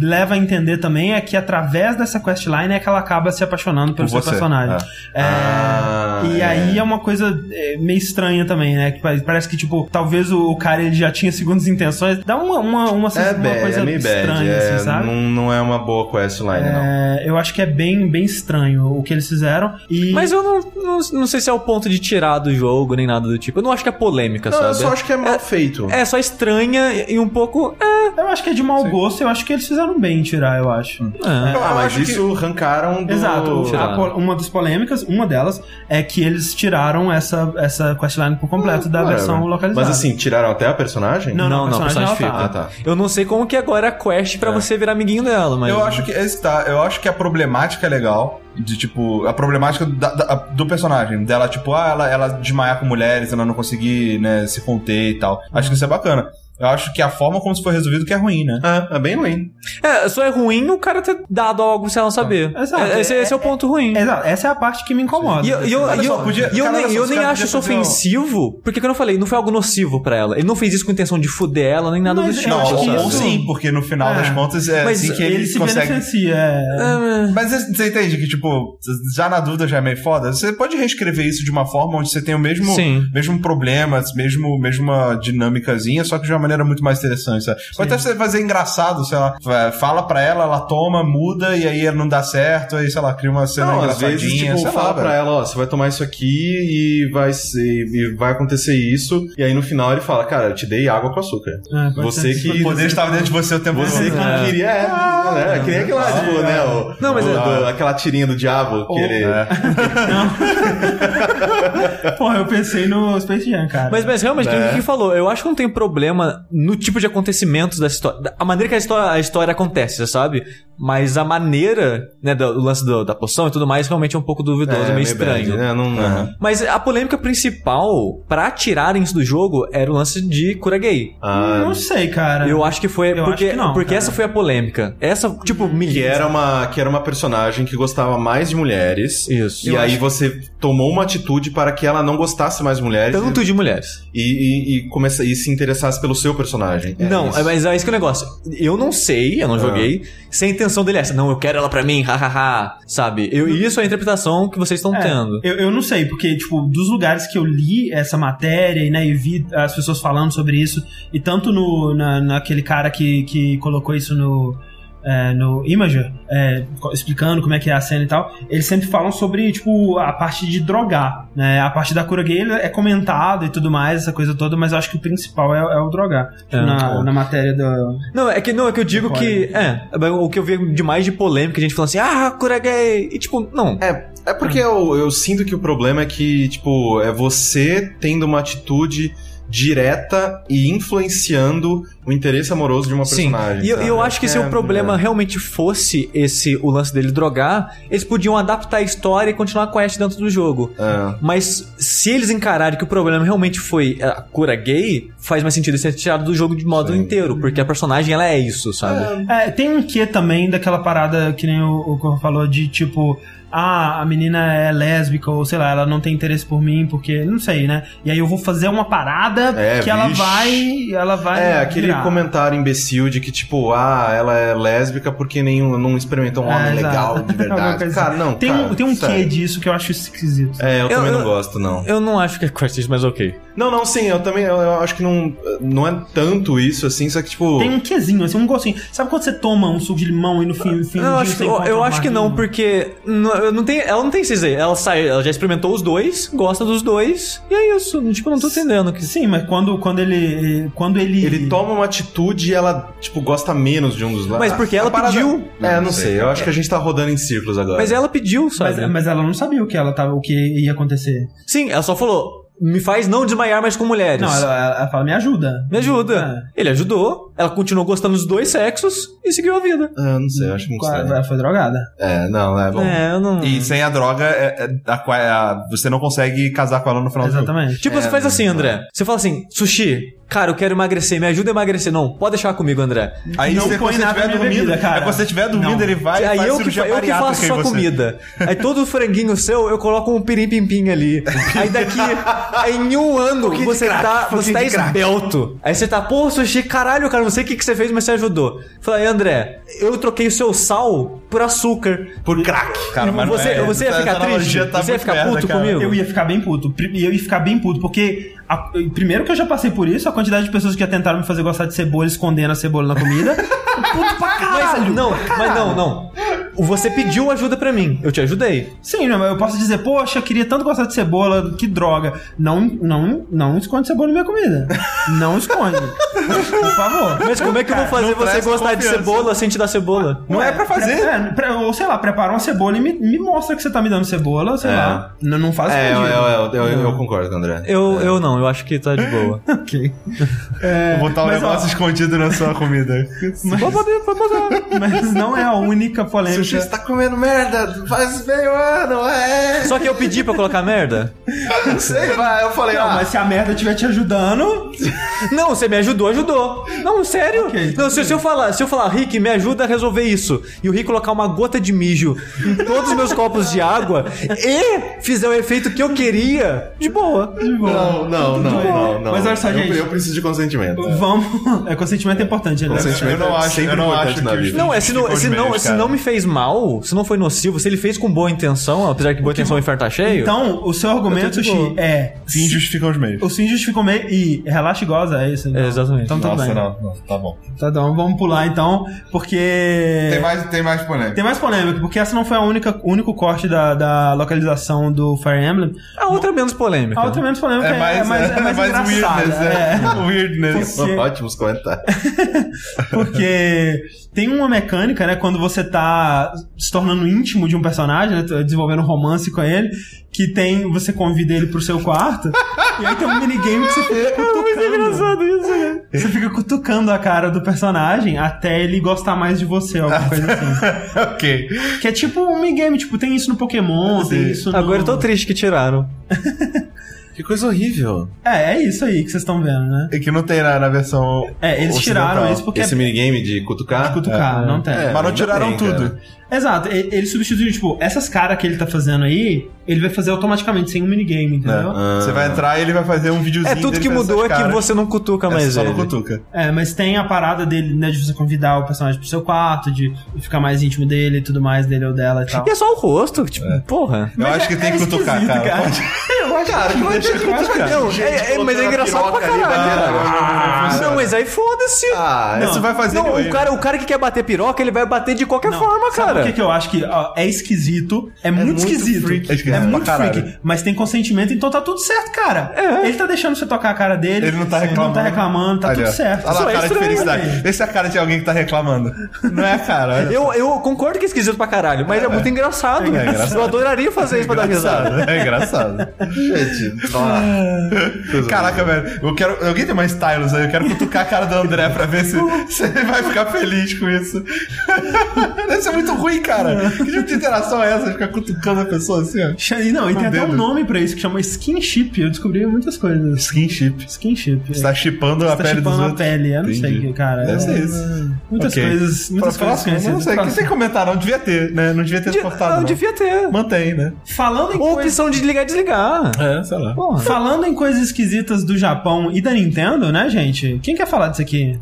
leva a entender também é que através dessa questline é que ela acaba se apaixonando pelo Por seu você, personagem. É, Ah, e é. aí é uma coisa é, meio estranha também, né? Que pare- parece que, tipo, talvez o, o cara ele já tinha segundas intenções. Dá uma, uma, uma, É, uma bad, coisa é meio bad. estranha, é, assim, sabe? Não, não é uma boa questline, não. É, eu acho que é bem, bem estranho o que eles fizeram. E Mas eu não, não, não sei se é o ponto de tirar do jogo, nem nada do tipo. Eu não acho que é polêmica, Não, sabe? eu só acho que é mal feito. É só estranha e um pouco. É, eu acho que é de mau gosto. Eu acho que eles fizeram bem em tirar, eu acho. é. Ah, eu mas acho que- isso arrancaram do... Exato. Tiraram. A uma das polêmicas, uma delas, é que eles tiraram essa, essa questline por completo da Whatever. versão localizada. Mas assim, tiraram até a personagem? Não, Não, não, a personagem personagem fica. ela Ah, tá. Eu não sei como que agora é a quest pra você virar amiguinho dela, mas. Eu acho que esse tá, eu acho que a problemática é legal. De tipo, a problemática da- da- do personagem. Dela, tipo, ah, ela, ela desmaiar com mulheres, ela não conseguir, né, se conter e tal. Acho que isso é bacana. Eu acho que a forma como isso foi resolvido que é ruim, né? É, é bem ruim. É, só é ruim o cara ter dado algo sem ela saber. Exato. É, esse, esse é o ponto ruim. Exato, essa é a parte que me incomoda. E eu, eu, Olha eu, só, podia- eu cara, nem, eu nem acho isso fazer um- ofensivo, porque como eu falei, não foi algo nocivo pra ela. Ele não fez isso com intenção de fuder ela, nem nada Mas do tipo. Não, ou, sim, porque no final É. das contas é Mas assim que ele, ele, se consegue. beneficia. é. É, Mas você entende que, tipo, já na dúvida já é meio foda? Você pode reescrever isso de uma forma onde você tem o mesmo, Sim. mesmo problema, mesmo, mesma dinâmicazinha, só que de uma maneira muito mais interessante, sabe? Pode até você fazer engraçado, sei lá, fa- fala pra ela, ela toma, muda, e aí não dá certo, aí, sei lá, cria uma cena Não, às engraçadinha, vezes, tipo, sei fala lá, pra velho. ela, ó, você vai tomar isso aqui e vai e vai acontecer isso. E aí no final ele fala, cara, eu te dei água com açúcar. Ah, pode Você que. O poder estava dentro de você o tempo Você todo. que queria. É, é, que nem aquela, tipo, né? O, Não, mas o- é- do- aquela tirinha do diabo que ele. É. Porra, eu pensei no Space Jam, cara. Mas, mas realmente, o que Rick falou, eu acho que não tem problema no tipo de acontecimentos da história. A maneira que a história, a história acontece, sabe? Mas a maneira, né, do, do lance do- da poção e tudo mais, realmente é um pouco duvidoso, é meio estranho. bad, né? Não, Aham. Mas a polêmica principal, pra tirarem isso do jogo, era o lance de cura gay. Ah, não sei, cara. Eu acho que foi. Eu porque acho que não, porque cara. essa foi a polêmica. Essa, tipo, que milhões. era uma que era uma personagem que gostava mais de mulheres. Isso. E Eu aí acho- você tomou uma atitude para que ela não gostasse mais de mulheres Tanto de mulheres. e, e, e, começa, e se interessasse pelo seu personagem. É não, isso. é- mas é isso que é o negócio. Eu não sei, eu não Ah. joguei, se a intenção dele é essa. Não, eu quero ela pra mim, hahaha. Sabe? Eu, e isso é a interpretação que vocês estão É, tendo. Eu, eu não sei, porque, tipo, dos lugares que eu li essa matéria e, né, e vi as pessoas falando sobre isso, e tanto no, na, naquele cara que, que colocou isso no. É, no Imager, é, explicando como é que é a cena e tal, eles sempre falam sobre, tipo, a parte de drogar, né? A parte da cura gay é comentado e tudo mais, essa coisa toda, mas eu acho que o principal é, é o drogar. Tipo, É, na, é. na matéria do... Não, é que não, é que eu digo que. É, o que eu vi de mais de polêmica, a gente falando assim, ah, cura gay. E tipo, não. É, é porque eu, eu sinto que o problema é que, tipo, é você tendo uma atitude direta e influenciando o interesse amoroso de uma Sim, personagem. e eu, eu acho que se É, o problema é. realmente fosse esse o lance dele drogar, eles podiam adaptar a história e continuar com a Ash dentro do jogo. É. Mas se eles encararem que o problema realmente foi a cura gay, faz mais sentido ser tirado do jogo de modo Sim. inteiro, porque a personagem ela é isso, sabe? É, tem um quê também daquela parada que nem o, o Corvo falou de tipo. Ah, a menina é lésbica, ou sei lá, ela não tem interesse por mim, porque. Não sei, né? E aí eu vou fazer uma parada É, que ela vixe. vai. Ela vai. É, aquele virar. comentário imbecil de que, tipo, ah, ela é lésbica porque nenhum, não experimenta um É, homem exato. legal de Alguma verdade. Cara, assim. não, Tem, cara, um, tem um quê disso que eu acho esquisito. É, eu, também eu- não gosto, não. Eu não acho que é Quest mas ok. Não, não, sim, eu também eu, eu acho que não, não é tanto isso, assim, só que, tipo... Tem um quezinho, assim, um gostinho. Sabe quando você toma um suco de limão e no fim, no fim Eu acho, você eu, acho que não, porque não, eu não tem, ela não tem CZ. Ela sai, ela já experimentou os dois, gosta dos dois, e é isso. Tipo, eu não tô entendendo. Que... Sim, mas quando, quando ele. Quando ele. Ele toma uma atitude e ela, tipo, gosta menos de um dos lados. Mas porque ela parada- pediu. É, não, Não sei, sei, eu acho que a gente tá rodando em círculos agora. Mas ela pediu, sabe? Mas, mas ela não sabia o que ela tava, o que ia acontecer. Sim, ela só falou: me faz não desmaiar mais com mulheres. Não, ela, ela fala, me ajuda. Me ajuda. Ele ajudou, ela continuou gostando dos dois sexos e seguiu a vida. Ah, não sei, eu acho muito estranho. Ela foi drogada. É, não, é bom. É, eu não. E sem a droga, é- é- a a- você não consegue casar com ela no final. Exatamente. Tipo, você faz assim, André. Você fala assim, sushi, cara, eu quero emagrecer, me ajuda a emagrecer. Não, pode deixar comigo, André. Aí Não você, põe quando você nada minha dormindo, bebida, cara. é quando você estiver dormindo, Não. ele vai e aí faz eu que, eu que faço sua comida. Aí todo franguinho seu, eu coloco um pirim-pim-pim ali. Aí daqui, aí em um ano, de você crack, tá, pouquinho você tá esbelto. Aí você tá, pô, sushi, caralho, cara, não sei o que, que você fez, mas você ajudou. Falei, André, eu troquei o seu sal por açúcar. Por crack. Cara, mas não você, é- você ia essa ficar triste? tá você ia muito ficar merda, puto cara. comigo? Eu ia ficar bem puto. E eu ia ficar bem puto, porque. a- primeiro que eu já passei por isso, a quantidade de pessoas que já tentaram me fazer gostar de cebola escondendo a cebola na comida. puto pra caralho. Mas, não, mas não, não. Você pediu ajuda pra mim, eu te ajudei. Sim, não, mas eu posso dizer, poxa, eu queria tanto gostar de cebola, que droga. Não, não, não esconde cebola na minha comida. Não esconde. Por favor. Mas como é que eu vou fazer não você gostar de confiança. cebola sem te dar cebola? Não é pra fazer. É, pre- ou sei lá, prepara uma cebola e me, me mostra que você tá me dando cebola, sei É. lá. Não, não faz É, eu, sentido. eu, eu, eu, eu concordo com o André. Eu, eu não, eu acho que tá de boa. Ok. É, Vou botar um mas, ó, negócio escondido na sua comida. Poder. mas não é a única polêmica. Sushi, você tá comendo merda, faz meio ano, é. Só que eu pedi pra colocar merda? Não sei, vai. Eu falei, Não, ah, mas se a merda estiver te ajudando, Não, você me ajudou, ajudou. Não, sério. Ok, não, se, se eu falar, se eu falar, Rick, me ajuda a resolver isso, e o Rick colocar uma gota de mijo em todos os meus copos de água e fizer o efeito que eu queria, de boa. Não, não, não, não, não. Mas olha só, eu, gente. Eu preciso de consentimento. vamos. É, consentimento é importante, né? Consentimento Eu não é acho, sempre eu não importante acho na vida. Não, é se não, se não, se não me fez mal, se não foi nocivo, se ele fez com boa intenção, apesar que boa intenção o inferno tá cheio. Então, o seu argumento, é. Fim justificam os meios. Os fins justificam meio. E relaxa e goza, é isso? então. É, exatamente. Então tudo Nossa, bem. não, não, tá bom. Tá bom, vamos pular então, porque. Tem mais, tem mais polêmica. Tem mais polêmica, porque essa não foi a única, o único corte da, da localização do Fire Emblem. A outra é menos polêmica. A outra menos polêmica É mais, é, mais, é mais, engraçada. weirdness, é. Weirdness. Porque- Ótimos comentários. Porque tem uma mecânica, né, quando você tá se tornando íntimo de um personagem, né, desenvolvendo um romance com ele, que tem, você convida ele pro seu quarto, e aí tem um minigame que você fica cutucando. isso, né? Você fica cutucando a cara do personagem até ele gostar mais de você, alguma coisa assim. ok. Que é tipo um minigame, tipo, tem isso no Pokémon, tem Sim. isso no... Agora eu tô triste que tiraram. Que coisa horrível. É, é isso aí que vocês estão vendo, né? É que não tem na, na versão. É, eles tiraram ocidental. isso porque Esse é minigame de cutucar. cutucar, É. não tem. É. Mas não ainda tiraram tem, tudo. cara. Exato, ele substituiu, tipo, essas caras que ele tá fazendo aí, ele vai fazer automaticamente, sem um minigame, entendeu? Ah. Você vai entrar e ele vai fazer um videozinho. É, tudo dele que mudou é que você não cutuca É, mais só ele. não cutuca. É, mas tem a parada dele, né, de você convidar o personagem pro seu quarto, de ficar mais íntimo dele e tudo mais, dele ou dela e tal. E é só o rosto, tipo, porra. Eu acho que tem que cutucar, esquisito, cara. Pode- Eu acho Cara, que deixa cutucar. Não, é, é, mas é engraçado pra caralho. Ah, não, mas aí foda-se. Ah, Não. Isso vai fazer Não, o cara, o cara que quer bater piroca, ele vai bater de qualquer Não, forma, sabe cara. por que, que eu acho que ó, é esquisito? É, muito, muito esquisito. freak, é esquisito muito pra caralho. freak. Mas tem consentimento, então tá tudo certo, cara. É. Ele tá deixando você tocar a cara dele. Ele não tá Ele reclamando. não tá reclamando, tá tudo certo. Olha lá Só a é cara de felicidade. velho. Esse é a cara de alguém que tá reclamando. Não é a cara. Eu, eu concordo que é esquisito pra caralho, mas é, muito engraçado. É engraçado. Eu adoraria fazer isso pra dar risada. É engraçado. Gente, ah, Caraca, velho. Eu quero. Alguém tem mais stylus aí? Eu quero cutucar a cara do André pra ver se, se ele vai ficar feliz com isso. Deve ser muito ruim, cara. Que tipo de interação é essa? Ficar cutucando a pessoa assim, ó. Não, e tem até um nome pra isso que chama skinship. Eu descobri muitas coisas. Skinship. Skinship. Você tá chipando Você a tá pele dos chipando a outros. pele, eu não sei, Entendi. cara. Deve ser É, isso. Muitas Ok. coisas, muitas Pra coisas próxima. Não sei, o que Próximo. sem comentar, não devia ter, né? Não devia ter De- cortado. não, não. devia ter. Mantém, né? Falando em Ou coisas... opção de ligar e desligar. É, sei lá. Porra. Falando em coisas esquisitas do Japão e da Nintendo, né, gente? Quem quer falar disso aqui?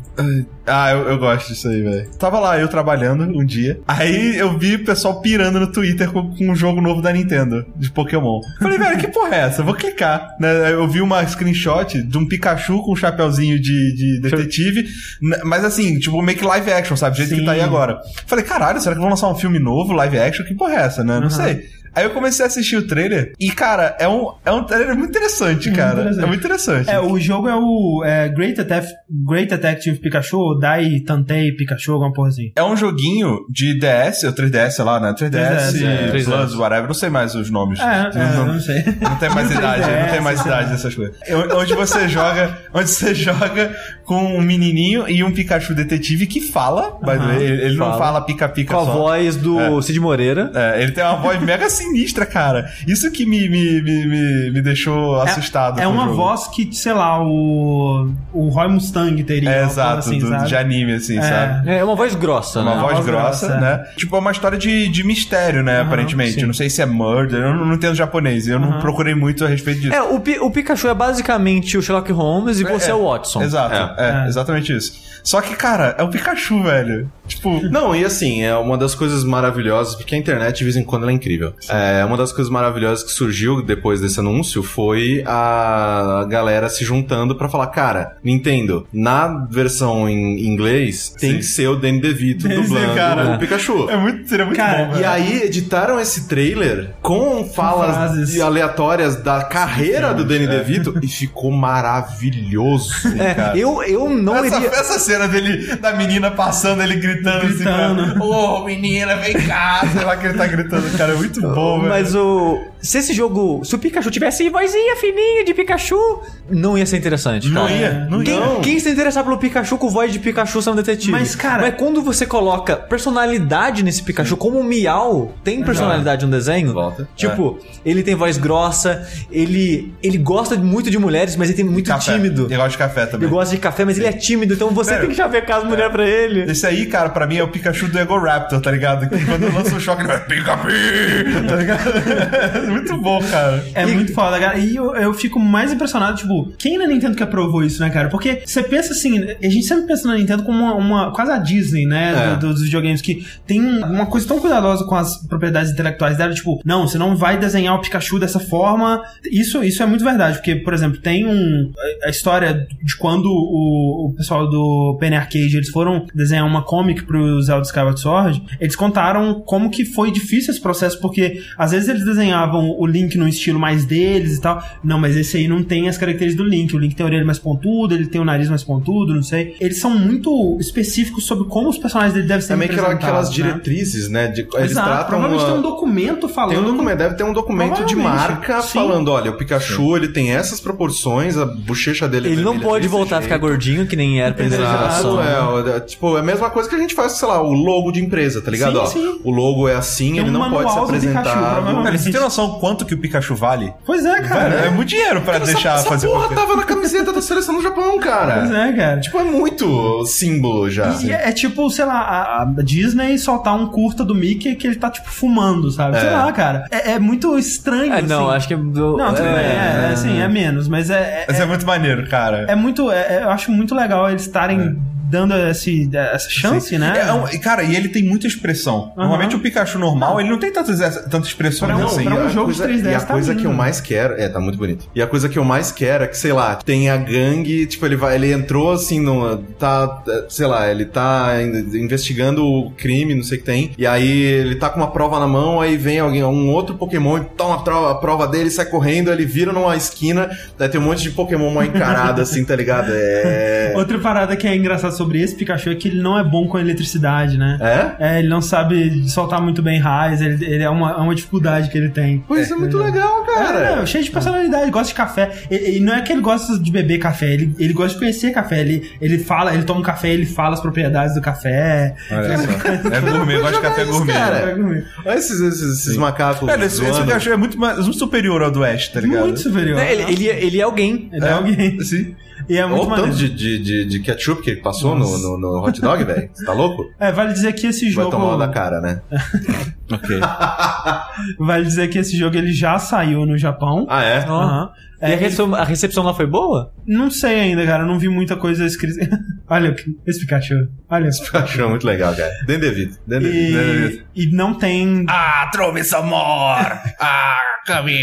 Ah, eu, eu gosto disso aí, velho. Tava lá eu trabalhando um dia. Aí eu vi o pessoal pirando no Twitter com, com um jogo novo da Nintendo, de Pokémon. Falei, velho, que porra é essa? Eu vou clicar. Né? Eu vi uma screenshot de um Pikachu com um chapeuzinho de, de detetive. n- Mas assim, tipo, make live action, sabe? Do jeito que Sim. tá aí agora. Falei, caralho, será que vão lançar um filme novo, live action? Que porra é essa, né? Não Uhum. sei. Aí eu comecei a assistir o trailer e, cara, é um, é um trailer muito interessante, Muito cara. interessante. É muito interessante. É, o jogo é o é, Great, Detective, Great Detective Pikachu, ou Dai Tantei Pikachu, alguma porra assim. É um joguinho de DS, ou 3DS, sei lá, né? 3DS, 3DS, é. Plus, 3DS. whatever, não sei mais os nomes. É, é, não, não sei. não tem mais idade, 3DS, não tem mais idade dessas coisas. Onde você joga, onde você joga com um menininho e um Pikachu detetive que fala, way, ele, ele não Fala. fala pica-pica Com a só. voz do Cid Moreira. É, ele tem uma voz mega sinistra, cara. Isso que me, me, me, me, me deixou assustado. É com o uma jogo. voz que, sei lá, o, o Roy Mustang teria. É, uma exato, assim, do- sabe? de anime, assim, É. sabe? É uma voz grossa, Uma né? voz voz grossa, grossa, né? Tipo, é uma história de, de mistério, né? Aham, aparentemente. sim. Não sei se é murder, eu não, não entendo japonês. Eu não Aham. procurei muito a respeito disso. É, o, o Pikachu é basicamente o Sherlock Holmes e você é, o Watson. Exato, é, É. exatamente isso. Só que, cara, é o Pikachu, velho. Tipo, Não, e assim, é uma das coisas maravilhosas, porque a internet de vez em quando ela é incrível. É, uma das coisas maravilhosas que surgiu depois desse anúncio foi a galera se juntando pra falar, cara, Nintendo, na versão em inglês, tem Sim. que ser o Danny DeVito dublando cara. o Pikachu. é muito, seria muito Cara, bom, E velho. aí editaram esse trailer com falas frases. aleatórias da carreira do Danny DeVito e ficou maravilhoso. É, cara. eu, eu não essa, iria. essa cena dele, da menina passando, ele gritando, Gritando. assim, pra, Ô, menina, vem cá. Sei lá que ele tá gritando, cara, é muito bom, velho. Mas o. Se esse jogo. Se o Pikachu tivesse vozinha fininha de Pikachu, não ia ser interessante. Não cara. ia, não quem, ia. Quem se interessar pelo Pikachu com voz de Pikachu sendo detetive? Mas, cara- Mas quando você coloca personalidade nesse Pikachu, como o Miau tem personalidade no desenho. Volta. Tipo, ele tem voz grossa, ele, ele gosta muito de mulheres, mas ele tem muito Café. tímido. Eu gosto de café também. Ele gosta de café, mas ele é tímido, então você Sério? tem que chavecar as mulheres pra ele. Esse aí, cara, pra mim é o Pikachu do Ego Raptor, tá ligado? Que quando lança o choque, ele vai Pika Pi, tá ligado? muito bom, cara. É muito foda, cara. E eu, eu fico mais impressionado, tipo, quem na Nintendo que aprovou isso, né, cara? Porque você pensa assim, a gente sempre pensa na Nintendo como uma, uma- quase a Disney, né, É. do- dos videogames, que tem uma coisa tão cuidadosa com as propriedades intelectuais dela, tipo, não, você não vai desenhar o Pikachu dessa forma. Isso, isso é muito verdade, porque, por exemplo, tem um, a- a história de quando o, o pessoal do Penny Arcade, eles foram desenhar uma comic pro Zelda Skyward Sword, eles contaram como que foi difícil esse processo, porque às vezes eles desenhavam o Link no estilo mais deles e tal. Não, mas esse aí não tem as características do Link. O Link tem a orelha mais pontuda, ele tem o nariz mais pontudo, não sei. Eles são muito específicos sobre como os personagens dele devem ser É meio que aquela- aquelas representados, né? diretrizes, né? de- eles Exato, tratam. provavelmente uma- tem um documento falando. Tem um documento, deve ter um documento de marca sim. falando, olha, o Pikachu ele tem essas proporções, a bochecha dele é Ele não pode desse voltar a ficar jeito. gordinho, que nem era a primeira Exato, geração. é, é, tipo, é a mesma coisa que a gente faz, sei lá, o logo de empresa, tá ligado? Sim, Ó, sim. O logo é assim, Tem ele um não pode Pikachu, apresentado. provavelmente. Cara, você tem noção quanto que o Pikachu vale? Pois é, cara. Cara, é muito dinheiro pra deixar essa, fazer essa porra qualquer- tava na camiseta da seleção do Japão, Pois cara. é, cara. Tipo, é muito símbolo já. E é, é tipo, sei lá, a, a Disney soltar um curta do Mickey que ele tá, tipo, fumando, sabe? Sei É. lá, cara. É, é muito estranho, É, não, assim. acho que. do- Não, tudo bem, é, é, assim, é menos, mas é, é, Mas é muito maneiro, cara. é muito. é- é- eu acho muito legal eles estarem dando esse, essa chance, Sim. né? É um- e, cara, e ele tem muita expressão. Normalmente o Pikachu normal, ele não tem tantas, tantas expressões Pra um- assim. pra um e a jogo de coisa, 3DS E a tá coisa lindo. que eu mais quero. É, tá muito bonito. E a coisa que eu mais quero é que, sei lá, tem a gangue, tipo, ele vai. Ele entrou assim no. Tá. Sei lá, ele tá in- investigando o crime, não sei o que tem. E aí ele tá com uma prova na mão, aí vem alguém, um outro Pokémon e toma a prova, a prova dele, sai correndo, ele vira numa esquina, daí tem um monte de Pokémon mal encarado, assim, tá ligado? É. Outra parada que é engraçada sobre esse Pikachu é que ele não é bom com eletricidade, né? É? É, ele não sabe soltar muito bem raios, ele, ele é, uma, é uma dificuldade que ele tem. Pois é, muito legal, cara. É, cheio de personalidade, gosta de café. E, e não é que ele gosta de beber café, ele, ele gosta de conhecer café. Ele, ele fala, ele toma um café, ele fala as propriedades do café. Olha só. É gourmet, eu gosto de café Isso, gourmet. cara. né? Olha esses, esses, esses macacos. Cara, esse, esse. Pikachu é muito, mais, muito superior ao do Ash, tá ligado? Muito superior. É, ele, ele, ele é alguém. Ele é alguém. Sim. E é Olha muito o tanto maneiro. de, de, de, de ketchup que ele passou no, no, no hot dog, velho. Você tá louco? É, vale dizer que esse Vai jogo. tomar uma da cara, né? Ok. Vale dizer que esse jogo ele já saiu no Japão. Ah, é? Aham. E É, a, recepção, a recepção lá foi boa? Não sei ainda, cara. eu Não vi muita coisa escrita. Olha esse Pikachu. Olha esse Pikachu. Achou muito legal, cara. Den DeVito. Den DeVito. E, e não tem. ah, trove some more! Ah, come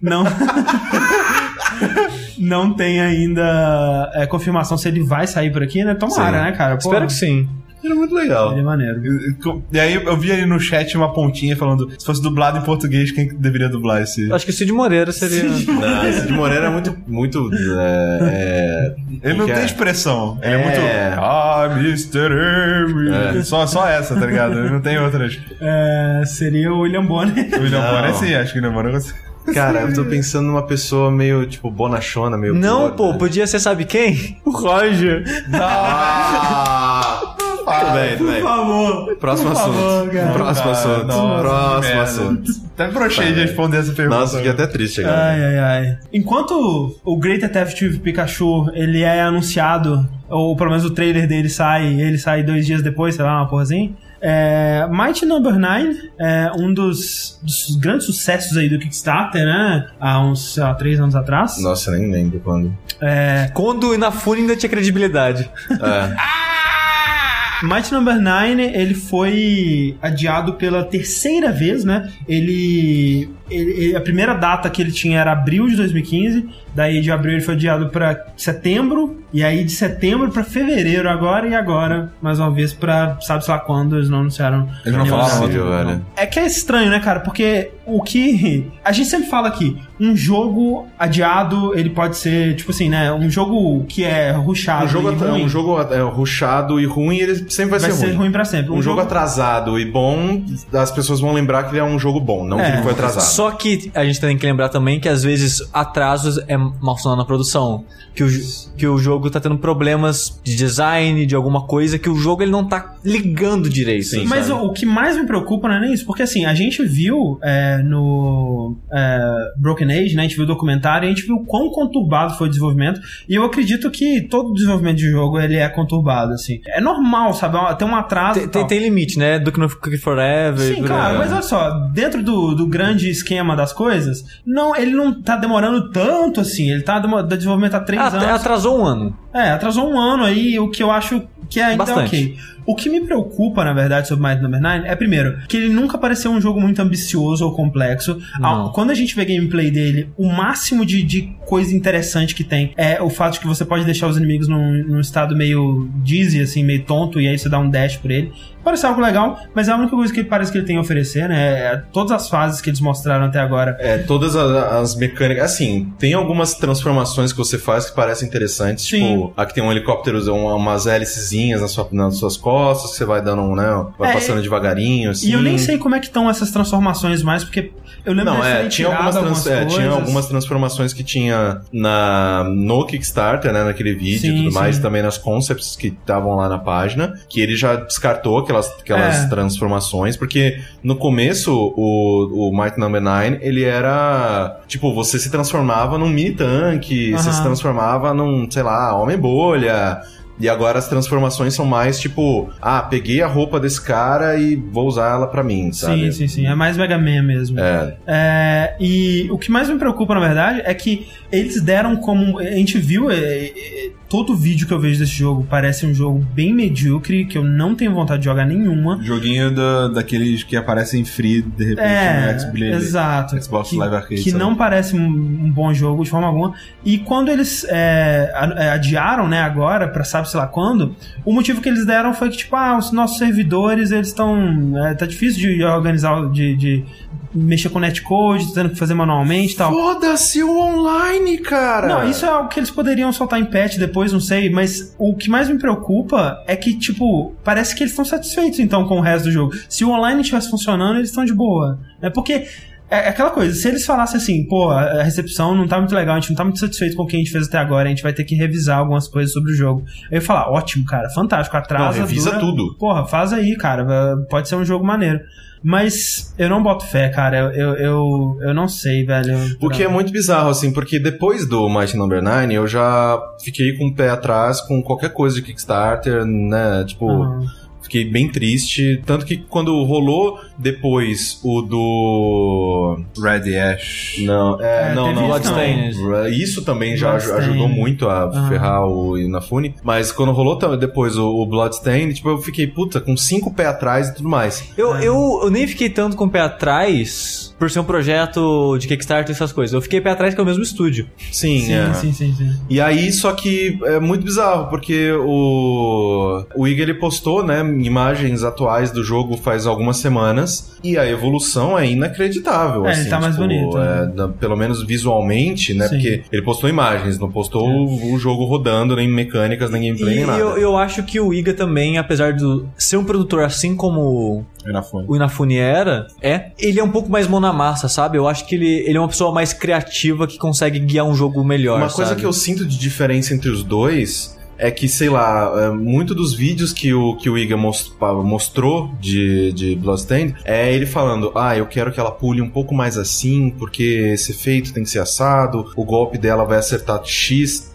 Não. Não tem ainda é, confirmação se ele vai sair por aqui, né? Tomara, Sim. né, cara? Pô, Espero que sim. Era muito legal. Ele é maneiro. E aí eu vi ali no chat uma pontinha falando se fosse dublado em português, quem que deveria dublar esse? Acho que o Cid Moreira seria. Não, esse de Moreira é muito. muito é, é, Ele não que tem é? expressão. Ele é, É. muito. Ah, Mr. Amy. É. Só, só essa, tá ligado? Ele não tem outras. É, seria o William Bonner. O William Não. Bonner sim, acho que o William Bonner. Cara, eu tô pensando numa pessoa meio, tipo, bonachona, meio. Não, pô, podia ser, sabe quem? O Roger. Ah! Tudo bem, tudo Por bem. favor. Próximo Por assunto. favor, cara. Próximo Cara, assunto. nossa, Próximo merda. assunto. Até brochei de responder essa pergunta. Nossa, fiquei até triste agora. Ai, ai, ai. Enquanto o Great Detective Pikachu, ele é anunciado, ou pelo menos o trailer dele sai, ele sai dois dias depois, sei lá, uma porra assim. É, Mighty Number 9 é um dos, dos grandes sucessos aí do Kickstarter, né? Há uns, sei lá, três anos atrás. Nossa, nem lembro quando. É, Quando o Inafune ainda tinha credibilidade. É. Mighty Number 9, ele foi adiado pela terceira vez, né? Ele, ele- ele- A primeira data que ele tinha era abril de 2015, daí de abril ele foi adiado pra setembro, e aí de setembro pra fevereiro agora, e agora, mais uma vez, pra sabe-se lá quando, eles não anunciaram. Eles não falaram, velho. É que é estranho, né, cara? Porque o que. A gente sempre fala aqui, um jogo adiado, ele pode ser, tipo assim, né? Um jogo que é rushado. Um jogo, e ruim, um jogo é, ruchado e ruim, ele sempre vai, vai ser, ruim. pra sempre. Um, jogo atrasado e bom, as pessoas vão lembrar que ele é um jogo bom, não É. que ele foi atrasado. Só que a gente tem que lembrar também que às vezes atrasos é mal funcionando na produção. Que o, que o jogo tá tendo problemas de design, de alguma coisa, que o jogo ele não tá ligando direito. Sim. Mas o, o que mais me preocupa não é nem isso, porque assim, a gente viu é, no é, Broken Age, né? A gente viu o documentário e a gente viu quão conturbado foi o desenvolvimento. E eu acredito que todo desenvolvimento de jogo ele é conturbado, assim. É normal, sabe? Tem um atraso. Tem, tem, tem limite, né? Do que no Forever. e Sim, claro, mas olha só, dentro do, do grande esquema das coisas, não, ele não tá demorando tanto assim. Ele tá de desenvolvimento há três Ah, anos. atrasou um ano. É, atrasou um ano aí, o que eu acho que ainda é Bastante. ok. O que me preocupa, na verdade, sobre Might Number 9 é, primeiro, que ele nunca pareceu um jogo muito ambicioso ou complexo. Não. Quando a gente vê gameplay dele, o máximo de, de coisa interessante que tem é o fato de que você pode deixar os inimigos num, num estado meio dizzy, assim, meio tonto, e aí você dá um dash por ele. Parece algo legal, mas é a única coisa que parece que ele tem a oferecer, né? É, todas as fases que eles mostraram até agora. É, todas a- as, mecânicas. Assim, tem algumas transformações que você faz que parecem interessantes. Sim. Tipo, aqui tem um helicóptero, um- umas hélicezinhas na sua- nas suas costas, que você vai dando, um, né? Vai É, passando devagarinho, assim. E eu nem sei como é que estão essas transformações mais, porque eu lembro Não, de é, tinha algumas, trans- é, tinha algumas transformações que tinha na, no Kickstarter, né, naquele vídeo Sim, e tudo mais, sim. e também nas concepts que estavam lá na página, que ele já descartou aquelas, aquelas É. transformações, porque no começo o, o Might Number 9, ele era, tipo, você se transformava num mini tanque, você se transformava num, sei lá, homem-bolha, e agora as transformações são mais tipo, ah, peguei a roupa desse cara e vou usar ela pra mim, sabe? Sim, sim, sim. É mais Mega Man mesmo. É, É, e o que mais me preocupa, na verdade, é que eles deram como. A gente viu. é, é, todo vídeo que eu vejo desse jogo parece um jogo bem medíocre, que eu não tenho vontade de jogar nenhuma. Joguinho do- daqueles que aparecem free de repente É, no Xbox. exato. Xbox que, Live Arcade, Que sabe? não parece um, um bom jogo de forma alguma. E quando eles é, é, adiaram, né, agora, pra sabe-se lá quando, o motivo que eles deram foi que, tipo, ah, os nossos servidores, eles estão. É, tá difícil de organizar, de, de mexer com netcode, tendo que fazer manualmente e tal. Foda-se o online, cara! Não, isso é algo que eles poderiam soltar em patch depois, não sei, mas o que mais me preocupa é que, tipo, parece que eles estão satisfeitos então com o resto do jogo. Se o online estivesse funcionando, eles estão de boa. É porque. É aquela coisa, se eles falassem assim, pô, a recepção não tá muito legal, a gente não tá muito satisfeito com o que a gente fez até agora, a gente vai ter que revisar algumas coisas sobre o jogo. Eu ia falar, ótimo, cara, fantástico, atrasa. Não, revisa dura- tudo. Porra, faz aí, cara, pode ser um jogo maneiro. Mas eu não boto fé, cara, eu, eu, eu, não sei, velho. O que é muito bizarro, assim, porque depois do Mighty Number 9, eu já fiquei com o pé atrás com qualquer coisa de Kickstarter, né? Tipo, Aham. Fiquei bem triste. Tanto que quando rolou depois o do. Red Ash. Não, é, É, não, não. isso Bloodstained. Isso também já ajudou muito a Ah. ferrar o Inafune. Mas quando rolou depois o, o Bloodstained, tipo, eu fiquei, puta, com cinco pés atrás e tudo mais. Eu, eu, eu nem fiquei tanto com o pé atrás por ser um projeto de Kickstarter e essas coisas. Eu fiquei pé atrás que é o mesmo estúdio. Sim, Sim, é. sim, sim, sim. E aí, só que é muito bizarro, porque o, o Iga ele postou, né, imagens atuais do jogo faz algumas semanas, e a evolução é inacreditável. É, assim, ele tá mais tipo, bonito, é, né? pelo menos visualmente, né, Sim. porque ele postou imagens, não postou o, o jogo rodando, nem mecânicas, nem gameplay, E nem nada. eu, eu acho que o Iga também, apesar de ser um produtor assim como Inafune. o Inafune era, é, ele é um pouco mais mão na massa, sabe? Eu acho que ele, ele é uma pessoa mais criativa que consegue guiar um jogo melhor. Uma coisa sabe? que eu sinto de diferença entre os dois é que, sei lá, é, muito dos vídeos que o, que o Iga mostrou de, de Bloodstained é ele falando, ah, eu quero que ela pule um pouco mais assim, porque esse efeito tem que ser assado, o golpe dela vai acertar X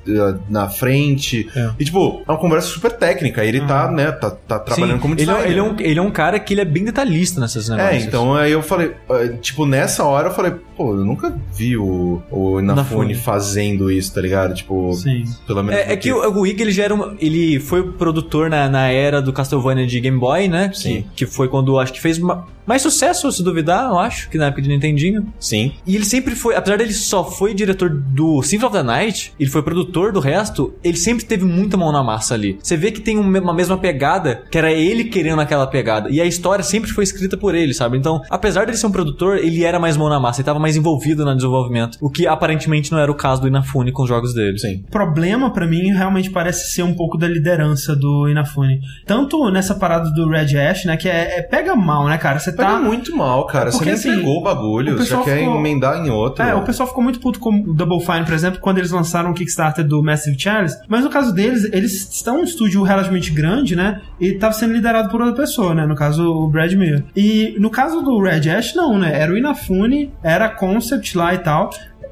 na frente. É. E, tipo, é uma conversa super técnica. Ele tá, né, tá, tá trabalhando Sim, como ele, é, designer. ele, é um, ele é um cara que ele é bem detalhista nessas É, negócios. então aí eu falei, eh, tipo, nessa hora eu falei, pô, eu nunca vi o, o Inafune fazendo isso, tá ligado? Tipo, Sim. pelo menos. É, é que o, o Iga, ele já era um- ele foi produtor na, na era do Castlevania de Game Boy, né? Sim. Que, que foi quando acho que fez ma- mais sucesso, se duvidar, eu acho, que na época de Nintendinho. Sim. E ele sempre foi, apesar dele só foi diretor do Symphony of the Night, ele foi produtor do resto, ele sempre teve muita mão na massa ali. Você vê que tem um- uma mesma pegada, que era ele querendo aquela pegada. E a história sempre foi escrita por ele, sabe? Então, apesar dele ser um produtor, ele era mais mão na massa, ele tava mais envolvido no desenvolvimento. O que aparentemente não era o caso do Inafune com os jogos dele. Sim. O problema pra mim realmente parece ser um pouco da liderança do Inafune. Tanto nessa parada do Red Ash, né, que é, é- pega mal, né, cara? Você Pega tá muito mal, cara. É Você nem assim, entregou o bagulho, o você quer ficou- emendar em outro. É, o pessoal ficou muito puto com o Double Fine, por exemplo, quando eles lançaram o Kickstarter do Massive Chalice. Mas no caso deles, eles estão um estúdio relativamente grande, né? E tava sendo liderado por outra pessoa, né? No caso, o Brad Miller. E no caso do Red Ash, não, né? Era o Inafune, era concept lá e tal.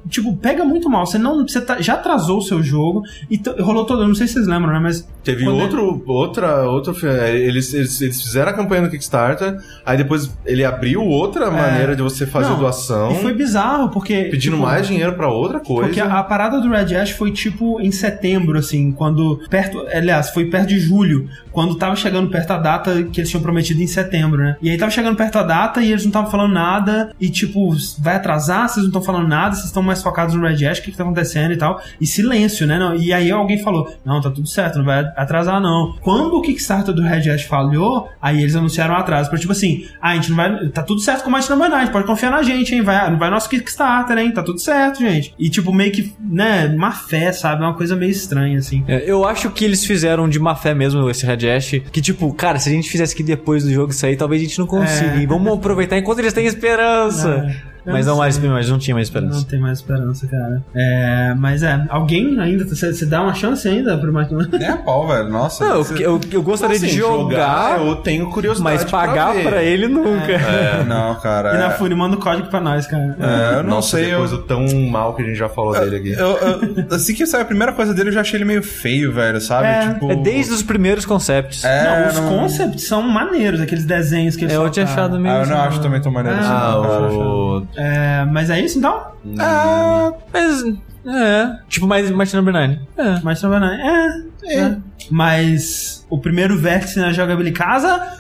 Tipo, pega muito mal. Você não. Você tá- já atrasou o seu jogo e rolou todo. Não sei se vocês lembram, né? Mas. Teve quando outro, outra, outro, fi- eles, eles, eles fizeram a campanha no Kickstarter, aí depois ele abriu outra maneira de você fazer É. Não, doação, E foi bizarro, porque. pedindo tipo, mais dinheiro pra outra coisa. Porque a, a parada do Red Ash foi tipo em setembro, assim, quando. Perto. Aliás, foi perto de julho, quando tava chegando perto da data que eles tinham prometido em setembro, né? E aí tava chegando perto da data e eles não estavam falando nada. E tipo, vai atrasar, vocês não estão falando nada, vocês estão mais focados no Red Ash, o que, que tá acontecendo e tal. E silêncio, né? Não, e aí alguém falou: Não, tá tudo certo, não vai atrasar, não. Quando o Kickstarter do Red Ash falhou, aí eles anunciaram o atraso. Pra tipo assim, ah, a gente não vai. Tá tudo certo com o Mighty Number 9, pode confiar na gente, hein? Vai, vai nosso Kickstarter, hein? Tá tudo certo, gente. E tipo, meio que, né, má fé, sabe? É uma coisa meio estranha, assim. É, eu acho que eles fizeram de má fé mesmo esse Red Ash. Que, tipo, cara, se a gente fizesse aqui depois do jogo sair, talvez a gente não consiga. É. E vamos aproveitar enquanto eles têm esperança. É, eu mas não não, mais, mas não tinha mais Não esperança. tem mais esperança, cara. É, mas é, alguém ainda. Você dá uma chance ainda pro Number Nem a pau, velho. Nossa. Não, eu, você- eu, eu gostaria Assim, de jogar, eu tenho curiosidade mas pagar ver. pra, ele nunca. É, Não, cara. E na é- Fúria, manda o código pra nós, cara. É, eu não Nossa, sei. depois Eu, tão mal que a gente já falou dele aqui. eu, eu- assim que saiu a primeira coisa dele, eu já achei ele meio feio, velho, sabe? É. tipo... É desde os primeiros concepts. É, não, os não- concepts são maneiros, aqueles desenhos que eles É, eu tinha achado meio. Ah, eu não acho também tão maneiro assim, Ah, não, cara. o... É, mas é isso então? Ah, mas. É. Tipo, mais Martin Number 9. É. Mas não vai não. É, é. Mas o primeiro vértice na jogabilidade casa.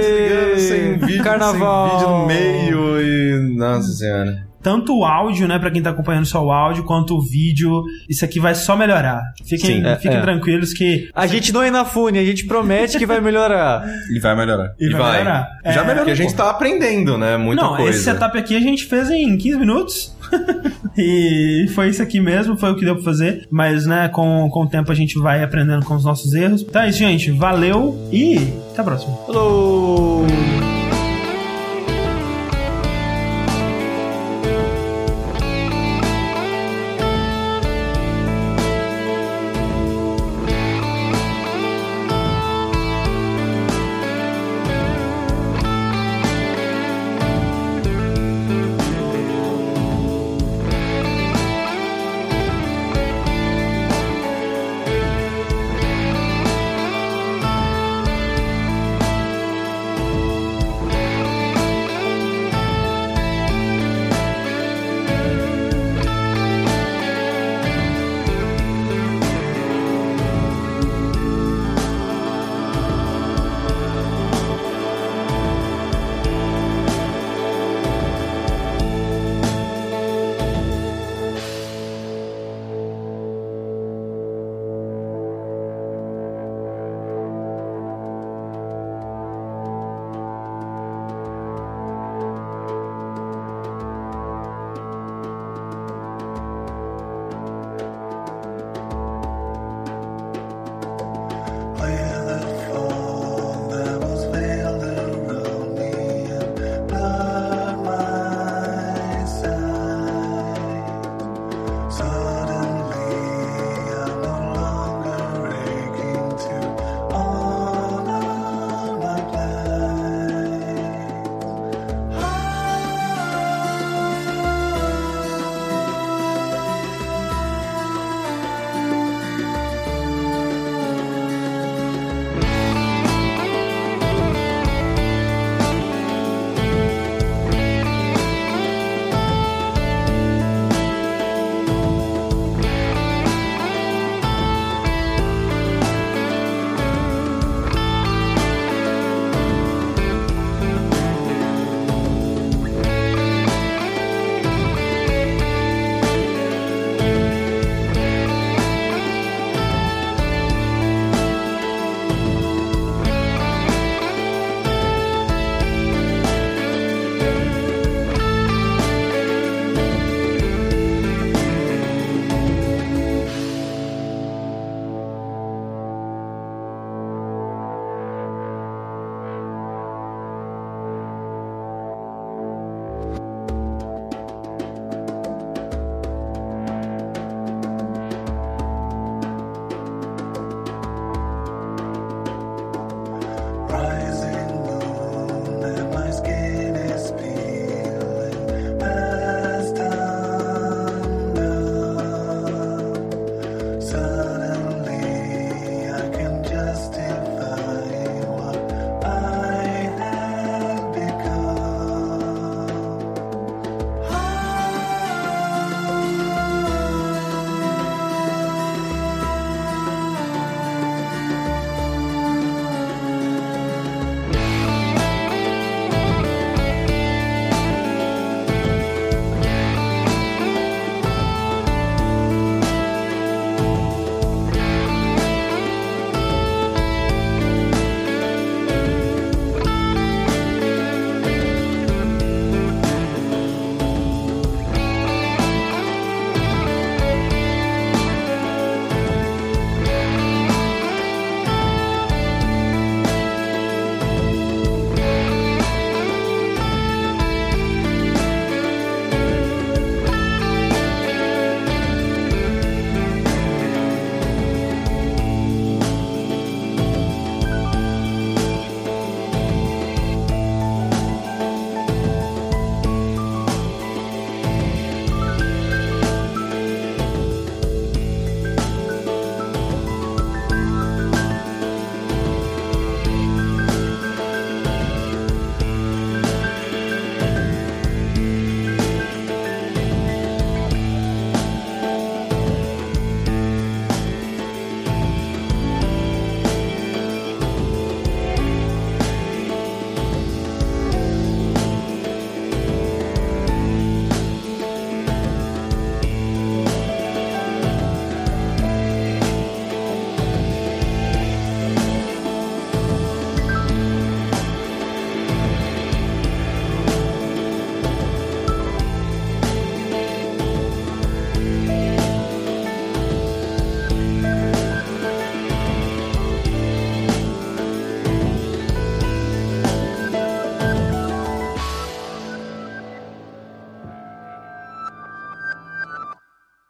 Desligando sem vídeo, Carnaval. sem vídeo no meio e... Nossa senhora. Tanto o áudio, né, pra quem tá acompanhando só o áudio, quanto o vídeo, isso aqui vai só melhorar. Fiquem, Sim, é, fiquem é. tranquilos que. A gente não é Inafune, a gente promete que vai melhorar. E vai melhorar. E, E vai, melhorar. Já É, melhorou. Porque a gente tá aprendendo, né? Muita Não, coisa. esse setup aqui a gente fez em 15 minutos. e foi isso aqui mesmo, foi o que deu pra fazer. Mas, né, com, com o tempo a gente vai aprendendo com os nossos erros. Então é isso, gente. Valeu e até a próxima. Falou!